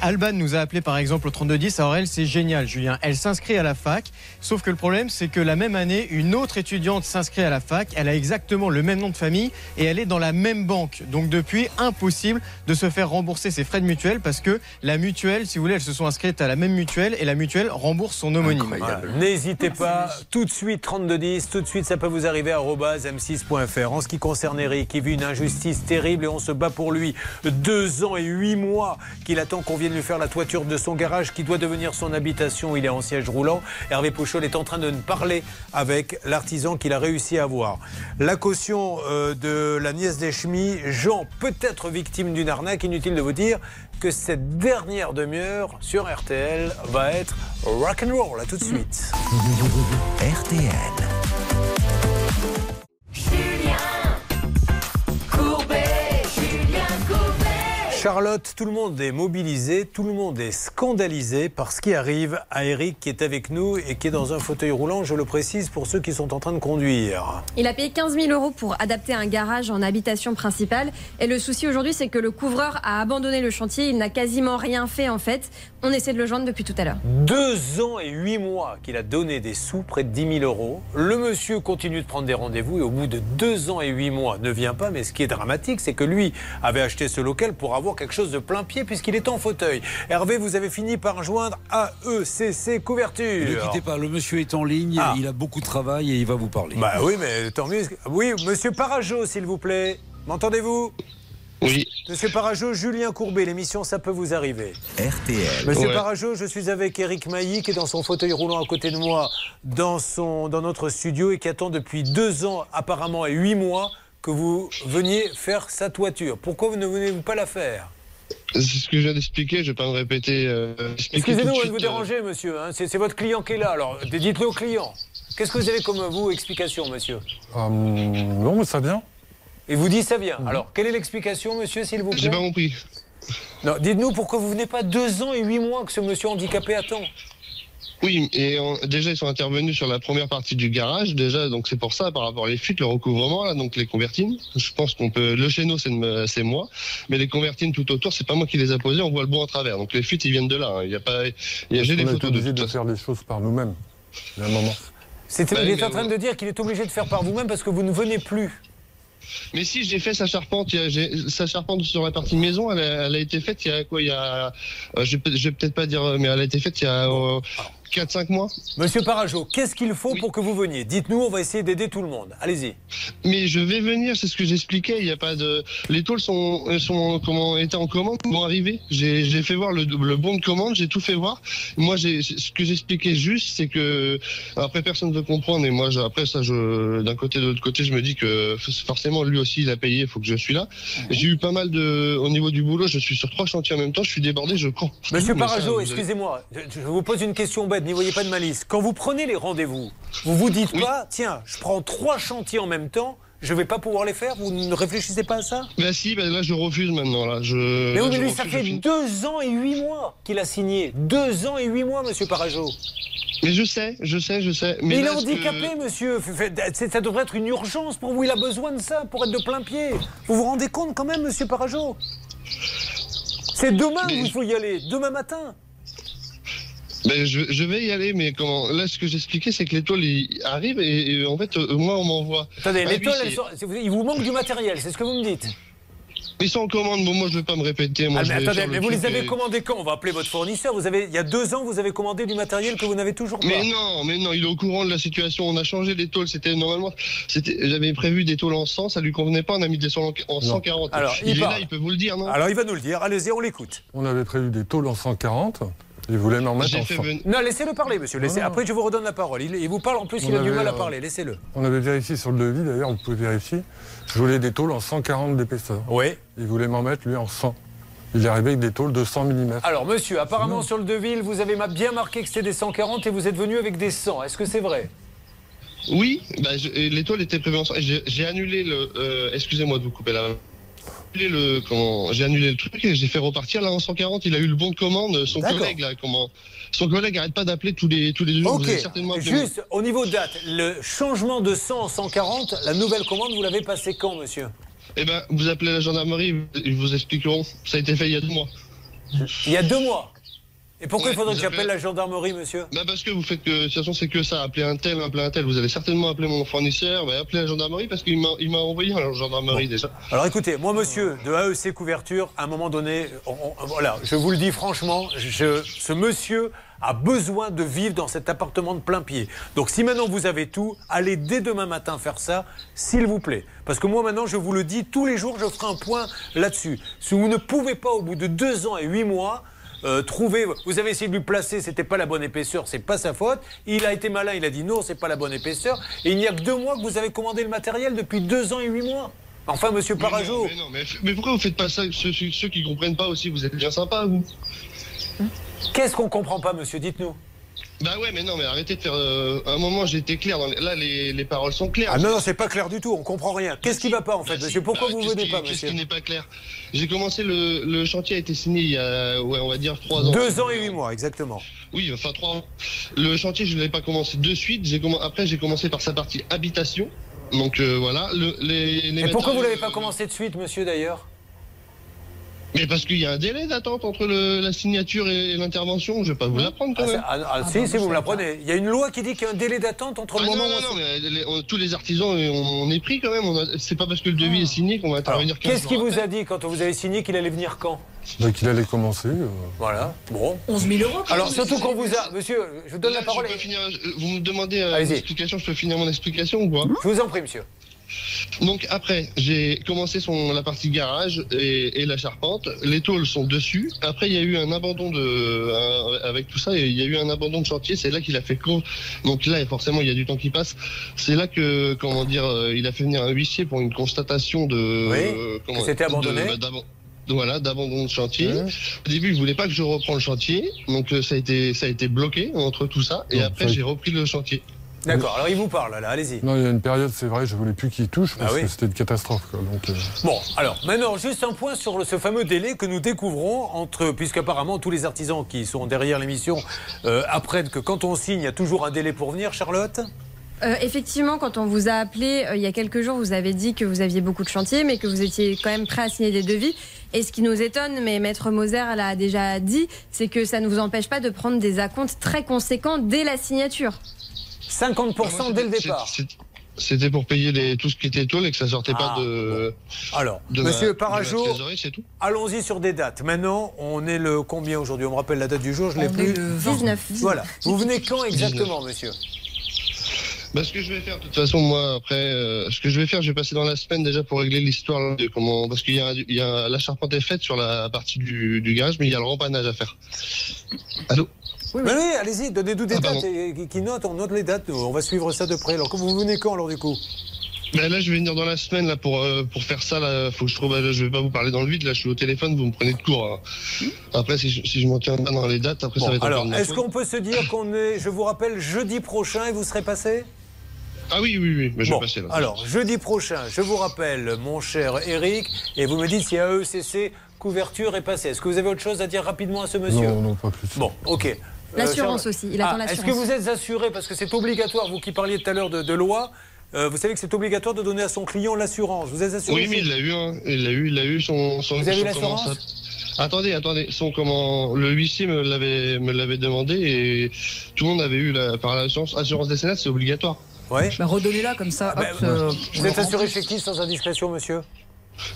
Alban nous a appelé par exemple au 3210. Alors elle, c'est génial, Julien. Elle s'inscrit à la fac. Sauf que le problème, c'est que la même année, une autre étudiante s'inscrit à la fac. Elle a exactement le même nom de famille et elle est dans la même banque. Donc depuis, impossible de se faire rembourser ses frais de mutuelle parce que la mutuelle, si vous voulez, elles se sont inscrites à la même mutuelle et la mutuelle rembourse son homonyme. Voilà. N'hésitez pas, tout de suite 3210, tout de suite ça peut vous arriver à m6.fr. En ce qui concerne Eric, qui vit une injustice terrible et on se bat pour lui. Deux ans et huit mois qu'il attend qu'on vienne lui faire la toiture de son garage qui doit devenir son habitation. Il est en siège roulant. Hervé Pouchol est en train de parler avec l'artisan qu'il a réussi à avoir. La caution euh, de la nièce des chemis, Jean, peut-être victime d'une arnaque. Inutile de vous dire que cette dernière demi-heure sur RTL va être rock'n'roll. À tout de suite. [laughs] RTL. Charlotte, tout le monde est mobilisé, tout le monde est scandalisé par ce qui arrive à Eric qui est avec nous et qui est dans un fauteuil roulant, je le précise pour ceux qui sont en train de conduire. Il a payé 15 000 euros pour adapter un garage en habitation principale. Et le souci aujourd'hui, c'est que le couvreur a abandonné le chantier. Il n'a quasiment rien fait en fait. On essaie de le joindre depuis tout à l'heure. Deux ans et huit mois qu'il a donné des sous, près de 10 000 euros. Le monsieur continue de prendre des rendez-vous et au bout de deux ans et huit mois ne vient pas. Mais ce qui est dramatique, c'est que lui avait acheté ce local pour avoir quelque chose de plein pied puisqu'il est en fauteuil. Hervé, vous avez fini par joindre AECC Couverture. Ne quittez pas, le monsieur est en ligne, Ah. il a beaucoup de travail et il va vous parler. Bah oui, mais tant mieux. Oui, monsieur Parajo, s'il vous plaît. M'entendez-vous? Oui. Monsieur Parajo, Julien Courbet, l'émission Ça peut vous arriver. RTL. Monsieur Ouais. Parajo, je suis avec Eric Mailly qui est dans son fauteuil roulant à côté de moi dans, son, dans notre studio et qui attend depuis deux ans apparemment et huit mois que vous veniez faire sa toiture. Pourquoi vous ne venez-vous pas la faire? C'est ce que je viens d'expliquer, je vais pas me répéter. euh, Excusez-nous de vous euh, déranger, monsieur. hein. C'est votre client qui est là. Alors dites-le au client. Qu'est-ce que vous avez comme vous explication, monsieur? Non, mais ça vient. Et vous dites ça vient. Alors, quelle est l'explication, monsieur, s'il vous plaît? J'ai pas compris. Non, dites-nous pourquoi vous venez pas deux ans et huit mois que ce monsieur handicapé attend. Oui, et on- déjà ils sont intervenus sur la première partie du garage, déjà, donc c'est pour ça, par rapport aux fuites, le recouvrement, là, donc les convertines. Je pense qu'on peut. Le chéneau, c'est de- c'est moi, mais les convertines tout autour, c'est pas moi qui les a posées, on voit le bois en travers. Donc les fuites, ils viennent de là. hein. Il y a pas. il y a- J'ai on des est photos de de faire les choses par nous-mêmes. Il y a un moment. C'est- Bah, il est en train de dire qu'il est obligé de faire par vous-même parce que vous ne venez plus. Mais si j'ai fait sa charpente, il y a- j'ai- sa charpente sur la partie maison, elle a, elle a été faite il y a quoi Il y a, euh, je, vais vais peut-être pas dire, euh, mais elle a été faite il y a 4-5 mois. Monsieur Parajo, qu'est-ce qu'il faut pour que vous veniez? Dites-nous, on va essayer d'aider tout le monde. Allez-y. Mais je vais venir, c'est ce que j'expliquais. Il y a pas de, les tôles sont, sont comment étaient en commande, vont arriver. J'ai, fait voir le, le bon de commande, j'ai tout fait voir. Moi, ce que j'expliquais juste, c'est que après personne ne veut comprendre. Et moi, après ça, je, d'un côté, de l'autre côté, je me dis que forcément lui aussi, il a payé, il faut que je suis là. J'ai eu pas mal de, au niveau du boulot, je suis sur trois chantiers en même temps, je suis débordé, je cours. Monsieur Parajo, excusez-moi, je je vous pose une question bête, n'y voyez pas de malice. Quand vous prenez les rendez-vous, vous vous dites pas, tiens, je prends trois chantiers en même temps, je vais pas pouvoir les faire Vous ne réfléchissez pas à ça? Bah si, bah là je refuse maintenant là. Je, Mais là, oui, mais lui, ça fait deux ans et huit mois qu'il a signé. Deux ans et huit mois, monsieur Parajo. Mais je sais, je sais, je sais. Mais Mais il est que- handicapé, monsieur. Ça devrait être une urgence pour vous. Il a besoin de ça pour être de plein pied. Vous vous rendez compte quand même, monsieur Parajo? C'est demain qu'il faut y aller, demain matin. Ben, je, je vais y aller, mais comment Là, ce que j'expliquais, c'est que les tôles ils arrivent et, et en fait, euh, moi, on m'envoie. Attendez, Ah les oui, tôles, c'est- elles sont- c'est- il vous manque du matériel, c'est ce que vous me dites. Ils sont en commande. Bon, moi, je vais pas me répéter. Moi, Ah, je mais attendez, le mais vous les avez et- commandés quand? On va appeler votre fournisseur. Vous avez, il y a deux ans, vous avez commandé du matériel que vous n'avez toujours pas. Mais non, mais non, il est au courant de la situation. On a changé les tôles. C'était normalement, j'avais prévu des tôles en 100, ça lui convenait pas. On a mis des tôles en, en 140. Alors, il, il est là, il peut vous le dire, non? Alors, il va nous le dire. Allez-y, on l'écoute. On avait prévu des tôles en 140. Il voulait m'en mettre en fait 100. venir- Non, laissez-le parler, monsieur. Laissez. Non, non. Après, je vous redonne la parole. Il, il vous parle, en plus, On il a du mal à euh, parler. Laissez-le. On avait vérifié sur le devis, d'ailleurs, vous pouvez vérifier. Je voulais des tôles en 140 d'épaisseur. Oui. Il voulait m'en mettre, lui, en 100. Il est arrivé avec des tôles de 100 mm. Alors, monsieur, apparemment, Non. sur le devis, vous avez bien marqué que c'était des 140 et vous êtes venu avec des 100. Est-ce que c'est vrai? Oui, bah, je- et l'étoile était prévue ensemble. et J'ai j'ai annulé le. euh, Excusez-moi de vous couper la main. J'ai annulé le, comment, j'ai annulé le truc et j'ai fait repartir là en 140. Il a eu le bon de commande. Son collègue là, comment, son collègue arrête pas d'appeler tous les tous les deux jours. Certainement juste au niveau date, le changement de 100 en 140, la nouvelle commande, vous l'avez passée quand, monsieur? Eh ben, vous appelez la gendarmerie, ils vous expliqueront. Ça a été fait il y a deux mois. Il y a deux mois. Et pourquoi Ouais, il faudrait que j'appelle appelez- la gendarmerie, monsieur? Bah parce que vous faites que, de toute façon, c'est que ça, appeler un tel, appeler un tel. Vous allez certainement appeler mon fournisseur, bah, appelez la gendarmerie parce qu'il m'a envoyé à la gendarmerie déjà. Alors écoutez, moi monsieur de AEC Couverture, à un moment donné, on- on- voilà, je vous le dis franchement, je- ce monsieur a besoin de vivre dans cet appartement de plein pied. Donc si maintenant vous avez tout, allez dès demain matin faire ça, s'il vous plaît. Parce que moi maintenant, je vous le dis, tous les jours, je ferai un point là-dessus. Si vous ne pouvez pas, au bout de deux ans et huit mois, euh, trouver. Vous avez essayé de lui placer, c'était pas la bonne épaisseur, c'est pas sa faute. Il a été malin, il a dit non, c'est pas la bonne épaisseur. Et il n'y a que deux mois que vous avez commandé le matériel depuis deux ans et huit mois. Enfin, monsieur Mais non, Parajo. Mais, non, mais, mais pourquoi vous faites pas ça ceux, ceux, ceux qui comprennent pas aussi, vous êtes bien sympa, vous. Qu'est-ce qu'on comprend pas, monsieur Dites-nous. Bah ouais, mais non, mais arrêtez de faire. euh, à un moment, été clair. Dans les- là, les, les paroles sont claires. Ah non, non, c'est pas clair du tout, on comprend rien. Qu'est-ce qui va pas en fait, monsieur Pourquoi Ah, vous qu'est-ce venez pas, Qu'est-ce monsieur qui n'est pas clair? J'ai commencé le, le chantier a été signé il y a, ouais, on va dire trois ans. Deux ans et huit mois, exactement. Oui, enfin trois ans. Le chantier, je ne l'ai pas commencé de suite. J'ai Après, j'ai commencé par sa partie habitation. Donc euh, voilà. Le, les, les Et pourquoi vous l'avez pas commencé de suite, monsieur, d'ailleurs? Mais parce qu'il y a un délai d'attente entre le- la signature et l'intervention. Je vais pas vous l'apprendre quand Ah, même. c'est- ah, ah, si, si, vous me l'apprenez. Il y a une loi qui dit qu'il y a un délai d'attente entre Ah le non, moment non, où non, on- mais les- on- tous les artisans, on, on est pris quand même. C'est pas parce que le devis est signé qu'on va intervenir. 15 Qu'est-ce qui jours vous a dit quand vous avez signé qu'il allait venir quand? Bah, qu'il allait commencer. euh. Voilà, bon. 11 000 euros. Alors surtout qu'on vous a... Monsieur, je vous donne Là, la parole. je peux finir- vous me demandez euh, une explication, je peux finir mon explication ou quoi? Je vous en prie, monsieur. Donc après, j'ai commencé son, la partie garage et, et la charpente. Les tôles sont dessus. Après, il y a eu un abandon de, un- avec tout ça, il y a eu un abandon de chantier. C'est là qu'il a fait con. Donc là, forcément, il y a du temps qui passe. C'est là que, comment dire, euh, il a fait venir un huissier pour une constatation de. Oui, euh, que c'était de- abandonné. bah, voilà, d'abandon de chantier. Au début, il voulait pas que je reprenne le chantier, donc euh, ça a été, ça a été bloqué entre tout ça. Et après, j'ai repris le chantier. D'accord, alors il vous parle, là, allez-y. Non, il y a une période, c'est vrai, je voulais plus qu'il touche parce Ah oui. que c'était une catastrophe. Quoi, donc, euh, Bon, alors maintenant, juste un point sur le- ce fameux délai que nous découvrons entre, puisqu'apparemment tous les artisans qui sont derrière l'émission euh, apprennent que quand on signe, il y a toujours un délai pour venir, Charlotte? Euh, effectivement, quand on vous a appelé euh, il y a quelques jours, vous avez dit que vous aviez beaucoup de chantiers, mais que vous étiez quand même prêt à signer des devis. Et ce qui nous étonne, mais Maître Moser l'a déjà dit, c'est que ça ne vous empêche pas de prendre des acomptes très conséquents dès la signature. 50% dès le départ. C'était pour payer les, tout ce qui était tôle et que ça sortait Ah, pas de. Alors, de ma- monsieur de ma Parajo, allons-y sur des dates. Maintenant, on est le combien aujourd'hui? On me rappelle la date du jour, je l'ai plus. le 20. 19. Voilà. Vous venez quand exactement, monsieur? Bah, ce que je vais faire, de toute façon, moi, après, euh, ce que je vais faire, je vais passer dans la semaine déjà pour régler l'histoire de comment, parce qu'il y a, il y a la charpente est faite sur la partie du, du garage, mais il y a le rempannage à faire. Allô? Oui, oui, allez-y, donnez-nous des Ah, dates et, qui- qui notent, on note les dates, nous, on va suivre ça de près. Alors, vous venez quand alors du coup? Ben là, je vais venir dans la semaine là pour euh, pour faire ça. Là, faut que je trouve. là, je vais pas vous parler dans le vide. Là, je suis au téléphone. Vous me prenez de court. hein. Après, si je, si je m'en tiens pas dans les dates, après ça va être alors, est-ce qu'on peut se dire qu'on est, je vous rappelle, jeudi prochain et vous serez passé? Ah oui, oui, oui. Mais je Bon, vais passer là. alors, jeudi prochain, je vous rappelle, mon cher Eric, et vous me dites si AECC couverture est passée. Est-ce que vous avez autre chose à dire rapidement à ce monsieur? Non, non, pas plus. Bon, ok. Euh, L'assurance aussi, il attend Ah, Est-ce l'assurance. que vous êtes assuré Parce que c'est obligatoire, vous qui parliez tout à l'heure de, de loi, euh, vous savez que c'est obligatoire de donner à son client l'assurance. Vous êtes assuré Oui, mais il l'a eu. Hein. Il l'a eu. Il a eu son. son Vous avez son- l'assurance Attendez, attendez. Son comment Le huissier me l'avait me l'avait demandé et tout le monde avait eu la par l'assurance. Assurance décennale, c'est obligatoire. Ouais. Bah, redonnez-la comme ça. Ah hop, euh, Vous êtes assuré chez qui sans indiscrétion, monsieur?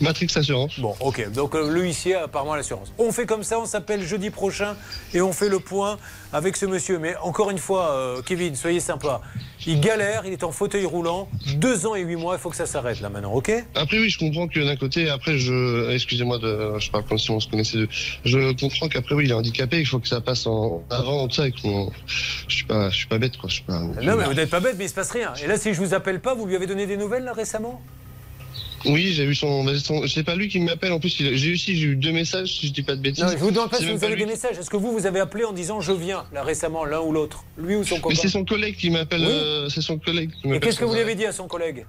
Matrix Assurance. Bon, ok. Donc euh, le huissier a apparemment l'assurance. On fait comme ça, on s'appelle jeudi prochain et on fait le point avec ce monsieur. Mais encore une fois, euh, Kevin, soyez sympa. Il galère, il est en fauteuil roulant. Deux ans et huit mois, il faut que ça s'arrête là maintenant, ok? Après oui, je comprends que d'un côté, après je, excusez-moi de, je parle comme si on se connaissait. deux. Je comprends qu'après oui, il est handicapé, il faut que ça passe en avant, tout ça, et qu'on, je suis pas, je suis pas bête quoi, je suis pas. Non, mais vous n'êtes pas bête, mais il se passe rien. Et là, si je vous appelle pas, vous lui avez donné des nouvelles là récemment? Oui, j'ai eu son. C'est pas lui qui m'appelle. En plus, j'ai eu aussi, j'ai eu deux messages, si je dis pas de bêtises. Non, je vous demande pas si vous avez lui. des messages. Est-ce que vous, vous avez appelé en disant je viens, là récemment, l'un ou l'autre? Lui ou son copain? Mais c'est son collègue qui m'appelle. Oui. euh, c'est son collègue. qui Et qu'est-ce que vous lui avez dit à son collègue?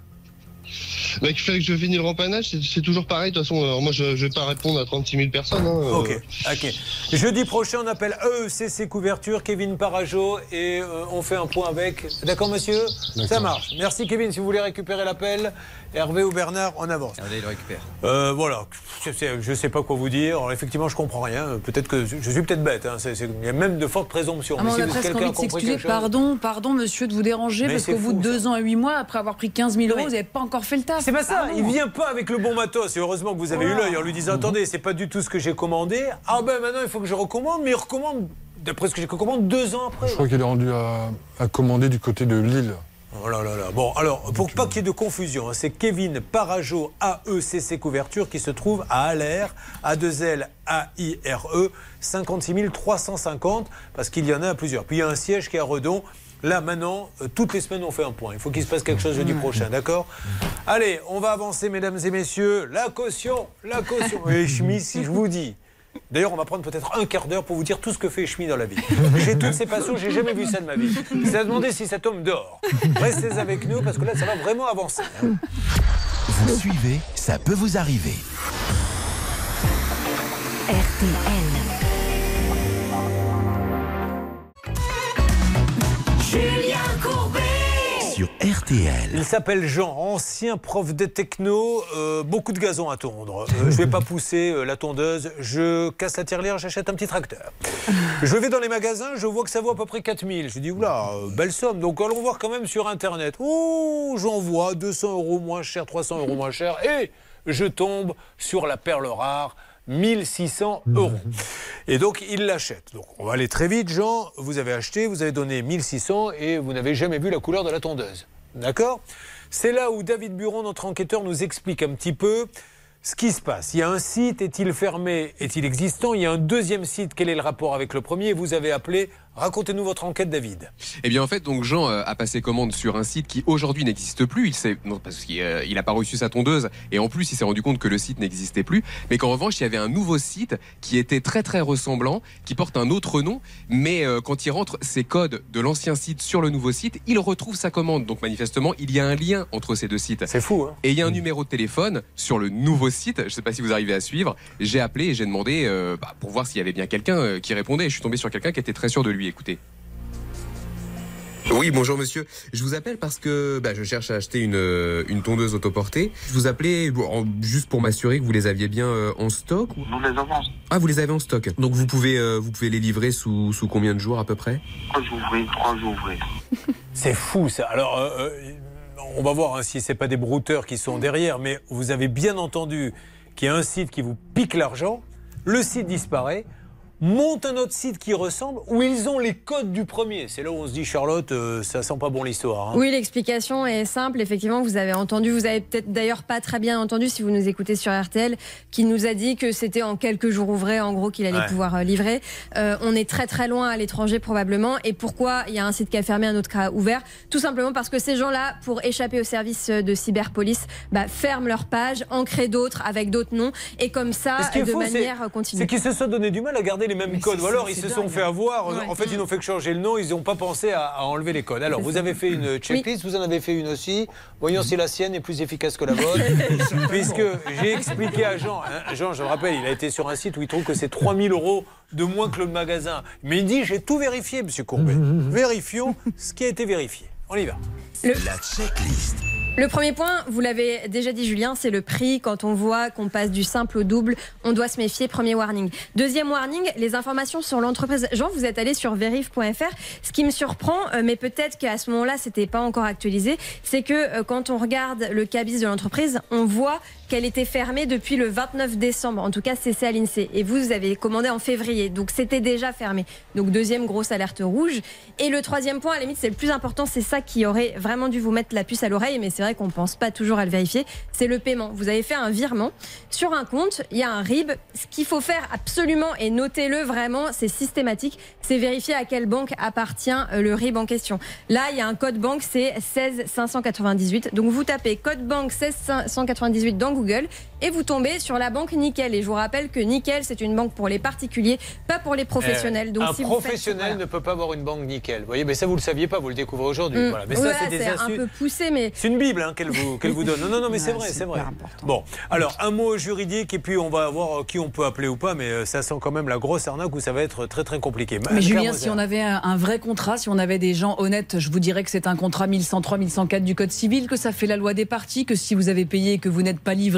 Bah, qu'il fallait que je finisse le rempanage, c'est- toujours pareil. De toute façon, alors moi, je, je vais pas répondre à 36 000 personnes. hein, euh. Ok, ok. Jeudi prochain, on appelle EECC Couverture, Kevin Parajo, et euh, on fait un point avec. D'accord, monsieur? Ça marche. Merci, Kevin. Si vous voulez récupérer l'appel, Hervé ou Bernard, on avance. Regardez, il le récupère. Euh, voilà, je sais, je sais pas quoi vous dire. Alors, effectivement, je comprends rien. Peut-être que je, suis peut-être bête. hein. Il y a même de fortes présomptions. Ah, mais on si a vous- presque quelqu'un envie de s'excuser. Pardon, pardon, monsieur, de vous déranger, Mais parce qu'au bout de deux ans et huit mois, après avoir pris 15 000 euros, vous n'avez pas encore fait le taf. C'est pas ça, Pardon. il vient pas avec le bon matos. Et heureusement que vous avez eu l'œil en lui disant attendez, c'est pas du tout ce que j'ai commandé. Ah ben maintenant il faut que je recommande, mais il recommande, d'après ce que j'ai commandé, deux ans après. Je crois qu'il est rendu à, à commander du côté de Lille. Oh là là là. Bon, alors, pour pas qu'il y ait de confusion, hein, c'est Kevin Parajo AECC Couverture qui se trouve à Aller, A2L A-I-R-E, 56 350, parce qu'il y en a à plusieurs. Puis il y a un siège qui est à Redon. Là, maintenant, euh, toutes les semaines, on fait un point. Il faut qu'il se passe quelque chose jeudi prochain, d'accord Allez, on va avancer, mesdames et messieurs. La caution, la caution. [laughs] Et Schmitt, si je vous dis. D'ailleurs, on va prendre peut-être un quart d'heure pour vous dire tout ce que fait Schmitt dans la vie. J'ai toutes ces passions, j'ai jamais vu ça de ma vie. C'est à demander si cet homme dort. Restez avec nous parce que là, ça va vraiment avancer. hein. Vous suivez, ça peut vous arriver. Julien Courbet Sur RTL. Il s'appelle Jean, ancien prof de techno, euh, beaucoup de gazon à tondre. Euh, je vais pas pousser euh, la tondeuse, je casse la tirelire, j'achète un petit tracteur. Je vais dans les magasins, je vois que ça vaut à peu près 4000. Je dis, oula, euh, belle somme. Donc allons voir quand même sur Internet. Ouh, j'en vois 200 euros moins cher, 300 euros moins cher. Et je tombe sur la perle rare. 1600 euros. Et donc, il l'achète. Donc, on va aller très vite, Jean. Vous avez acheté, vous avez donné 1600 et vous n'avez jamais vu la couleur de la tondeuse. D'accord? C'est là où David Buron, notre enquêteur, nous explique un petit peu ce qui se passe. Il y a un site, est-il fermé, est-il existant? Il y a un deuxième site, quel est le rapport avec le premier? Vous avez appelé. Racontez-nous votre enquête, David. Eh bien, en fait, donc Jean euh, a passé commande sur un site qui aujourd'hui n'existe plus. Il sait, non, parce qu'il euh, il a pas reçu sa tondeuse et en plus, il s'est rendu compte que le site n'existait plus. Mais qu'en revanche, il y avait un nouveau site qui était très très ressemblant, qui porte un autre nom. Mais euh, quand il rentre ses codes de l'ancien site sur le nouveau site, il retrouve sa commande. Donc manifestement, il y a un lien entre ces deux sites. C'est fou. Hein et il y a un numéro de téléphone sur le nouveau site. Je ne sais pas si vous arrivez à suivre. J'ai appelé et j'ai demandé euh, bah, pour voir s'il y avait bien quelqu'un euh, qui répondait. Et je suis tombé sur quelqu'un qui était très sûr de lui. Écoutez. Oui, bonjour monsieur. Je vous appelle parce que bah, je cherche à acheter une, euh, une tondeuse autoportée. Je vous appelais bon, juste pour m'assurer que vous les aviez bien euh, en stock. ou- Nous les avons. Ah, vous les avez en stock. Donc vous pouvez, euh, vous pouvez les livrer sous, sous combien de jours à peu près? Trois ouvrés, trois ouvrés. [laughs] C'est fou ça. Alors, euh, euh, on va voir hein, si c'est pas des brouteurs qui sont derrière, mais vous avez bien entendu qu'il y a un site qui vous pique l'argent, le site disparaît, monte un autre site qui ressemble, où ils ont les codes du premier. C'est là où on se dit, Charlotte, euh, ça sent pas bon l'histoire. hein. Oui, l'explication est simple. Effectivement, vous avez entendu, vous avez peut-être d'ailleurs pas très bien entendu si vous nous écoutez sur RTL, qui nous a dit que c'était en quelques jours ouvrés, en gros, qu'il allait Ouais. pouvoir euh, livrer. Euh, on est très très loin à l'étranger probablement. Et pourquoi il y a un site qui a fermé, un autre qui a ouvert? Tout simplement parce que ces gens-là, pour échapper au service de cyberpolice, bah, ferment leur page, en créent d'autres avec d'autres noms, et comme ça, de fou, manière continue. C'est qu'ils se sont donné du mal à garder les mêmes codes. Ou alors ils se sont fait avoir. Ouais. En fait, ils n'ont fait que changer le nom. Ils n'ont pas pensé à, à enlever les codes. Alors, vous avez fait une checklist. Vous en avez fait une aussi. Voyons si la sienne est plus efficace que la vôtre. [laughs] Puisque j'ai expliqué à Jean. hein, Jean, je le rappelle, il a été sur un site où il trouve que c'est 3000 euros de moins que le magasin. Mais il dit j'ai tout vérifié, Monsieur Courbet. [laughs] Vérifions ce qui a été vérifié. On y va. La checklist. Le premier point, vous l'avez déjà dit Julien, c'est le prix. Quand on voit qu'on passe du simple au double, on doit se méfier. Premier warning. Deuxième warning, les informations sur l'entreprise. Jean, vous êtes allé sur verif.fr. Ce qui me surprend, euh, mais peut-être qu'à ce moment-là, c'était pas encore actualisé, c'est que euh, quand on regarde le cabis de l'entreprise, on voit qu'elle était fermée depuis le 29 décembre. En tout cas, c'est ça à l'INSEE. Et vous, avez commandé en février. Donc, c'était déjà fermé. Donc, deuxième grosse alerte rouge. Et le troisième point, à la limite, c'est le plus important. C'est ça qui aurait vraiment dû vous mettre la puce à l'oreille. Mais c'est vrai qu'on pense pas toujours à le vérifier. C'est le paiement. Vous avez fait un virement sur un compte. Il y a un RIB. Ce qu'il faut faire absolument, et notez-le vraiment, c'est systématique, c'est vérifier à quelle banque appartient euh, le RIB en question. Là, il y a un code banque, c'est 16 598. Donc vous tapez code banque 16 598 dans Google et vous tombez sur la banque Nickel. Et je vous rappelle que Nickel, c'est une banque pour les particuliers, pas pour les professionnels. Donc Eh, un si vous faites- professionnel ne peut pas avoir une banque nickel. Vous voyez, mais ça vous le saviez pas, vous le découvrez aujourd'hui. Mm. Voilà. Mais ça, Voilà, c'est des un peu poussé, mais C'est une bible hein, qu'elle vous, qu'elle vous donne. Non, non, non, mais [laughs] c'est vrai, c'est vrai. Bon, alors un mot juridique et puis on va voir euh, qui on peut appeler ou pas, mais euh, ça sent quand même la grosse arnaque où ça va être très très compliqué. Mais Julien, si on avait un, un vrai contrat, si on avait des gens honnêtes, je vous dirais que c'est un contrat 1103, 1104 du Code civil, que ça fait la loi des parties, que si vous avez payé et que vous n'êtes pas livré,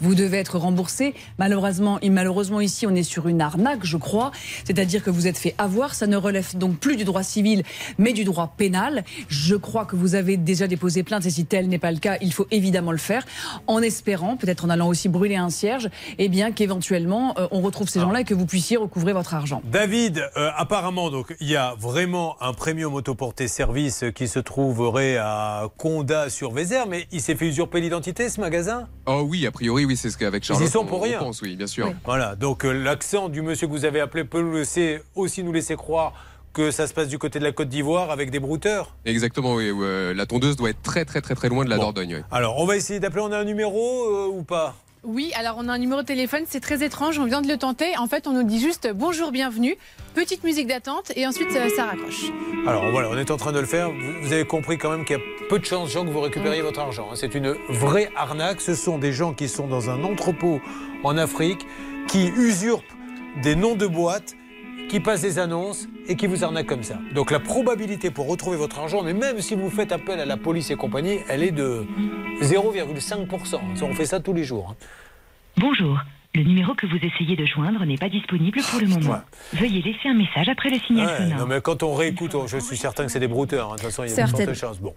vous devez être remboursé. Malheureusement, et malheureusement ici, on est sur une arnaque, je crois. C'est-à-dire que vous êtes fait avoir. Ça ne relève donc plus du droit civil, mais du droit pénal. Je crois que vous avez déjà déposé plainte et si tel n'est pas le cas, il faut évidemment le faire en espérant, peut-être en allant aussi brûler un cierge, eh bien qu'éventuellement euh, on retrouve ces gens-là et que vous puissiez recouvrer votre argent. David, euh, apparemment, donc il y a vraiment un premium autoporté service qui se trouverait à Condat sur Vézère, mais il s'est fait usurper l'identité ce magasin? Oh oui, a priori, oui, c'est ce qu'avec Ils Charlotte. y sont on- pour rien. pense, oui, bien sûr. Voilà, donc euh, l'accent du monsieur que vous avez appelé peut nous laisser, aussi nous laisser croire que ça se passe du côté de la Côte d'Ivoire avec des brouteurs. Exactement, oui. ouais, la tondeuse doit être très, très, très, très loin de la Dordogne. oui. Alors, on va essayer d'appeler, on a un numéro euh, ou pas? Oui, alors on a un numéro de téléphone, c'est très étrange, on vient de le tenter. En fait, on nous dit juste bonjour, bienvenue, petite musique d'attente et ensuite ça, ça raccroche. Alors voilà, on est en train de le faire. Vous, vous avez compris quand même qu'il y a peu de chances, Jean, que vous récupériez votre argent. hein. C'est une vraie arnaque. Ce sont des gens qui sont dans un entrepôt en Afrique, qui usurpent des noms de boîtes, qui passent des annonces et qui vous arnaquent comme ça. Donc la probabilité pour retrouver votre argent, mais même si vous faites appel à la police et compagnie, elle est de 0,5%. Ça, On fait ça tous les jours. hein. Bonjour. Le numéro que vous essayez de joindre n'est pas disponible pour le moment. Veuillez laisser un message après le signal Ouais, sonore. non, mais quand on réécoute, on- je suis certain que c'est des brouteurs. hein. De toute façon, il y a de Certaines. fortes chances. Bon.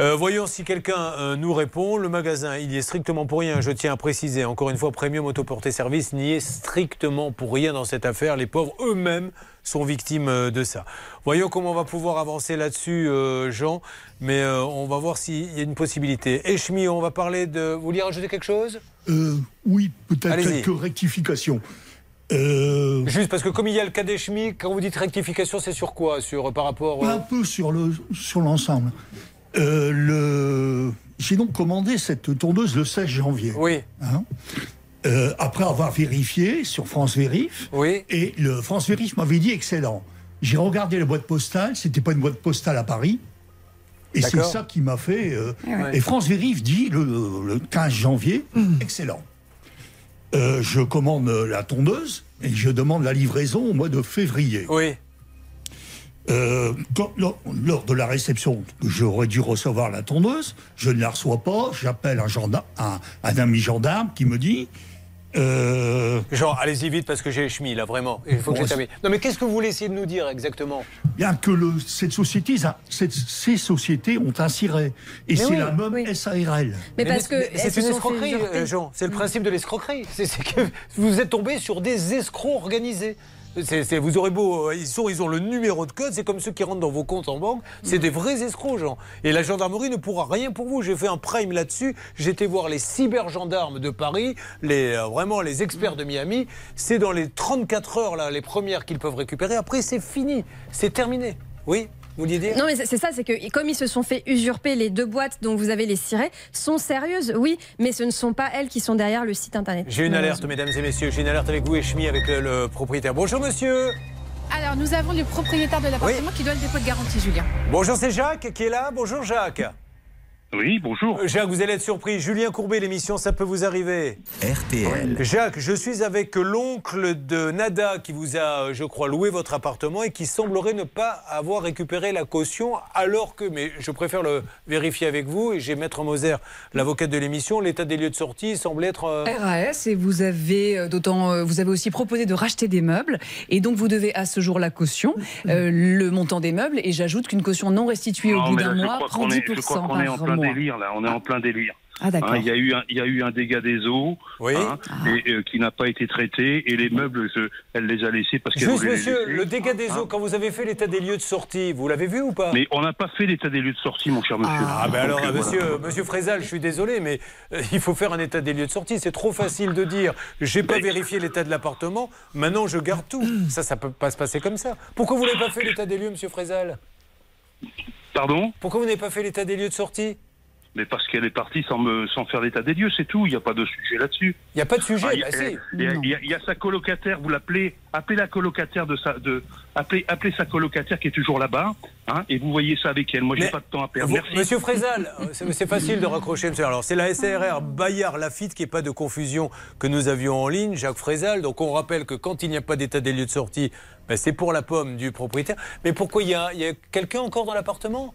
Euh, voyons si quelqu'un euh, nous répond. Le magasin, il y est strictement pour rien. Je tiens à préciser, encore une fois, Premium Autoporté Service n'y est strictement pour rien dans cette affaire. Les pauvres eux-mêmes sont victimes euh, de ça. Voyons comment on va pouvoir avancer là-dessus, euh, Jean. Mais euh, on va voir s'il y a une possibilité. Echmi, on va parler de. Vous vouliez rajouter quelque chose? Euh, oui, peut-être quelques rectifications. Juste parce que comme il y a le cas d'Echmi, quand vous dites rectification, c'est sur quoi? Sur par rapport. Un peu sur le sur l'ensemble. Le... J'ai donc commandé cette tondeuse le 16 janvier. Oui. Hein Euh, après avoir vérifié sur France Vérif. Oui. Et le France Vérif m'avait dit excellent. J'ai regardé la boîte postale, c'était pas une boîte postale à Paris. Et c'est ça qui m'a fait. euh, ouais. Et France Vérif dit le, le 15 janvier, excellent. Euh, je commande la tondeuse et je demande la livraison au mois de février. Oui. Euh, quand- lors, lors de la réception, j'aurais dû recevoir la tondeuse, je ne la reçois pas, j'appelle un, gendarme, un, un ami gendarme qui me dit... euh, Jean, allez-y vite parce que j'ai Echmi là, vraiment. Il faut que Bon. Non, mais qu'est-ce que vous voulez essayer de nous dire exactement? Bien que le, cette société, ça- cette- ces sociétés ont un siret. Et Mais c'est oui, la même SARL. Mais parce que c'est une escroquerie, euh, Jean. C'est le principe de l'escroquerie. C'est c'est que vous êtes tombé sur des escrocs organisés. Vous aurez beau, euh, ils, sont, ils ont le numéro de code, c'est comme ceux qui rentrent dans vos comptes en banque, c'est des vrais escrocs, Jean. Et la gendarmerie ne pourra rien pour vous. J'ai fait un prime là-dessus. J'étais voir les cybergendarmes de Paris, les, euh, vraiment les experts de Miami. C'est dans les 34 heures, là, les premières qu'ils peuvent récupérer. Après, c'est fini. C'est terminé. Oui vous vouliez dire Non, mais c'est ça, c'est que comme ils se sont fait usurper, les deux boîtes dont vous avez les cirés sont sérieuses, oui, mais ce ne sont pas elles qui sont derrière le site internet. J'ai une alerte, mesdames et messieurs. J'ai une alerte avec vous et Chemi avec le, le propriétaire. Bonjour, monsieur. Alors, nous avons le propriétaire de l'appartement qui doit le dépôt de garantie, Julien. Bonjour, c'est Jacques qui est là. Bonjour, Jacques. Oui, bonjour. Jacques, vous allez être surpris. Julien Courbet, l'émission, ça peut vous arriver. RTL. Jacques, je suis avec l'oncle de Nada qui vous a, je crois, loué votre appartement et qui semblerait ne pas avoir récupéré la caution alors que, mais je préfère le vérifier avec vous et j'ai Maître Moser, l'avocate de l'émission, l'état des lieux de sortie semble être... euh, RAS et vous avez euh, d'autant euh, vous avez aussi proposé de racheter des meubles et donc vous devez à ce jour la caution, euh, le montant des meubles et j'ajoute qu'une caution non restituée au bout d'un mois prend qu'on 10% est, je crois qu'on par est en plein mois. Délire là. On est en plein délire. Ah. Hein, il, y a eu un, il y a eu un dégât des eaux Oui. hein, et, euh, qui n'a pas été traité et les meubles, je- elle les a laissés parce qu'elle les monsieur, laisser. le dégât des eaux, quand vous avez fait l'état des lieux de sortie, vous l'avez vu ou pas? Mais on n'a pas fait l'état des lieux de sortie, mon cher monsieur. Ah, ben alors, euh, voilà. monsieur, monsieur Frézal, je suis désolé, mais euh, il faut faire un état des lieux de sortie. C'est trop facile de dire j'ai pas vérifié l'état de l'appartement, maintenant je garde tout. Ça, ça peut pas se passer comme ça. Pourquoi vous n'avez pas fait l'état des lieux, monsieur Frézal? Pardon? Pourquoi vous n'avez pas fait l'état des lieux de sortie? Mais parce qu'elle est partie sans, me, sans faire l'état des lieux, c'est tout. Il n'y a pas de sujet là-dessus. Il n'y a pas de sujet, Ah, il y a- bah il y a- y, y sa colocataire, vous l'appelez, appelez la colocataire de sa, de, appelez, appelez sa colocataire qui est toujours là-bas, hein, et vous voyez ça avec elle. Moi, j'ai pas de temps à perdre. Vous- Merci. Monsieur Frézal, euh, c'est facile de raccrocher, monsieur. Alors, c'est la SARR Bayard Lafitte, qui n'est pas de confusion, que nous avions en ligne, Jacques Frézal. Donc, on rappelle que quand il n'y a pas d'état des lieux de sortie, ben, c'est pour la pomme du propriétaire. Mais pourquoi il y a, il y a quelqu'un encore dans l'appartement?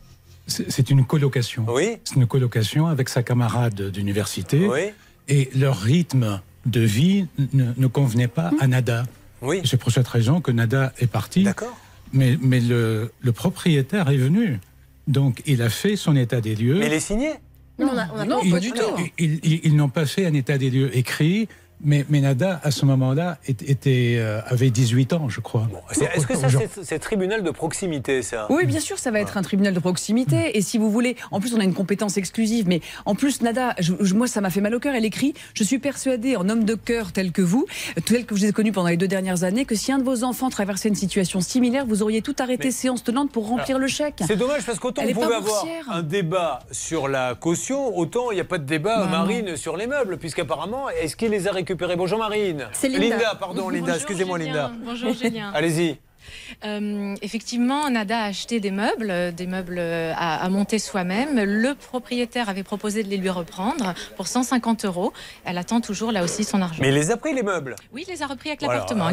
C'est une colocation. Oui. C'est une colocation avec sa camarade d'université. Oui. Et leur rythme de vie ne, ne convenait pas à Nada. Oui. C'est pour cette raison que Nada est parti. D'accord. Mais, mais le, le propriétaire est venu. Donc, il a fait son état des lieux. Mais il est signé? Non, on a, on a Non, pas- pas du tout. Ils, ils- ils n'ont pas fait un état des lieux écrit, mais, mais Nada, à ce moment-là, était, euh, avait 18 ans, je crois. Est-ce que ça, c'est- tribunal de proximité, ça? Oui, bien sûr, ça va être un tribunal de proximité. Et si vous voulez, en plus, on a une compétence exclusive. Mais en plus, Nada, je- je- moi, ça m'a fait mal au cœur. Elle écrit Je suis persuadée, en homme de cœur tel que vous, tel que je vous ai connu pendant les deux dernières années, que si un de vos enfants traversait une situation similaire, vous auriez tout arrêté séance tenante pour remplir le chèque. C'est dommage parce qu'autant pouvez pas avoir un débat sur la caution, autant il n'y a pas de débat, Bah, Marine, sur les meubles, puisqu'apparemment, est-ce qu'il les a récupérés? Bonjour Marine. C'est Linda. pardon, Linda, excusez-moi. Linda. Bonjour Julien. Allez-y. Euh, effectivement, Nada a acheté des meubles, euh, des meubles euh, à, à monter soi-même. Le propriétaire avait proposé de les lui reprendre pour 150 euros. Elle attend toujours là aussi son argent. Mais il les a pris les meubles? Oui, il les a repris avec l'appartement.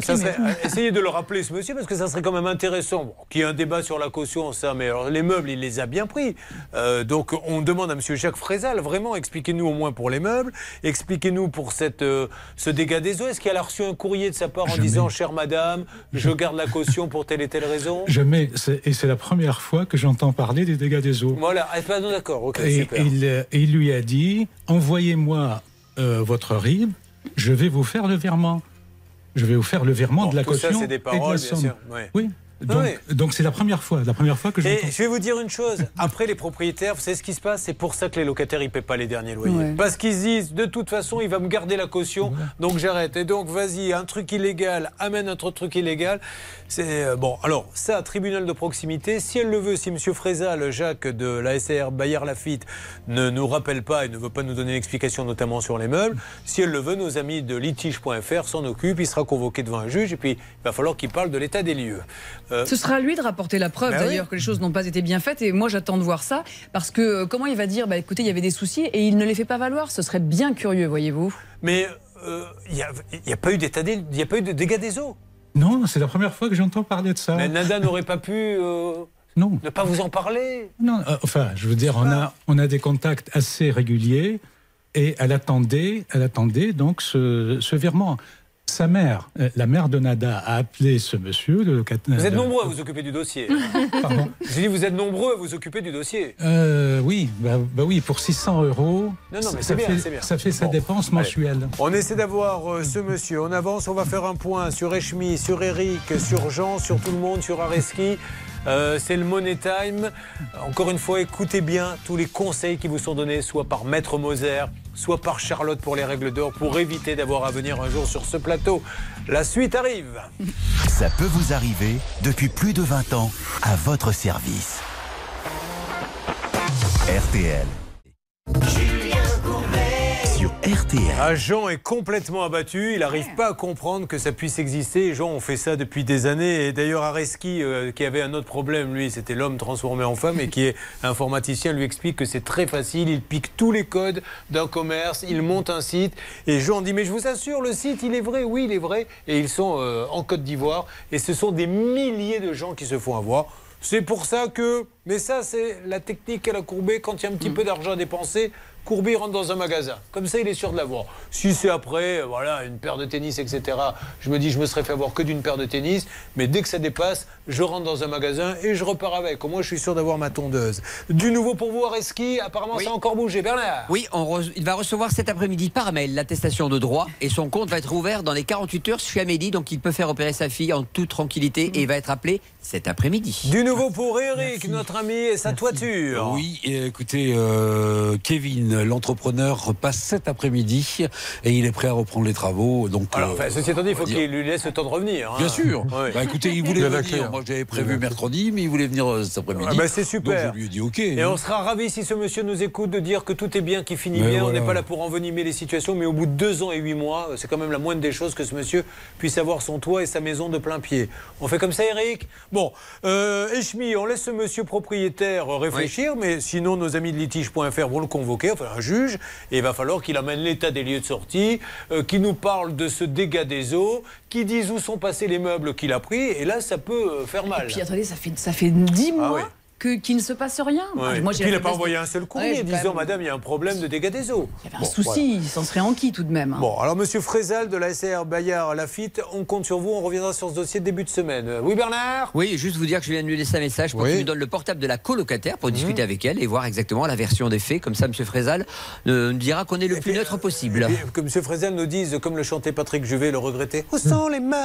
Essayez de le rappeler, ce monsieur, parce que ça serait quand même intéressant. Bon, qu'il y ait un débat sur la caution, ça, mais alors, les meubles, il les a bien pris. Euh, donc, on demande à monsieur Jacques Frézal, vraiment, expliquez-nous au moins pour les meubles, expliquez-nous pour cette, euh, ce dégât des eaux. Est-ce qu'elle a reçu un courrier de sa part en disant, chère madame, je garde la caution pour telle et telle raison Jamais, c'est- et c'est la première fois que j'entends parler des dégâts des eaux. Voilà, ah, non, d'accord, ok, et, super. et il, euh, et il lui a dit envoyez-moi euh, votre RIB, je vais vous faire le virement. Je vais vous faire le virement de la tout ça, caution c'est des et de la bien somme. sûr, ouais. Oui. Ah Donc, oui. donc c'est la première fois, la première fois que je Et je vais vous dire une chose, après les propriétaires, vous savez ce qui se passe? C'est pour ça que les locataires ils paient pas les derniers loyers. Ouais. Parce qu'ils se disent de toute façon il va me garder la caution, donc j'arrête. Et donc vas-y, un truc illégal amène un autre truc illégal. C'est euh, bon. Alors ça, tribunal de proximité, si elle le veut, si Monsieur Frézal, Jacques de la SR Bayer Lafitte ne nous rappelle pas et ne veut pas nous donner une explication notamment sur les meubles, si elle le veut, nos amis de litige.fr s'en occupent. Il sera convoqué devant un juge et puis il va falloir qu'il parle de l'état des lieux. Euh, Ce sera à lui de rapporter la preuve Bah d'ailleurs oui. que les choses n'ont pas été bien faites et moi j'attends de voir ça parce que euh, comment il va dire bah écoutez il y avait des soucis et il ne les fait pas valoir ce serait bien curieux voyez-vous. Mais euh, il n'y a, il y a pas eu d'état des- il y a pas eu de dégâts des eaux. Non, c'est la première fois que j'entends parler de ça. Mais Nada n'aurait pas pu euh, Non. ne pas vous en parler. Non, euh, enfin, je veux dire, on a, on a des contacts assez réguliers et elle attendait, elle attendait donc ce, ce virement. Sa mère, euh, la mère de Nada, a appelé ce monsieur. Le, Vous êtes nombreux à vous occuper du dossier. Pardon J'ai dit vous êtes nombreux à vous occuper du dossier. Euh, oui, bah, bah oui, pour 600 euros. Non, non, mais ça c'est bien, fait- c'est bien. Ça fait sa Bon, dépense allez. mensuelle. On essaie d'avoir euh, ce monsieur. On avance, on va faire un point sur Echmi, sur Eric, sur Jean, sur tout le monde, sur Areski. Euh, c'est le Money Time. Encore une fois, écoutez bien tous les conseils qui vous sont donnés, soit par Maître Moser, soit par Charlotte pour les règles d'or, pour éviter d'avoir à venir un jour sur ce plateau. La suite arrive. [laughs] Ça peut vous arriver depuis plus de 20 ans à votre service. RTL. RTL. Ah, Jean est complètement abattu, il n'arrive pas à comprendre que ça puisse exister. Jean, on fait ça depuis des années. Et d'ailleurs, Areski, euh, qui avait un autre problème, lui, c'était l'homme transformé en femme et qui est [laughs] informaticien, lui explique que c'est très facile. Il pique tous les codes d'un commerce, il monte un site. Et Jean dit Mais je vous assure, le site, il est vrai. Oui, il est vrai. Et ils sont euh, en Côte d'Ivoire. Et ce sont des milliers de gens qui se font avoir. C'est pour ça que Mais ça, c'est la technique qu'elle a courbée quand il y a un petit peu d'argent à dépenser. Courbet il rentre dans un magasin. Comme ça, il est sûr de l'avoir. Si c'est après, euh, voilà, une paire de tennis, etc., je me dis, je me serais fait avoir que d'une paire de tennis. Mais dès que ça dépasse, je rentre dans un magasin et je repars avec. Au moins, je suis sûr d'avoir ma tondeuse. Du nouveau pour vous, Areski. Apparemment, ça a encore bougé. Bernard Oui, on re- il va recevoir cet après-midi par mail l'attestation de droit et son compte va être ouvert dans les 48 heures chez Amélie, donc il peut faire opérer sa fille en toute tranquillité et il va être appelé cet après-midi. Du nouveau pour Eric, notre ami et sa toiture. Oui, écoutez, euh, Kevin, l'entrepreneur, repasse cet après-midi et il est prêt à reprendre les travaux. Donc, Alors, euh, enfin, ceci étant dit, il faut qu'il lui laisse le temps de revenir. hein. Bien sûr. Oui. Bah, écoutez, il [laughs] voulait venir. clé. Moi, j'avais prévu mercredi, mais il voulait venir euh, cet après-midi. Ah bah, c'est super. Donc, je lui ai dit OK. Et hein. on sera ravis si ce monsieur nous écoute de dire que tout est bien, qui finit Mais bien. On n'est pas là pour envenimer les situations, mais au bout de deux ans et huit mois, c'est quand même la moindre des choses que ce monsieur puisse avoir son toit et sa maison de plein pied. On fait comme ça, Eric? Bon, euh, Echmi, on laisse ce monsieur propriétaire euh, réfléchir, mais sinon, nos amis de litige.fr vont le convoquer, enfin un juge, et il va falloir qu'il amène l'état des lieux de sortie, euh, qu'il nous parle de ce dégât des eaux, qu'il dise où sont passés les meubles qu'il a pris, et là, ça peut euh, faire mal. Puis attendez, ça fait, ça fait 10 mois Ah oui. Que- qu'il ne se passe rien. Ouais. Moi, Et j'ai puis il n'a pas envoyé de- un seul Ouais, courrier quand disant même- Madame, il y a un problème de dégâts des eaux. Il y avait un souci, il s'en serait enquis tout de même. hein. Bon, alors Monsieur Frézal de la SR Bayard Lafitte, on compte sur vous, on reviendra sur ce dossier début de semaine. Euh, Oui Bernard? Oui, juste vous dire que je viens de lui laisser un message pour Oui. qu'il me donne le portable de la colocataire pour discuter avec elle et voir exactement la version des faits. Comme ça, M. Frézal euh, nous dira qu'on est le plus neutre possible. Et que Monsieur Frézal nous dise, comme le chantait Patrick Juvet, le regrettait, où sont les meubles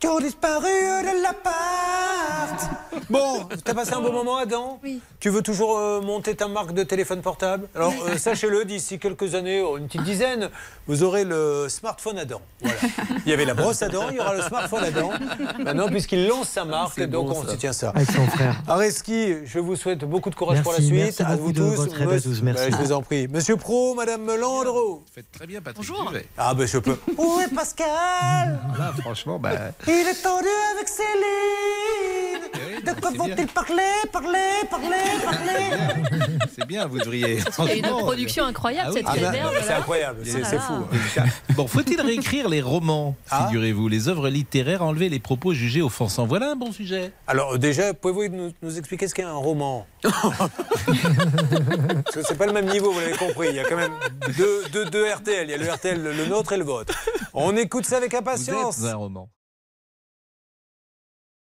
qui ont disparu de l'appart? Bon, t'as passé un bon moment, Adam Oui. Tu veux toujours euh, monter ta marque de téléphone portable? Alors, euh, sachez-le, d'ici quelques années, oh, une petite dizaine, vous aurez le smartphone Adam. Voilà. Il y avait la brosse Adam, il y aura le smartphone Adam. Maintenant, puisqu'il lance sa marque, donc bon, on se tient ça. Avec son frère. Areski, je vous souhaite beaucoup de courage pour la suite. merci à vous de tous. votre à Monsieur- tous, merci. Ben, je vous en prie. Monsieur Pro, Madame Landreau. Faites très bien, Patrick. Bonjour. Ah ben je peux. [laughs] Où est Pascal? Là, franchement, bah, Il est tendu avec Céline. De quoi parler Parler, parler, parler c'est bien, vous devriez. Il y a une production incroyable, cette Ah bah. C'est incroyable, c'est c'est fou. Bon, faut-il réécrire les romans, figurez-vous, les œuvres littéraires, enlever les propos jugés offensants? Voilà un bon sujet. Alors euh, déjà, pouvez-vous nous, nous expliquer ce qu'est un roman? [laughs] Parce que c'est pas le même niveau, vous l'avez compris. Il y a quand même deux, deux, deux RTL. Il y a le RTL, le nôtre et le vôtre. On écoute ça avec impatience. Vous êtes un roman.